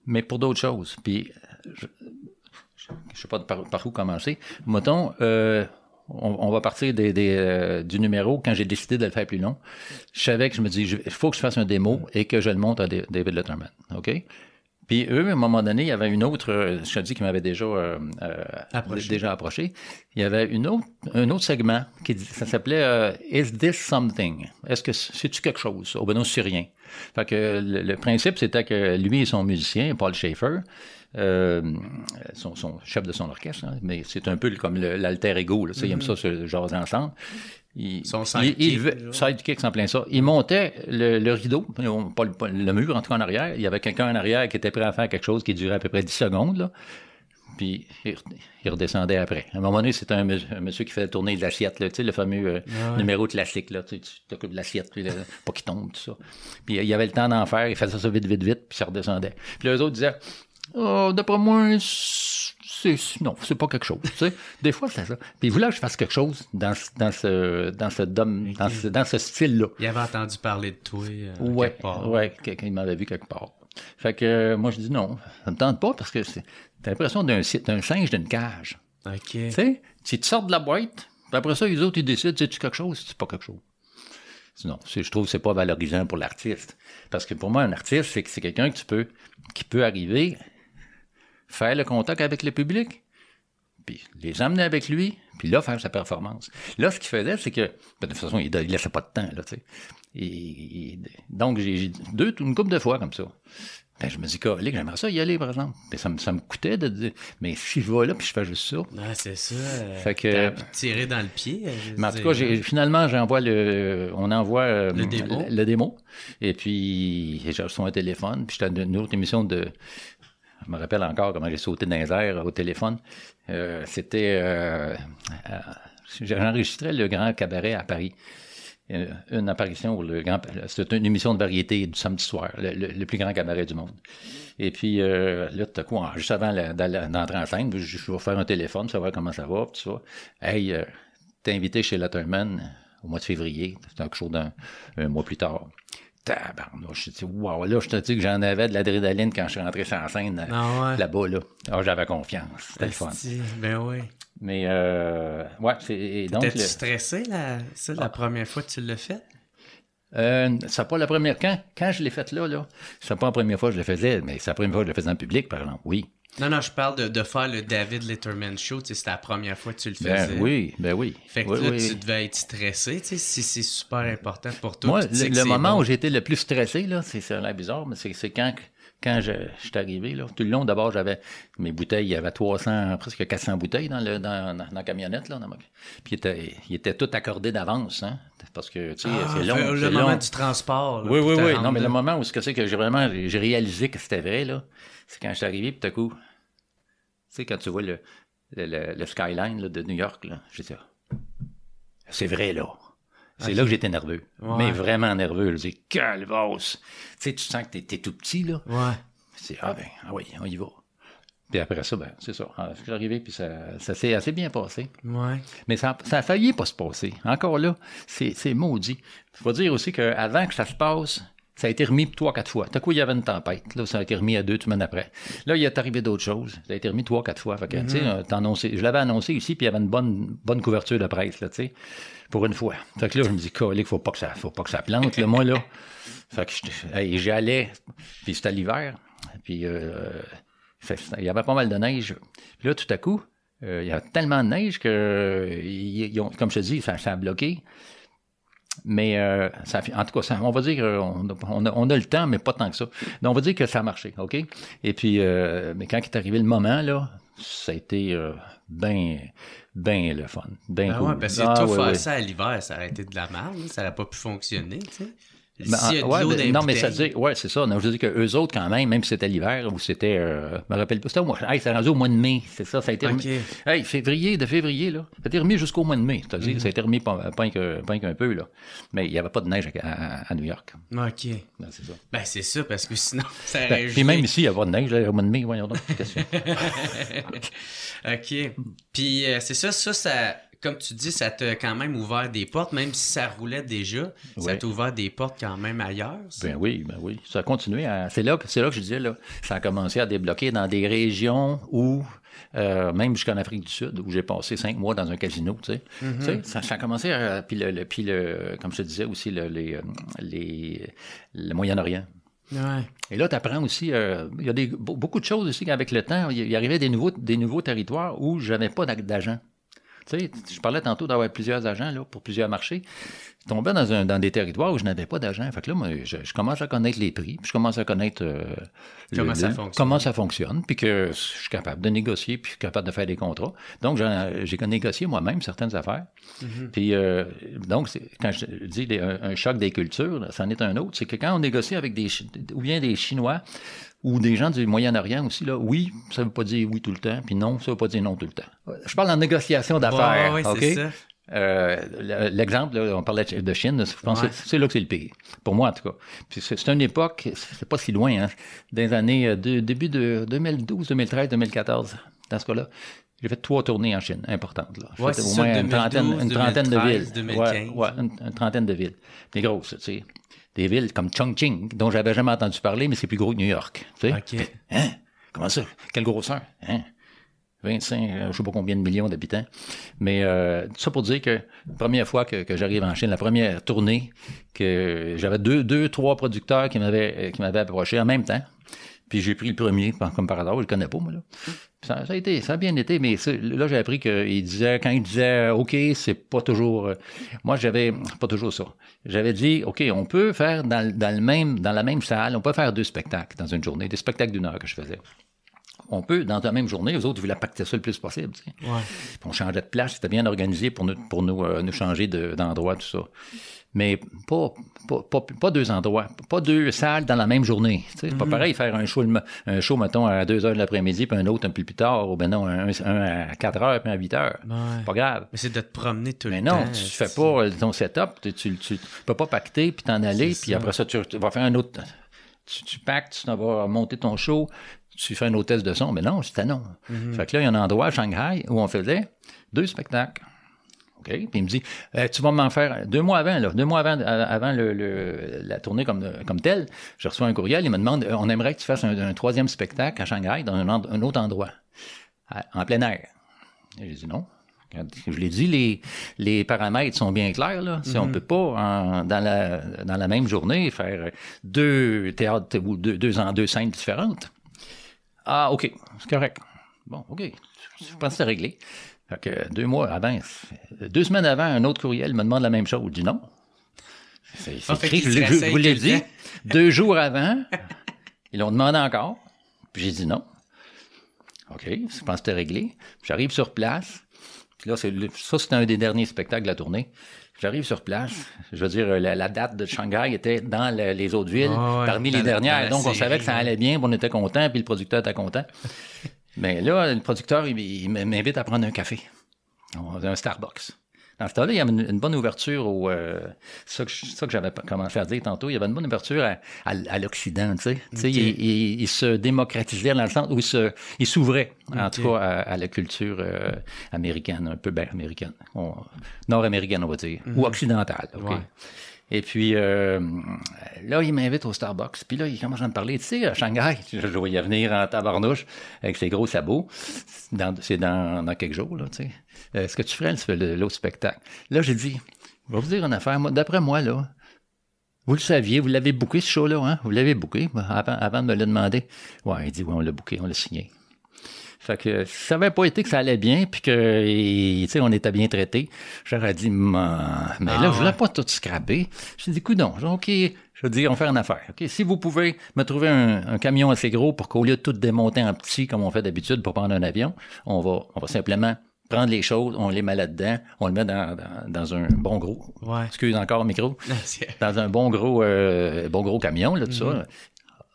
mais pour d'autres choses. Puis, je ne sais pas par, par où commencer. Mettons, euh, on, on va partir des, des, euh, du numéro quand j'ai décidé de le faire plus long. Je savais que je me dis, il faut que je fasse un démo et que je le montre à Da- David Letterman. OK? Puis eux, à un moment donné, il y avait une autre, euh, je te dis qui m'avait déjà, euh, euh, Approché. déjà approché. Il y avait une autre, un autre segment qui dit- ça s'appelait euh, Is this something? Est-ce que c'est-tu quelque chose? Oh ben non, c'est rien. Fait que le, le principe, c'était que lui et son musicien, Paul Schaeffer, euh, son, son chef de son orchestre, hein, mais c'est un peu comme l'alter ego, là, tu sais, ils aiment ça se jaser ensemble. Il, Son il- sidekick, il veut- genre. sidekick, c'est en plein ça. Il montait le, le rideau, pas le, pas le mur, en tout cas en arrière. Il y avait quelqu'un en arrière qui était prêt à faire quelque chose qui durait à peu près 10 secondes, là. Puis il, re- il redescendait après. À un moment donné, c'était un, monsieur qui faisait tourner l'assiette, tu sais, le fameux euh, numéro classique, là, tu t'occupes de l'assiette, pas qu'il tombe, tout ça. Puis il y avait le temps d'en faire, il faisait ça vite, vite, vite, puis ça redescendait. Puis les autres disaient, oh, d'après moi, c'est, non, c'est pas quelque chose, tu sais. Des fois, c'est ça. Puis il voulait que je fasse quelque chose dans, ce- dans ce, dans ce, dom- dans ce, dans ce style-là. Il avait entendu parler de toi. euh, Ouais, quelque part. ouais, quelqu'un il m'avait vu quelque part. Fait que euh, moi, je dis non, ça me tente pas parce que c'est, t'as l'impression d'un, d'un singe d'une cage. OK. Tu sais, si tu sors de la boîte, puis après ça, les autres, ils décident, c'est-tu quelque chose, c'est pas quelque chose. Non, c'est- je trouve que c'est pas valorisant pour l'artiste. Parce que pour moi, un artiste, c'est que c'est quelqu'un tu qui peut arriver, faire le contact avec le public, puis les emmener avec lui, puis là, faire sa performance. Là, ce qu'il faisait, c'est que, ben, de toute façon, il, il laissait pas de temps, là, tu sais. Et, et- donc, j'ai deux, une couple de fois comme ça. Ben, je me dis, colique, j'aimerais ça y aller, par exemple. Mais ça, me- ça me coûtait de dire, mais si je vais là, puis je fais juste ça. Ah, c'est ça. Fait que- tirer dans le pied. Mais en tout cas, j'ai- finalement, j'envoie le, on envoie euh, Le démo. le, le démo. Et puis, j'ai reçu un téléphone. Puis j'étais dans une autre émission de, je me rappelle encore comment j'ai sauté dans les airs au téléphone. Euh, C'était, euh, euh, j'enregistrais le Grand Cabaret à Paris. Une apparition, au le grand, c'était une émission de variété du samedi soir, le, plus grand cabaret du monde. Et puis euh, là, en- juste avant d'entrer en scène, je, vais faire un téléphone, savoir comment ça va, tout ça. Hey, t'es invité chez Letterman au mois de février, c'était quelque chose d'un un mois plus tard. Tabarnouche, wow, là, je te dis que j'en avais de l'adrénaline quand je suis rentré sur la scène Ah ouais. là-bas, là. Alors, j'avais confiance, c'était le fun. Ben oui. Mais, euh, ouais, c'est, et donc, T'étais-tu le- stressé, là, ça, la première fois que tu l'as fait? Euh, c'est pas la première. Quand, quand je l'ai faite là, là, c'est pas la première fois que je le faisais, mais c'est la première fois que je le faisais en public, par exemple. Oui. Non, non, je parle de, de faire le David Letterman Show. C'était la première fois que tu le faisais. Ben oui, ben oui. Fait que Oui, là, oui. tu devais être stressé, si c'est super important pour toi. Moi, le, moment bon. où j'étais le plus stressé, là, c'est ça a l'air bizarre, mais c'est quand, quand je, je suis arrivé, là. Tout le long, d'abord, j'avais mes bouteilles, il y avait 300, presque 400 bouteilles dans, le, dans, dans, dans la camionnette, là. dans ma- Puis il était, il était tout accordé d'avance, hein. Parce que, tu sais, Ah, c'est long. le moment long. du transport. là, Oui, oui, oui. Non, mais le moment où c'est que j'ai vraiment j'ai réalisé que c'était vrai, là, c'est quand je suis arrivé, puis tout à coup, tu sais, quand tu vois le, le, le- le skyline là, de New York, là, j'ai dit, Ah, c'est vrai, là. C'est là que j'étais nerveux. Ouais. Mais vraiment nerveux. J'ai dit, calvasse. Tu sais, tu sens que t'es, tout petit, là. Ouais. C'est, ah ben, ah oui, on y va. Puis après ça, ben, c'est ça. Ah, Je suis arrivé, puis ça, ça s'est assez bien passé. Ouais. Mais ça, ça a failli pas se passer. Encore là, c'est, c'est maudit. Il faut dire aussi qu'avant que ça se passe, ça a été remis trois, quatre fois. Tout à coup, il y avait une tempête. Là, ça a été remis à deux semaines après. Là, il est arrivé d'autres choses. Ça a été remis trois, quatre fois. Fait que, tu sais, euh, t'as annoncé- je l'avais annoncé ici, puis il y avait une bonne, bonne couverture de presse, là, tu sais, pour une fois. Fait que là, je me dis, colique, faut pas que ça, faut pas que ça plante, là, moi, là. Fait que j'allais, puis c'était l'hiver, puis euh, il y avait pas mal de neige. Puis là, tout à coup, euh, il y a tellement de neige que, ils- ils ont- comme je te dis, ça, ça a bloqué. Mais euh, ça, en tout cas, ça- on va dire qu'on on a, on a le temps, mais pas tant que ça. Donc, on va dire que ça a marché, OK? Et puis, euh, mais quand est arrivé le moment, là, ça a été euh, bien ben le fun. Ben Ben cool. ouais, parce que Ah, tout ouais, faire ouais. ça à l'hiver, ça aurait été de la merde, ça aurait pas pu fonctionner, tu sais. Ben, ouais, ben, non, mais ça dit, ouais, c'est ça. Non, je dis que eux autres, quand même, même si c'était l'hiver ou c'était, euh, je me rappelle pas, c'était hey, rendu au mois de mai, c'est ça, ça a été Ok. remis. Hey, février, de février, là, ça a été remis jusqu'au mois de mai, c'est-à-dire, Mhm. ça a été remis pas, pas, qu'un peu, là. Mais il n'y avait pas de neige à, à- à New York. Ok. Non, c'est ça. Ben, c'est ça, parce que sinon, ça Ben, puis même ici, il n'y a pas de neige, là, au mois de mai, voyons donc? OK. Puis euh, c'est ça, ça, ça, comme tu dis, ça t'a quand même ouvert des portes, même si ça roulait déjà, ça t'a ouvert des portes quand même ailleurs. ça? Ben oui, ben oui. Ça a continué à. C'est là, que- c'est là que je disais, là, ça a commencé à débloquer dans des régions où, euh, même jusqu'en Afrique du Sud, où j'ai passé cinq mois dans un casino, tu sais. Sais, ça, ça a commencé à. Puis, le, le- puis le, comme je te disais aussi, le, les, euh, les, le Moyen-Orient. Ouais. Et là, tu apprends aussi, euh, il y a des, be- beaucoup de choses aussi avec le temps. Il y arrivait des nouveaux, des nouveaux territoires où j'avais pas d'ac- d'agent. Tu sais, je parlais tantôt d'avoir plusieurs agents là, pour plusieurs marchés. Je tombais dans, un, dans des territoires où je n'avais pas d'agent. Fait que là, moi, je, je commence à connaître les prix, puis je commence à connaître euh, Comment ça le- fonctionne? comment ça fonctionne, puis que je suis capable de négocier, puis je suis capable de faire des contrats. Donc, j'ai négocié moi-même certaines affaires. Mhm. Puis, euh, donc, quand je dis un, un choc des cultures, c'en est un autre. C'est que quand on négocie avec des, ou bien des Chinois, ou des gens du Moyen-Orient aussi, là, oui, ça veut pas dire oui tout le temps, puis non, ça veut pas dire non tout le temps. Je parle en négociation d'affaires, Ouais, ouais, OK? c'est ça. Euh, le- L'exemple, là, on parlait de Chine, je pense Ouais. c'est là que c'est le pire. Pour moi, en tout cas. Puis c'est une époque, c'est pas si loin, hein, dans les années euh, de- début de 2012, 2013, 2014, dans ce cas-là. J'ai fait trois tournées en Chine, importantes. Là. J'ai Ouais, fait c'est au ça, moins une 2012, trentaine, une trentaine de 2013, villes. 2015. Ouais, ouais, une, une trentaine de villes. Des grosses, tu sais. Des villes comme Chongqing, dont j'avais jamais entendu parler, mais c'est plus gros que New York. Tu sais. OK. Hein? Comment ça? Quelle grosseur? Hein? 25, euh, je sais pas combien de millions d'habitants. Mais euh, tout ça pour dire que la première fois que, que j'arrive en Chine, la première tournée, que j'avais deux, deux, trois producteurs qui m'avaient euh, qui m'avaient approché en même temps. Puis j'ai pris le premier, comme par hasard, je le connais pas, moi, là. Ça, ça a été, ça a bien été, mais là, j'ai appris qu'il disait, quand il disait, OK, c'est pas toujours, euh, moi, j'avais, pas toujours ça. J'avais dit, OK, on peut faire dans, le- dans le même, dans la même salle, on peut faire deux spectacles dans une journée, des spectacles d'une heure que je faisais. On peut, dans la même journée, les autres, ils voulaient pacter ça le plus possible, tu sais. Ouais. Puis on changeait de place, c'était bien organisé pour nous, pour nous, euh, nous changer de- d'endroit, tout ça. Mais pas, pas, pas, pas deux endroits, pas deux salles dans la même journée. C'est pas pareil faire un show, un show, mettons, à 2 heures de l'après-midi, puis un autre un peu plus tard, ou ben non, un, un à 4 heures, puis un à 8 heures. Ouais. Pas grave. Mais c'est de te promener tout Mais le non, temps. tu fais pas ton setup, tu, tu, tu peux pas pacter puis t'en aller, puis après ça, tu, tu vas faire un autre. Tu, tu pactes, tu vas monter ton show, tu fais un autre test de son. Mais non, c'était non. Mm-hmm. Fait que là, il y a un endroit à Shanghai où on faisait deux spectacles. OK? Puis il me dit, Euh, tu vas m'en faire deux mois avant, là, deux mois avant, euh, avant le, le- la tournée comme, comme telle. Je reçois un courriel, il me demande, euh, on aimerait que tu fasses un, un troisième spectacle à Shanghai dans un, autre endroit, à- en plein air. J'ai dit non. Je l'ai dit, les, les paramètres sont bien clairs. Là. Si on peut pas, en- dans, la, dans la même journée, faire deux théâtres ou deux, deux, en- deux scènes différentes. Ah, OK, c'est correct. Bon, OK, je pense que c'est réglé. Fait que deux mois avant, deux semaines avant, un autre courriel me demande la même chose. Je dis non. C'est Ah, écrit, je, vous l'ai dit. Deux jours avant, ils l'ont demandé encore. Puis j'ai dit non. OK, je pense que c'était réglé. J'arrive sur place. Puis là, le- ça, c'était un des derniers spectacles de la tournée. J'arrive sur place. Je veux dire, la, la date de Shanghai était dans le- les autres villes, Ah ouais, parmi les dernières. Donc, on savait que ça allait bien, puis on était content, puis le producteur était content. Mais là, le producteur, il, il m'invite à prendre un café. Un Starbucks. Dans ce temps-là, il y avait une, bonne ouverture au. euh, ça que, je- ça que j'avais commencé à dire tantôt. Il y avait une bonne ouverture à, à- à l'Occident, tu sais. Tu sais, il, il- il se démocratisait dans le sens où il s'ouvrait, en tout cas, à, à la culture euh, américaine, un peu ben, américaine, nord-américaine, on va dire, ou occidentale. OK? Ouais. Et puis euh, là, il m'invite au Starbucks. Puis là, il commence à me parler, tu sais, à Shanghai, je voyais venir en tabarnouche avec ses gros sabots. C'est dans, dans quelques jours, là, tu sais. Euh, Est-ce que tu ferais le- l'autre spectacle? Là, j'ai dit, je vais vous dire une affaire. D'après moi, là, vous le saviez, vous l'avez booké, ce show-là, hein? Vous l'avez booké avant, avant de me le demander. Ouais, il dit, oui, on l'a booké, on l'a signé. Fait que si ça n'avait pas été que ça allait bien, puis que, et, tu sais, on était bien traité, j'aurais dit, mais Ah là, je voulais ouais. pas tout scraper. J'ai dit, écoute, non, OK, je veux dire, on fait une affaire. OK, si vous pouvez me trouver un, un camion assez gros pour qu'au lieu de tout démonter en petit, comme on fait d'habitude pour prendre un avion, on va, on va simplement prendre les choses, on les met là-dedans, on le met dans, dans, dans un bon gros, Ouais. excuse encore micro, dans un bon gros, euh, bon gros camion, là, tout Mm-hmm. ça.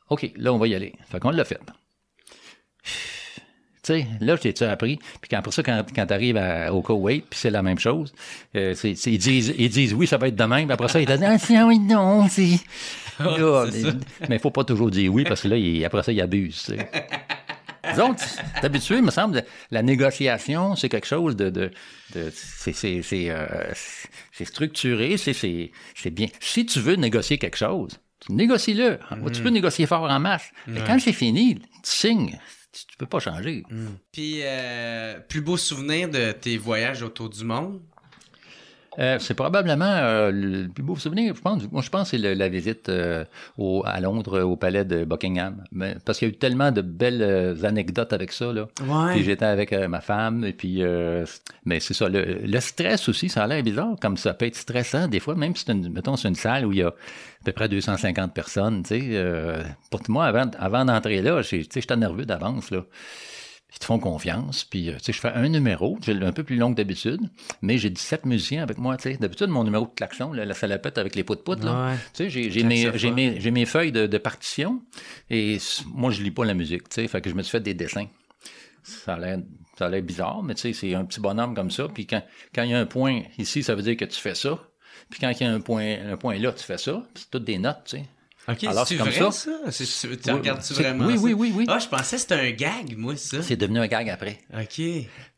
OK, là, on va y aller. Fait qu'on l'a fait. Tu sais, là, j'ai tu appris? Puis quand- après ça, quand, quand tu arrives au Koweït, puis c'est la même chose, euh, ils, disent, ils disent oui, ça va être de même. Puis après ça, ils disent ah, oui, non, c'est. Là, c'est mais- il faut pas toujours dire oui, parce que là, après ça, ils abusent. tu sais. Donc, t'es habitué, il me semble, la négociation, c'est quelque chose de... de, de- c'est, euh, structuré, c'est, bien. Si tu veux négocier quelque chose, tu négocies-le. Tu peux négocier fort en masse. Mais quand c'est fini, tu signes. Tu, peux pas changer. Puis, euh, plus beau souvenir de tes voyages autour du monde? Euh, c'est probablement euh, le plus beau souvenir, je pense. Moi, je pense que c'est le- la visite euh, au, à Londres, au palais de Buckingham. Mais, parce qu'il y a eu tellement de belles anecdotes avec ça. Là. Ouais. Puis j'étais avec ma femme, et puis... euh, mais c'est ça, le, le stress aussi, ça a l'air bizarre, comme ça peut être stressant des fois, même si c'est une, mettons, c'est une salle où il y a à peu près 250 personnes, tu sais. euh, pour moi, avant, avant d'entrer là, j'ai- tu sais, j'étais nerveux d'avance, là. Ils te font confiance, puis euh, tu sais, je fais un numéro, j'ai un peu plus long que d'habitude, mais j'ai 17 musiciens avec moi, tu sais. D'habitude, mon numéro de klaxon, là, la salopette avec les pout-pout, là, Ouais. tu sais, j'ai, mes, feuilles de, de partition et moi, je lis pas la musique, tu sais, fait que je me suis fait des dessins. Ça a l'air, ça a l'air bizarre, mais tu sais, c'est un petit bonhomme comme ça. Puis quand, quand il y a un point ici, ça veut dire que tu fais ça. Puis quand il y a un point, un point là, tu fais ça. Puis c'est toutes des notes, tu sais. Ok, Alors, c'est comme vrai, ça? tu Oui, regardes-tu vraiment oui, ça? oui, oui, oui. Ah, je pensais que c'était un gag, moi, ça. C'est devenu un gag après. Ok.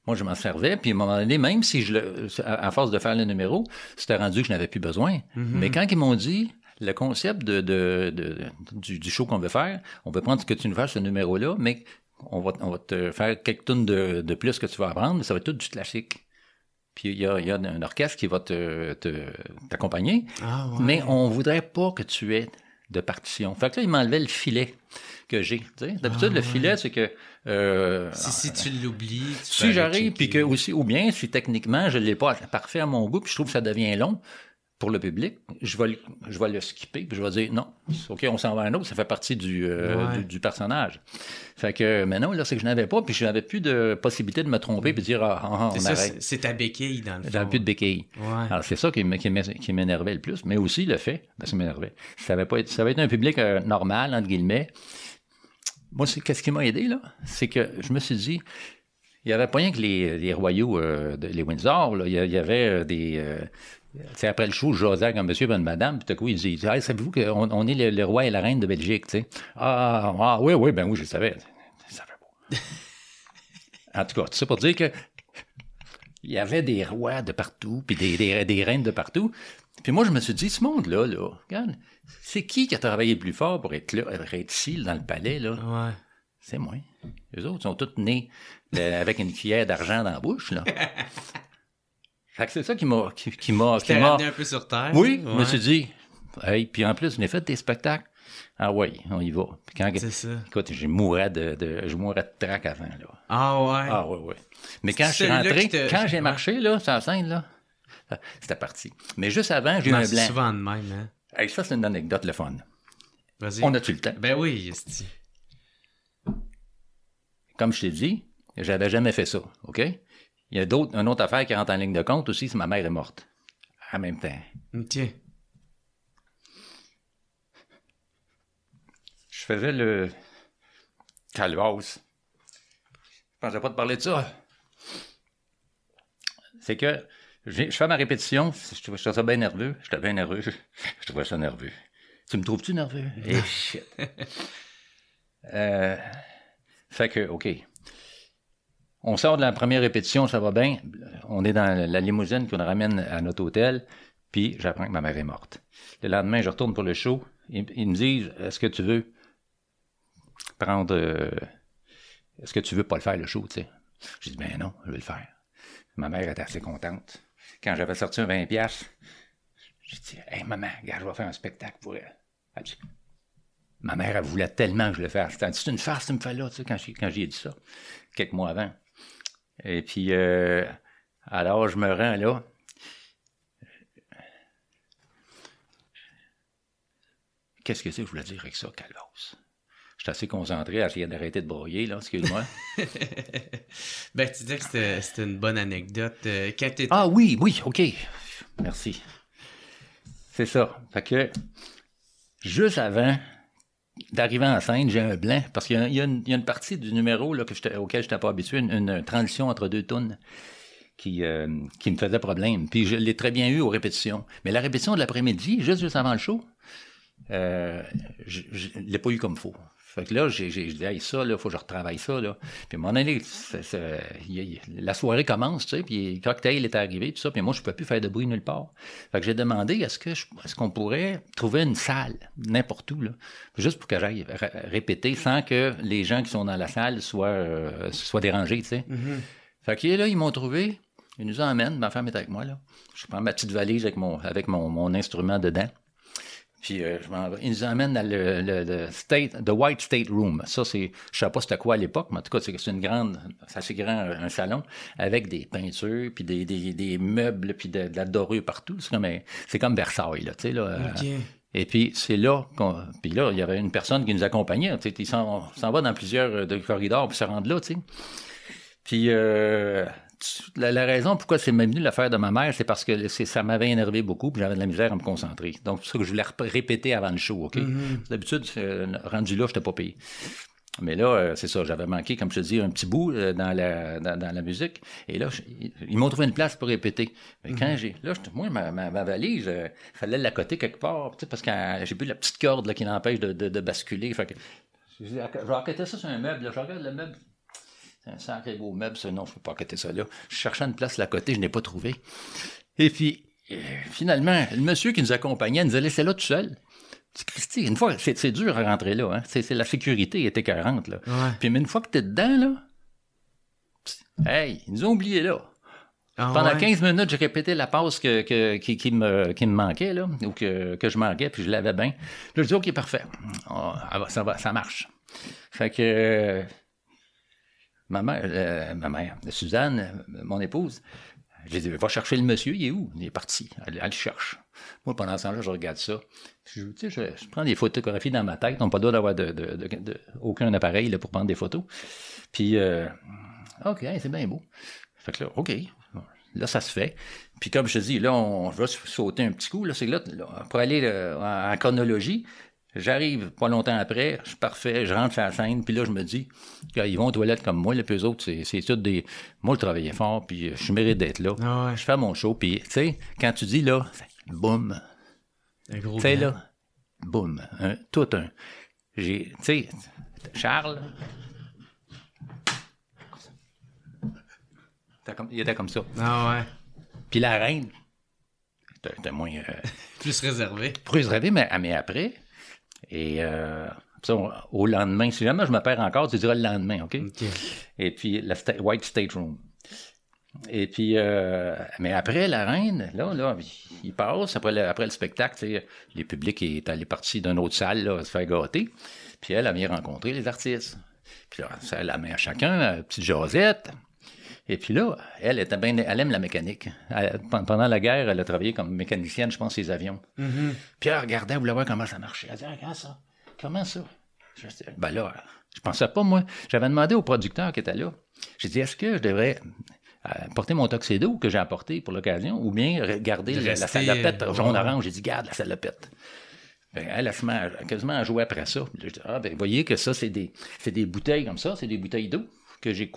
Moi, je m'en servais, puis à un moment donné, même si je le, à, force de faire le numéro, c'était rendu que je n'avais plus besoin. Mais quand ils m'ont dit le concept de, de, de- du, du show qu'on veut faire, on veut prendre ce que tu nous fasses ce numéro-là, mais on va, on va te faire quelques tonnes de, de plus que tu vas apprendre, mais ça va être tout du classique. Puis il y a, y a un orchestre qui va te, te- t'accompagner, Ah, ouais. mais on voudrait pas que tu aies de partition. Fait que là, il m'enlevait le filet que j'ai. D'habitude, Ah, le ouais. filet, c'est que... euh, Si, si tu l'oublies, si j'arrive, puis que aussi, ou bien si techniquement je l'ai pas parfait à mon goût, puis je trouve que ça devient long pour le public, je vais le, je vais le skipper, puis je vais dire non, ok, on s'en va à un autre, ça fait partie du, euh, Ouais. du, du personnage. Fait que maintenant, là, c'est que je n'avais pas, puis je n'avais plus de possibilité de me tromper, puis de dire ah, ah, ah, C'est on ça, arrête. c'est- ta béquille dans le fond. J'avais plus de béquilles. Ouais. Alors, c'est ça qui, qui m'é- qui m'énervait le plus, mais aussi le fait, ben, ça m'énervait. Ça avait pas été, ça avait été un public euh, normal, entre guillemets. Moi, c'est, qu'est-ce qui m'a aidé, là? C'est que je me suis dit, il n'y avait pas rien que les, les royaux, euh, de- les Windsor, là. Il y avait des. Sais, après le show, je jasais un monsieur et une madame, puis tout coup, il dit Hey, Savez-vous qu'on on est le, le roi et la reine de Belgique, tu sais ah, ah, oui, oui, ben oui, je le savais. Je savais pas. en tout cas, tout ça pour dire que il y avait des rois de partout, puis des, des, des reines de partout. Puis moi, je me suis dit, ce monde-là, là, regarde, c'est qui qui a travaillé le plus fort pour être là, pour être ici, dans le palais, là? Ouais. C'est moi. Les autres sont tous nés euh, avec une cuillère d'argent dans la bouche, là. fait que c'est ça qui m'a, qui, qui m'a, un peu sur terre. oui, je Ouais. me suis dit, hey, puis en plus, a fait des spectacles. Ah oui, on y va. Puis quand, C'est ça. écoute, je mourais de, de, je mourais de trac avant, là. Ah ouais. Ah oui, oui. Mais quand je suis rentré, quand j'ai ouais. marché, là, sur la scène, là, ah, c'était parti. Mais juste avant, j'ai eu un blanc. souvent de même, hein. Hey, ça, c'est une anecdote, le fun. Vas-y. On a-tu le temps? Ben oui. Comme je t'ai dit, j'avais jamais fait ça, OK? Il y a d'autres, une autre affaire qui rentre en ligne de compte aussi, c'est ma mère est morte. En même temps. Ok. Je faisais le calvasse. Je pensais pas te parler de ça. C'est que je fais ma répétition, je trouvais je trouvais ça bien nerveux. J'étais bien nerveux. Je trouvais ça nerveux. Tu me trouves-tu nerveux? Eh shit. Euh, fait que, OK. On sort de la première répétition, ça va bien. On est dans la limousine qu'on ramène à notre hôtel, puis j'apprends que ma mère est morte. Le lendemain, je retourne pour le show. Ils, me disent Est-ce que tu veux prendre. euh, Est-ce que tu veux pas le faire, le show, tu sais? J'ai dit Ben non, je vais le faire. Ma mère était assez contente. Quand j'avais sorti un 20$, piastres, j'ai dit Hey, maman, regarde, je vais faire un spectacle pour elle. Elle dit, Ma mère, elle voulait tellement que je le fasse. C'est une farce, tu me fais là, tu sais, quand j'ai dit ça, quelques mois avant. Et puis, euh, alors, je me rends là. Qu'est-ce que c'est que je voulais dire avec ça, Calvas? J'étais assez concentré à essayer d'arrêter de broyer, là, excuse-moi. Ben, tu disais que c'était une bonne anecdote. Euh, quand ah oui, oui, OK. Merci. C'est ça. Fait que, juste avant d'arriver en scène, j'ai un blanc, parce qu'il y a, une, partie du numéro là, que auquel je n'étais pas habitué, une, transition entre deux tunes qui, euh, qui me faisait problème. Puis je l'ai très bien eu aux répétitions. Mais la répétition de l'après-midi, juste, juste avant le show, euh, je ne l'ai pas eu comme faut. Fait que là, j'ai j'ai dit, hey, ça, là, faut que je retravaille ça, là. Puis à un moment donné, il la soirée commence, tu sais, puis le cocktail est arrivé, tout ça, puis moi, je ne peux plus faire de bruit nulle part. Fait que j'ai demandé, est-ce que je- est-ce qu'on pourrait trouver une salle, n'importe où, là, juste pour que j'aille ré- répéter sans que les gens qui sont dans la salle soient, euh, soient dérangés, tu sais. Mhm. Fait que là, ils m'ont trouvé, ils nous emmènent, ma femme est avec moi, là. Je prends ma petite valise avec mon, avec mon, mon instrument dedans. Puis euh. Ils nous emmènent dans le, le, le state, the White State Room. Ça, c'est, je sais pas c'était quoi à l'époque, mais en tout cas, c'est une grande, c'est assez grand, un salon, avec des peintures, puis des, des, des meubles, puis de, de la dorure partout. C'est comme, c'est comme Versailles, là, tu sais, là. euh, et puis, c'est là qu'on. Puis là, il y avait une personne qui nous accompagnait. Tu sais, il s'en va dans plusieurs euh, de corridors pour se rendre là, tu sais. Puis, euh, la, la raison pourquoi c'est même venu l'affaire de ma mère, c'est parce que ça m'avait énervé beaucoup, puis j'avais de la misère à me concentrer. Donc, c'est ça que je voulais répéter avant le show, OK? D'habitude, euh, rendu là, je n'étais pas payé. Mais là, euh, c'est ça, j'avais manqué, comme je te dis, un petit bout euh, dans, la, dans, dans la musique. Et là, je- ils, m'ont trouvé une place pour répéter. Mais quand j'ai. Là, je- moi, ma, ma, ma valise, il fallait la coter quelque part, parce que j'ai plus la petite corde là, qui l'empêche de, de, de basculer. Fait que, je dis, je vais ça sur un meuble. là. Je regarde le meuble. C'est un sacré beau meuble, ça. Non, je ne peux pas accoter ça là. Je cherchais une place à la côté, je n'ai pas trouvé. Et puis, euh, finalement, le monsieur qui nous accompagnait nous a laissé là tout seul. Christy, une fois, c'est dur à rentrer là. Hein? C'est la sécurité est écœurante. Là. Ouais. Puis mais une fois que t'es dedans, là, hey, ils nous ont oubliés là. Ah Pendant ouais? 15 minutes, j'ai répété la passe que, que- qui, qui me, qui me manquait, là, ou que, que je manquais, puis je l'avais bien. Là, je dis, OK, parfait. Ah, ça va, ça marche. Fait que euh, ma mère, euh, ma mère, Suzanne, euh, mon épouse, j'ai dit, va chercher le monsieur, il est où? Il est parti. Elle, elle le cherche. Moi, pendant ce temps-là, je regarde ça. Je, je, je prends des photographies dans ma tête. On pas le droit d'avoir de, de- aucun appareil là, pour prendre des photos. Puis, euh, OK, c'est bien beau. Fait que là, OK. Là, ça se fait. Puis comme je te dis, là, on va sauter un petit coup. Là, c'est là, là, pour aller en, en chronologie, j'arrive pas longtemps après, je suis parfait, je rentre sur la scène, puis là, je me dis, ils vont aux toilettes comme moi, là, puis eux autres, c'est, tout des... Moi, je travaillais fort, puis euh, je mérite d'être là. Ah ouais. Je fais mon show, puis, tu sais, quand tu dis, là, boum, Un gros tu sais, là, boum, un- tout un... J'ai, tu sais, Charles... Comme- Il était comme ça. Ah ouais. Puis la reine, t'as moins... euh, Plus réservé. plus mais, mais après. Et euh, ça, on- au lendemain, si jamais je me perds encore, tu diras le lendemain, OK? Et puis, la sta- White State Room. Et puis, euh, mais après, la reine, là, là, il passe, après le, après le spectacle, les publics est allé parti d'une autre salle, là, se faire gâter. Puis elle, elle vient rencontrer les artistes. Puis là, ça la met à chacun, petite Josette. Et puis là, elle était bien, elle aime la mécanique. Elle- pendant la guerre, elle a travaillé comme mécanicienne, je pense, les avions. Puis elle regardait, elle voulait voir comment ça marchait. Elle disait, Ah, regarde ça. Comment ça? Je dis, ben là, je pensais pas, moi. J'avais demandé au producteur qui était là. J'ai dit, est-ce que je devrais euh, porter mon tuxedo que j'ai apporté pour l'occasion ou bien regarder De la, salopette euh, jaune-orange? J'ai dit, garde la salopette. Ben, elle, se met quasiment à jouer après ça. Je dis, ah, ben, voyez que ça, c'est des, c'est des bouteilles comme ça, c'est des bouteilles d'eau que j'ai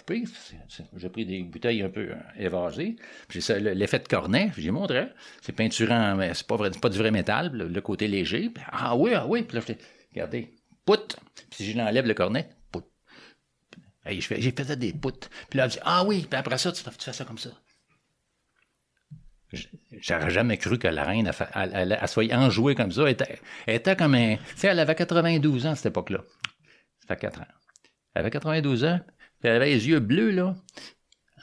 c'est- J'ai pris des bouteilles un peu euh, évasées. Puis c'est ça, le- l'effet de cornet, j'ai montré. C'est peinturant, mais c'est pas, pas du vrai métal, le, côté léger. Ah oui, ah oui. Puis là, regardez, pout. Puis si je l'enlève le cornet, pout. Hey, je fais, j'ai fait des poutres. Puis là, elle dit, ah oui, puis après ça, tu fais, ça comme ça. J'aurais jamais cru que la reine, elle, fa- elle, soit enjouée comme ça. Elle était, elle était comme un. Tu sais, elle avait 92 ans à cette époque-là. Ça fait 4 ans. Elle avait 92 ans, puis elle avait les yeux bleus, là.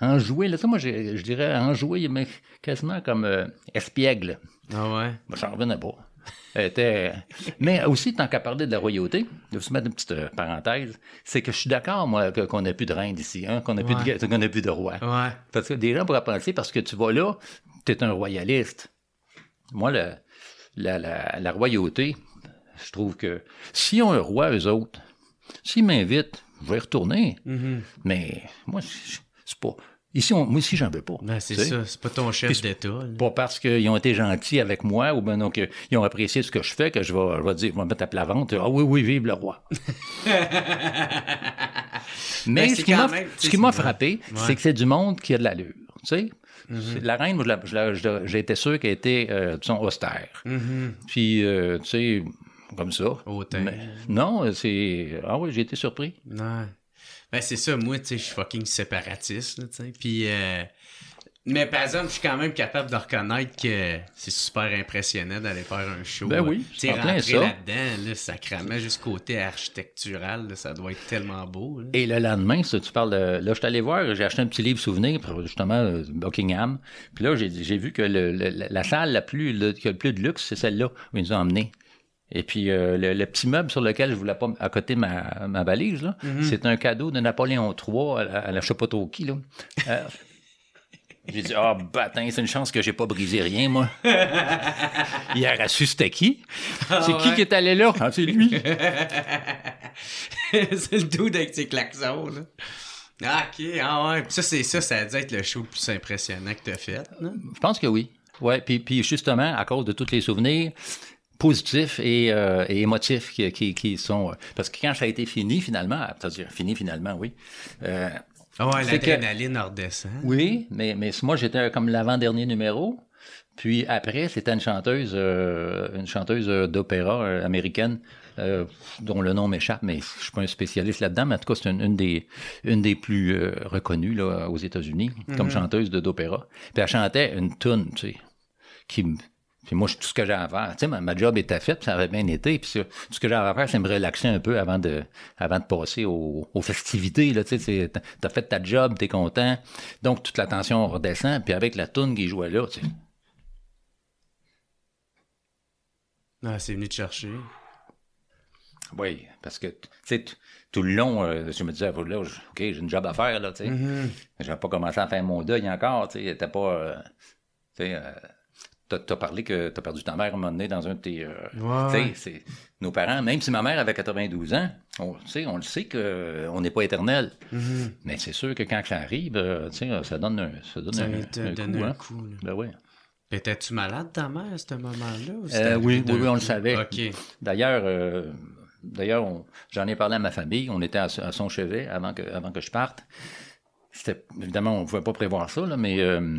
Enjouée, là. Ça, moi, je, je dirais enjouée, mais quasiment comme euh, espiègle. Ah ouais? Ben, j'en revenais pas. Elle était... Mais aussi, tant qu'à parler de la royauté, je vais vous mettre une petite euh, parenthèse, c'est que je suis d'accord, moi, qu'on n'a plus de reine ici, hein, qu'on n'a plus, de Ouais. qu'on n'a plus de roi. Ouais. Parce que des gens pourraient penser, parce que tu vas là, tu es un royaliste. Moi, le- la, la- la royauté, je trouve que s'ils ont un roi, eux autres, s'ils m'invitent, je vais y retourner. Mhm. Mais moi, c'est pas. Ici, on- moi aussi, j'en veux pas. Ben, c'est ça. C'est pas ton chef d'État. Pas parce qu'ils ont été gentils avec moi ou bien donc ils ont apprécié ce que je fais que je vais, je vais dire, je vais me mettre à plat ventre. Ah oui, oui, vive le roi. Mais Ben, ce qui même- ce qui m'a frappé, Ouais. C'est que c'est du monde qui a de l'allure. Tu sais? C'est- La reine, moi, j'ai été sûr qu'elle était, euh, disons, austère. Mhm. Puis, euh, tu sais, comme ça. Mais- non, c'est. Ah oui, j'ai été surpris. Ouais. Ben, c'est ça, moi, tu sais, je suis fucking séparatiste, tu sais. Puis, euh, mais par exemple, je suis quand même capable de reconnaître que c'est super impressionnant d'aller faire un show. Ben oui, tu sais, c'est rentrer ça. là-dedans, là, sacrément, juste côté architectural, là, ça doit être tellement beau. là. Et le lendemain, ça, tu parles de. Là, je suis allé voir, j'ai acheté un petit livre souvenir pour justement euh, Buckingham. Puis là, j'ai vu que le- le- la- la salle la plus, le, qui a le plus de luxe, c'est celle-là où ils nous ont emmenés. Et puis, euh, le, le petit meuble sur lequel je voulais pas accoter ma, ma valise, là, c'est un cadeau de Napoléon III à la, à la là. Euh, j'ai dit, ah, bâtin, c'est une chance que j'ai pas brisé rien, moi. Il a su c'était qui? C'est qui ouais. qui est allé là? Ah, c'est lui. c'est le dude avec ses klaxons, là. Ah, ok, ah ouais. Ça, c'est ça, ça a dû être le show le plus impressionnant que t'as fait, là. Je pense que oui. Ouais, puis, puis justement, à cause de tous les souvenirs positifs et, euh, et émotifs qui, qui, qui sont... euh, Parce que quand ça a été fini, finalement, c'est-à-dire fini finalement, oui. euh, Ah ouais, l'adrénaline redescend. oui, mais, mais moi, j'étais comme l'avant-dernier numéro. Puis après, c'était une chanteuse, euh, une chanteuse euh, d'opéra euh, américaine, euh, dont le nom m'échappe, mais je suis pas un spécialiste là-dedans. Mais en tout cas, c'est une, une des, une des plus euh, reconnues là, aux États-Unis comme chanteuse de d'opéra. Puis elle chantait une tune, tu sais, qui, me- Puis moi, tout ce que j'ai à faire, tu sais, ma, ma job était faite, puis ça avait bien été. Puis ça, tout ce que j'avais à faire, c'est me relaxer un peu avant de, avant de passer aux, aux festivités. Là, tu sais, t'as- fait ta job, t'es content. Donc, toute la tension redescend. Puis avec la toune qui jouait là, tu sais, Ah, c'est venu te chercher. Oui, parce que, tu sais, tout le long, euh, je me disais, là, je- OK, j'ai une job à faire, là, tu sais. J'avais pas commencé à faire mon deuil encore, tu sais. T'as pas, euh, tu sais, euh, t'as, t'as parlé que t'as perdu ta mère à un moment donné dans un de tes, euh, Ouais. c'est, nos parents, même si ma mère avait 92 ans, on, on le sait qu'on n'est pas éternel. Mais c'est sûr que quand ça arrive, euh, ça donne un, ça donne Ça un, un donner coup, un hein. coup. là. Ben oui. Puis Étais-tu malade, ta mère, à ce moment-là? Euh, oui, oui, oui, on le savait. D'ailleurs, euh, d'ailleurs, j'en ai parlé à ma famille. On était à, à son chevet avant que, avant que je parte. C'était évidemment, on ne pouvait pas prévoir ça, là, mais euh,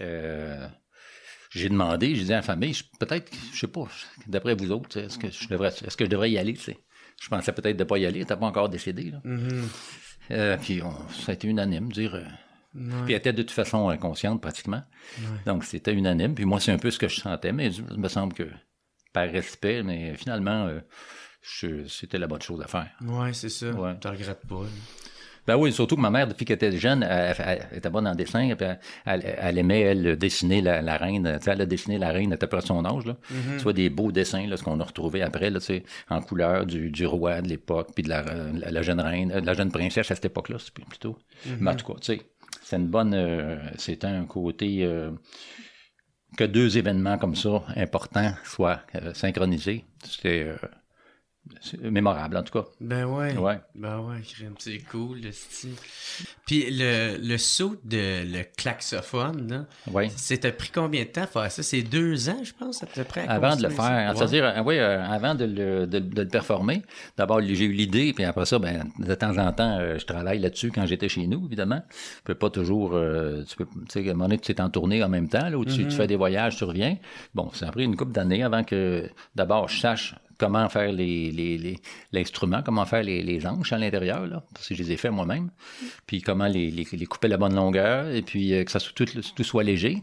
euh, j'ai demandé, j'ai dit à la famille, peut-être, je sais pas, d'après vous autres, est-ce que je devrais, est-ce que je devrais y aller, tu sais? Je pensais peut-être de pas y aller, n'était pas encore décédé. Là. Mhm. Euh, puis on- ça a été unanime, dire. euh, Ouais. puis elle était de toute façon inconsciente pratiquement. Donc c'était unanime. Puis moi, c'est un peu ce que je sentais, mais il me semble que par respect, mais finalement, euh, c'était la bonne chose à faire. Ouais, c'est ça. Ouais. Tu regrettes pas. là. Ben oui, surtout que ma mère, depuis qu'elle était jeune, elle, elle- elle était bonne en dessin, elle, elle- aimait, elle, dessiner la, la reine. Tu sais, elle a dessiné la reine à peu près son âge, là. Soit des beaux dessins, là, ce qu'on a retrouvé après, là, tu sais, en couleur du, du roi de l'époque, puis de la, la, la jeune reine, euh, de la jeune princesse à cette époque-là, c'est plutôt. Mais en tout cas, tu sais, c'est une bonne, euh, c'était un côté, euh, que deux événements comme ça, importants, soient euh, synchronisés. C'était c'est mémorable, en tout cas. Ben ouais. Ouais. Ben ouais, c'est cool, le style. Puis le, le saut de le klaxophone, là, Ouais. ça t'a pris combien de temps faire ça? C'est deux ans, je pense, à peu près? à Avant de le faire, c'est-à-dire, oui, euh, avant de le, de, de le performer, d'abord, j'ai eu l'idée, puis après ça, ben, de temps en temps, euh, je travaille là-dessus quand j'étais chez nous, évidemment. Tu peux pas toujours, euh, tu peux, tu sais, à un moment donné, tu es en tournée en même temps, là, où tu, tu fais des voyages, tu reviens. Bon, ça a pris une couple d'années avant que, d'abord, je sache comment faire les, les, les- l'instrument, comment faire les, les anches à l'intérieur, là, parce que je les ai fait moi-même, puis comment les, les, les couper à la bonne longueur, et puis euh, que ça soit, tout, tout soit léger.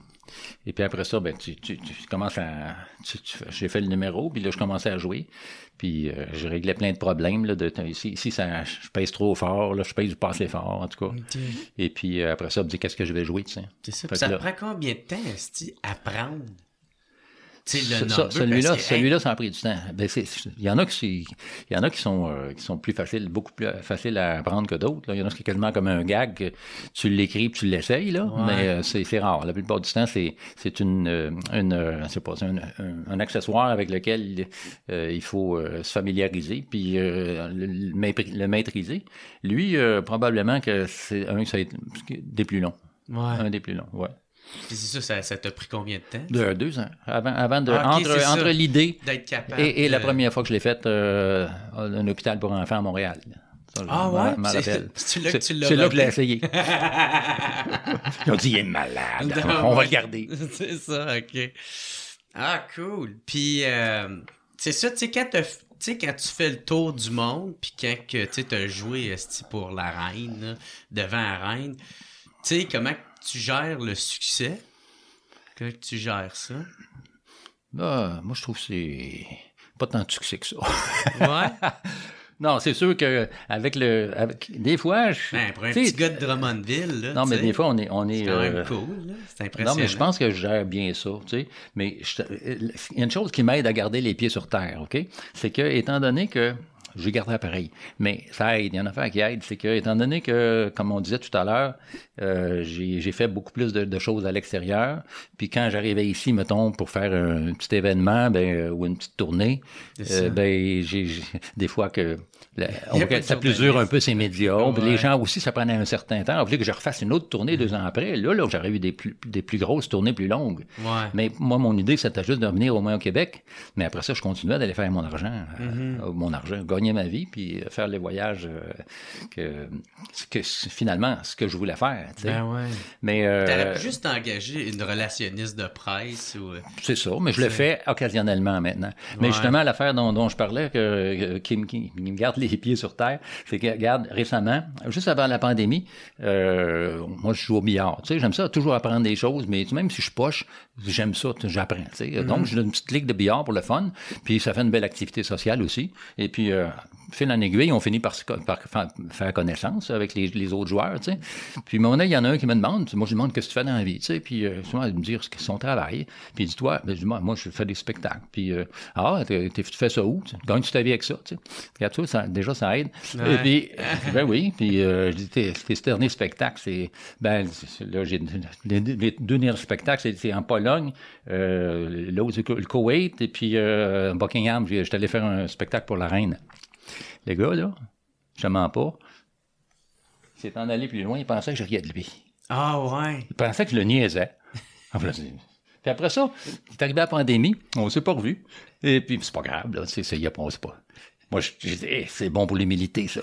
Et puis après ça, ben, tu, tu, tu commences à. tu- tu fais- j'ai fait le numéro, puis là, je commençais à jouer. Puis euh, je réglais plein de problèmes. Là, de, ici, ici ça, je pèse trop fort, là, je pèse pas assez fort, en tout cas. Et puis euh, après ça, je me dis qu'est-ce que je vais jouer, tu sais? C'est ça. Puis que ça là- prend combien de temps, Esti, apprendre? Tu sais, Ça- le ça- number, celui-là, celui-là, ça a pris du temps. Ben, il y en a qui, il y en a qui sont, euh, qui sont plus faciles, beaucoup plus faciles à apprendre que d'autres. Il y en a qui est quasiment comme un gag, que tu l'écris tu l'essayes, là. Ouais. Mais euh, c'est rare. La plupart du temps, c'est c'est une, euh, une, euh, c'est pas, un, un- un accessoire avec lequel euh, il faut euh, se familiariser puis euh, le, le maîtri- le maîtriser. Lui, euh, probablement que c'est un ça va être des plus longs. Ouais. Un des plus longs, ouais. C'est ça, ça, ça t'a pris combien de temps? De deux ans. Avant, avant de, Ah, entre, entre l'idée et, la première fois que je l'ai faite, euh, un hôpital pour enfants à Montréal. Ça, Ah ouais? C'est- là que tu l'as C'est là que je l'ai essayé. Ils ont dit, il est malade. Non, On va le garder. c'est ça, ok. Ah, cool. Puis, euh, c'est ça, tu sais, quand, tu sais, quand tu fais le tour du monde, puis quand tu as joué esti, pour la reine, devant la reine, tu sais, comment tu gères le succès? Comment tu gères ça? Ah, moi, je trouve que c'est pas tant de succès que ça. Ouais? non, c'est sûr que avec le. Avec, des fois, je. Ben, pour un petit gars de Drummondville, là. Non, mais des fois, on est. On est C'est quand même euh, cool, là. C'est impressionnant. Non, mais je pense que je gère bien ça, tu sais. Mais il y a une chose qui m'aide à garder les pieds sur terre, OK? C'est que, étant donné que j'ai gardé pareil, mais ça aide, il y en a affaire qui aide, c'est que, étant donné que, comme on disait tout à l'heure, euh, j'ai fait beaucoup plus de, de choses à l'extérieur, puis quand j'arrivais ici, mettons, pour faire un, petit événement, ben, euh, ou une petite tournée, euh, ben, j'ai des fois que on pas que ça de plus dure un peu ces médias, Ouais. les gens aussi, ça prenait un certain temps. Il fallait que je refasse une autre tournée deux ans après? Là, là j'aurais eu des plus, des plus grosses tournées plus longues. Ouais. Mais moi, mon idée, c'était juste de venir au moins au Québec. Mais après ça, je continuais d'aller faire mon argent. euh, Mm-hmm. euh, mon argent. Gagner ma vie, puis faire les voyages euh, que, que finalement, ce que je voulais faire. Ben ouais. Mais euh, T'aurais juste engager une relationniste de presse ou. euh, c'est ça, mais je le fais occasionnellement maintenant. Mais justement, l'affaire dont, dont je parlais, que, qui, qui me garde les pieds sur terre, c'est que, regarde, récemment, juste avant la pandémie, euh, moi, je joue au billard. Tu sais, j'aime ça, toujours apprendre des choses, mais même si je poche, j'aime ça, tu sais, j'apprends. tu sais. Donc, j'ai une petite ligue de billard pour le fun, puis ça fait une belle activité sociale aussi. Et puis, euh, fil en aiguille, on finit par, par fa- faire connaissance avec les, les autres joueurs, tu sais. Puis, à un moment donné, il y en a un qui me demande, moi, je lui demande qu'est-ce que tu fais dans la vie, tu sais? Puis, euh, souvent, il me dit son travail. Puis, il dit, toi, ben, je dis, moi, moi, je fais des spectacles. Puis, euh, ah, tu fais ça où? Tu gagnes-tu ta vie avec ça, tu sais? Regarde, tu vois, ça, déjà, ça aide. Ouais. Et puis, ben oui. Puis, euh, je dis, tes, tes derniers spectacles, c'est, ben, là, j'ai, les, les deux derniers spectacles, c'est, en Pologne, euh, l'autre, c'est le Koweït, et puis, euh, Buckingham, j'étais allé faire un spectacle pour la reine. Les gars, là, je mens pas. Il s'est en allé plus loin, il pensait que je riais de lui. Ah ouais. Il pensait que je le niaisais. Puis après ça, il est arrivé la pandémie, on s'est pas revu. Et puis, c'est pas grave, là, c'est, c'est, y a pas, c'est pas. Moi, je, je dis, Hey, c'est bon pour l'humilité, ça.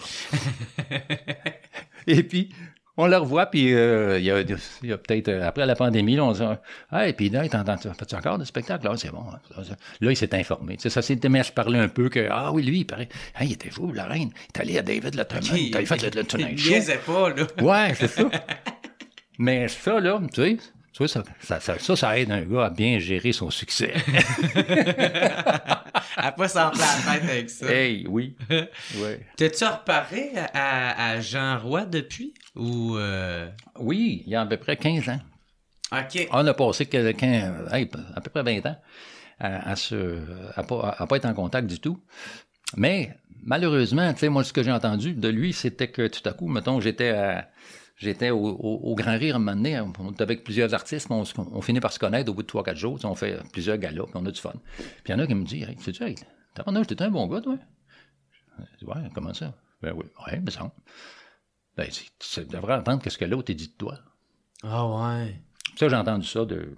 et puis, on le revoit, puis euh, il y a, il a peut-être, euh, après la pandémie, là, on se dit, ah, et puis là, t'entends, fais-tu encore des spectacles? Là, c'est bon. hein. Là, il s'est informé. Tu sais, ça s'est se parler un peu que, ah oui, lui, il paraît, ah, il était fou, la reine. Il est allé à David Letterman, il avait fait le, le Tonight Il Show. pas, là. Ouais, c'est ça. Mais ça, là, tu sais, tu vois, ça, ça, ça, ça, ça aide un gars à bien gérer son succès. À pas s'en faire la tête avec ça. hey, oui. Ouais. T'as-tu reparé à, Jean Roy depuis? Ou. euh, Oui, il y a à peu près 15 ans. Ok. On a passé quelqu'un, hey, à peu près 20 ans à, à se, à pas, à pas être en contact du tout. Mais malheureusement, tu sais, moi, ce que j'ai entendu de lui, c'était que tout à coup, mettons, j'étais à- J'étais au, au- au Grand Rire un moment donné, on était avec plusieurs artistes, on, finit par se connaître au bout de 3-4 jours. On fait plusieurs galas, puis on a du fun. Puis il y en a qui me disent Hey, sais-tu, hey, t'es un bon gars, toi? Je dis, Ouais, comment ça? Ben oui, ouais, mais ça. Ben, tu tu devrais entendre ce que l'autre dit de toi. Ah ouais. Ça, j'ai entendu ça de,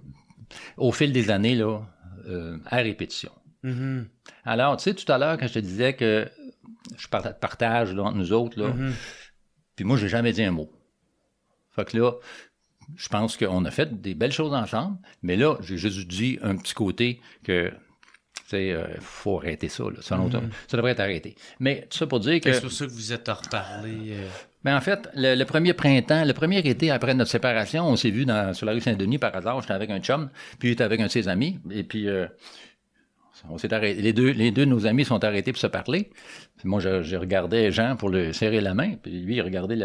au fil des années, là, euh, à répétition. Mhm. Alors, tu sais, tout à l'heure, quand je te disais que je parta- partage là, entre nous autres, là, Mhm. puis moi, j'ai jamais dit un mot. Fait que là, je pense qu'on a fait des belles choses ensemble, mais là, j'ai juste dit un petit côté que, tu sais, euh, faut arrêter ça, là. Ça, ça devrait être arrêté. Mais tout ça pour dire que... C'est pour ça que vous êtes reparlé. euh. Mais en fait, le, le premier printemps, le premier été après notre séparation, on s'est vu dans, sur la rue Saint-Denis par hasard. J'étais avec un chum, puis il était avec un de ses amis. Et puis, euh, on s'est arrêté. Les deux, les deux de nos amis sont arrêtés pour se parler. Puis moi, je, je regardais Jean pour le serrer la main, puis lui, il regardait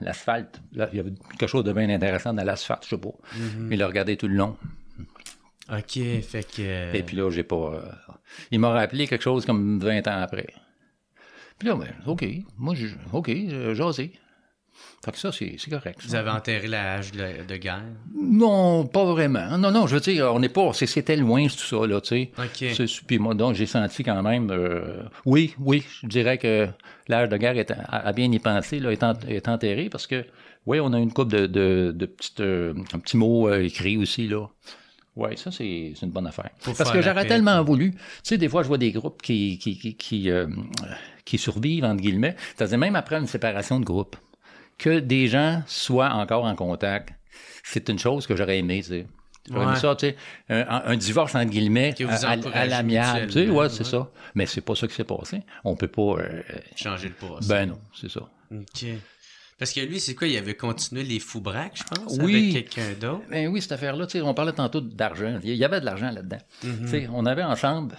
l'asphalte. Il y avait quelque chose de bien intéressant dans l'asphalte, je sais pas. Il le regardait tout le long. Ok, fait que. euh, Et puis là, j'ai pas. euh, il m'a rappelé quelque chose comme 20 ans après. Puis là, ben, OK. Moi, je, OK, j'ai jasé. Fait que ça, c'est correct. ça. Vous avez enterré la hache de, de guerre? Non, pas vraiment. Non, non, je veux dire, on n'est pas. C'était loin, tout ça, là, tu sais. Ok. Puis moi, donc, j'ai senti quand même. euh, oui, oui, je dirais que l'âge de guerre est, a, a bien y pensé, là, est, en- est enterré parce que, oui, on a une couple de, de, de petites. euh, un petit mot euh, écrit aussi, là. Oui, ça, c'est une bonne affaire. Faut Parce que j'aurais tellement voulu. Tu sais, des fois, je vois des groupes qui, qui, qui, qui, euh, qui survivent, entre guillemets. C'est-à-dire, même après une séparation de groupe, que des gens soient encore en contact, c'est une chose que j'aurais aimé, tu sais. J'aurais aimé ça, tu sais, un, un divorce, entre guillemets, à, l'amiable, tu sais, ouais, c'est ouais. ça. Mais c'est pas ça qui s'est passé. On peut pas... euh, Changer le poste. ben non, c'est ça. Ok. Parce que lui, c'est quoi? Il avait continué les fous braques, je pense, Oui. avec quelqu'un d'autre? Ben oui, cette affaire-là, tu sais, on parlait tantôt d'argent. Il y avait de l'argent là-dedans. Tu sais, On avait ensemble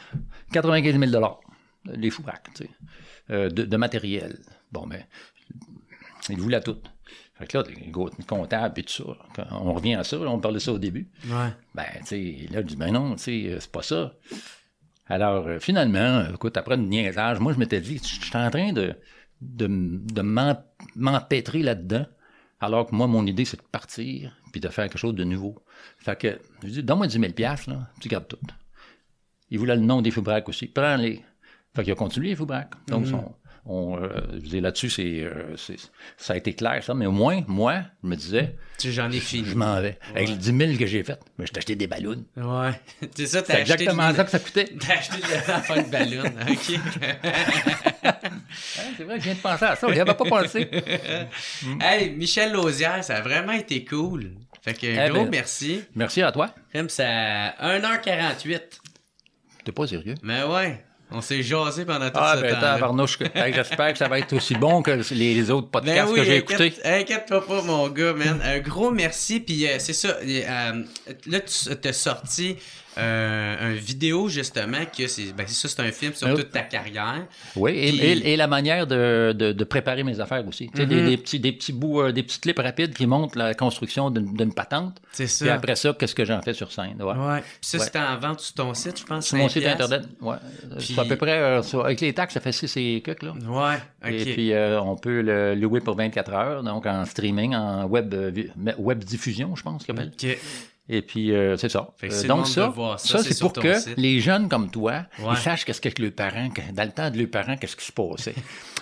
95 000 les fous braques, tu sais, euh, de, de matériel. Bon, ben, il voulait tout. Fait que là, les gros comptables et tout ça, on revient à ça, on parlait ça au début. Ouais. Ben, tu sais, là, je dis, ben non, tu sais, euh, c'est pas ça. Alors, euh, finalement, euh, écoute, après une niaisage, moi, je m'étais dit, je suis en train de, de, m'empêtrer là-dedans, alors que moi, mon idée, c'est de partir, puis de faire quelque chose de nouveau. Fait que, je dis, donne-moi 10 000 piastres, là, tu gardes tout. Il voulait le nom des Foubraques aussi. Prends-les. Fait qu'il a continué les Foubraques. Donc, son- on, euh, je veux dire, là-dessus, c'est, euh, ça a été clair, ça. Mais au moins, moi, je me disais, Tu j'en ai fini. je m'en vais. Avec les 10 000 que j'ai fait, mais je t'ai acheté des ballons. Ouais. C'est ça, t'as C'est acheté exactement ça que ça coûtait. T'as acheté de la fin de ballon. OK. C'est vrai que je viens de penser à ça. J'y avais pas pensé. hey, Michel Lausière, ça a vraiment été cool. Fait que Eh gros ben- merci. Merci à toi. Comme ça, 1h48. T'es pas sérieux? Mais ouais, on s'est jasé pendant tout Ah, ce ben, tabarnouche. Hey, J'espère que ça va être aussi bon que les autres Ben podcasts oui, que j'ai inquiète- écoutés. Inquiète-toi pas, mon gars, man. Un gros merci. Puis euh, c'est ça. euh, là, tu t'as sorti euh, un vidéo, justement, que c'est ben, ça, c'est un film sur Euh, toute ta carrière. Oui, et, Puis- et- et la manière de, de- de préparer mes affaires aussi. Des, Mhm. des petits, des petits bouts, euh, des petits clips rapides qui montrent la construction d'une patente. C'est Puis ça. après ça, qu'est-ce que j'en fais sur scène. Ouais. Ouais. Puis ça, Ouais. c'était en vente sur ton site, je pense. Sur mon 5 site internet. Ouais. Puis- C'est à peu près, euh, sur- avec les taxes, ça fait 6 et quelques, là. Ouais. Et puis, euh, on peut le louer pour 24 heures, donc en streaming, en web, euh, web diffusion, je pense appelle. Et puis, euh, c'est ça. Euh, donc, ça, ça, ça, c'est pour que site. les jeunes comme toi, Ouais. ils sachent qu'est-ce que leurs parents, dans le temps de leurs parents, qu'est-ce qui se passait.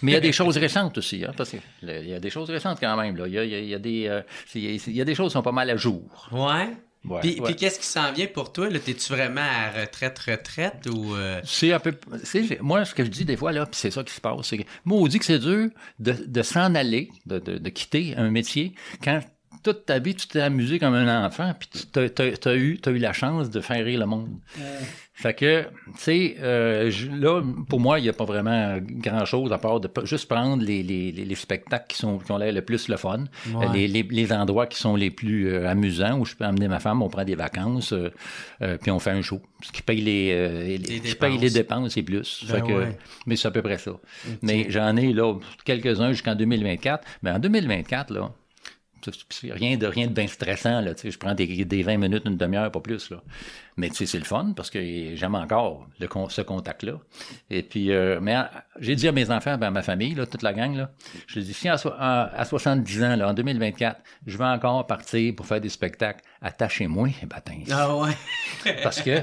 Mais il y a des choses récentes aussi, hein, parce que le- il y a des choses récentes quand même. Là. Il, y a, il y a- des, euh, il y a des choses qui sont pas mal à jour. Ouais. Ouais, puis, ouais. puis qu'est-ce qui s'en vient pour toi? là? T'es-tu vraiment à retraite, retraite ou. euh, C'est un peu. Moi, ce que je dis des fois, là, puis c'est ça qui se passe, c'est que maudit que c'est dur de, de s'en aller, de, de- de quitter un métier quand toute ta vie, tu t'es amusé comme un enfant, puis tu as, eu, t'as eu la chance de faire rire le monde. Fait que, tu sais, euh, là, pour moi, il n'y a pas vraiment grand-chose à part de juste prendre les, les, les, les spectacles qui, sont, qui ont l'air le plus le fun, Ouais. les, endroits qui sont les plus euh, amusants, où je peux amener ma femme, on prend des vacances, euh, puis on fait un show. Ce qui paye les, qui paye les dépenses. et plus. Ben Fait que- ouais. Mais c'est à peu près ça. Mais j'en ai là quelques-uns jusqu'en 2024. Mais en 2024, là, rien de rien de bien stressant. Là, tu sais, je prends des, des 20 minutes, une demi-heure, pas plus. Là. Mais tu sais, c'est le fun parce que j'aime encore le, ce contact-là. Et puis, euh, mais à- j'ai dit à mes enfants, ben, à ma famille, là, toute la gang, là, je dis, si à, so- à- à 70 ans, là, en 2024, je vais encore partir pour faire des spectacles, attachez-moi, eh ben, Ah ouais. parce que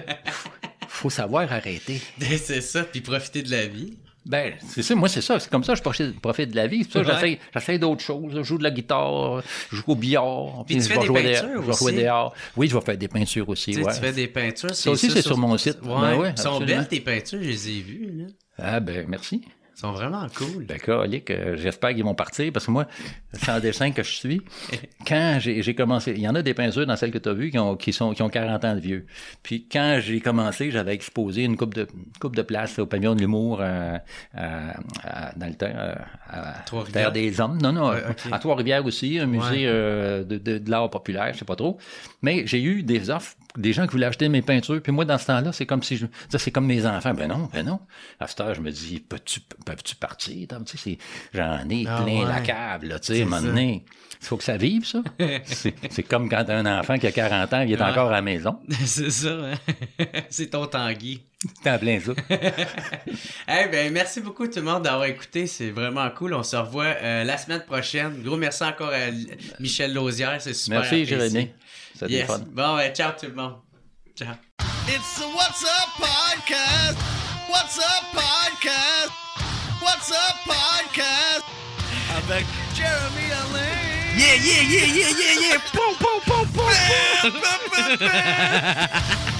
faut savoir arrêter. C'est ça, puis profiter de la vie. Ben, c'est ça, moi, c'est ça. C'est comme ça que je profite, profite de la vie. C'est ça Ouais. j'essaie, d'autres choses. Je joue de la guitare, je joue au billard. Puis tu je fais vais des jouer peintures aussi. dehors. Oui, je vais faire des peintures aussi. Tu sais, ouais. tu fais des peintures. Ça aussi, c'est sur mon site. Ouais. Ben ouais, Ils sont belles, tes peintures, je les ai vues. Là. Ah, ben, merci. Sont vraiment cool. Ben, calique, euh, j'espère qu'ils vont partir parce que moi, sans dessin que je suis, quand j'ai commencé, il y en a des peintures dans celles que tu as vues qui ont, qui, sont, qui ont 40 ans de vieux. Puis quand j'ai commencé, j'avais exposé une coupe de, coupe de place au pavillon de l'humour euh, à- à- dans le temps, euh, à, Trois-Rivières. Terre des Hommes. Non, non, à Trois-Rivières aussi, un musée Ouais. euh, de, de, de l'art populaire, je sais pas trop. Mais j'ai eu des offres, des gens qui voulaient acheter mes peintures. Puis moi, dans ce temps-là, c'est comme si je, ça, c'est comme mes enfants. Ben non, ben non. À cette heure, je me dis, peux-tu, peux-tu partir? Tu sais, j'en ai Ah plein la cave, là, tu sais. Il faut que ça vive, ça. c'est, comme quand t'as un enfant qui a 40 ans, il est Ouais. encore à la maison. c'est ça, hein? c'est ton Tanguy. T'es en plein ça. Eh ben, merci beaucoup tout le monde d'avoir écouté. C'est vraiment cool. On se revoit euh, la semaine prochaine. Gros merci encore à Michel Lausière. C'est super. Merci. Jérémy. C'était Yes. fun. Bon, ben, ciao tout le monde. Ciao. It's the What's Up Podcast. What's Up Podcast. What's Up Podcast. Avec Jeremy Alain. Yeah, yeah, yeah, yeah, yeah, yeah. Poum, poum, poum, poum, poum. Yeah.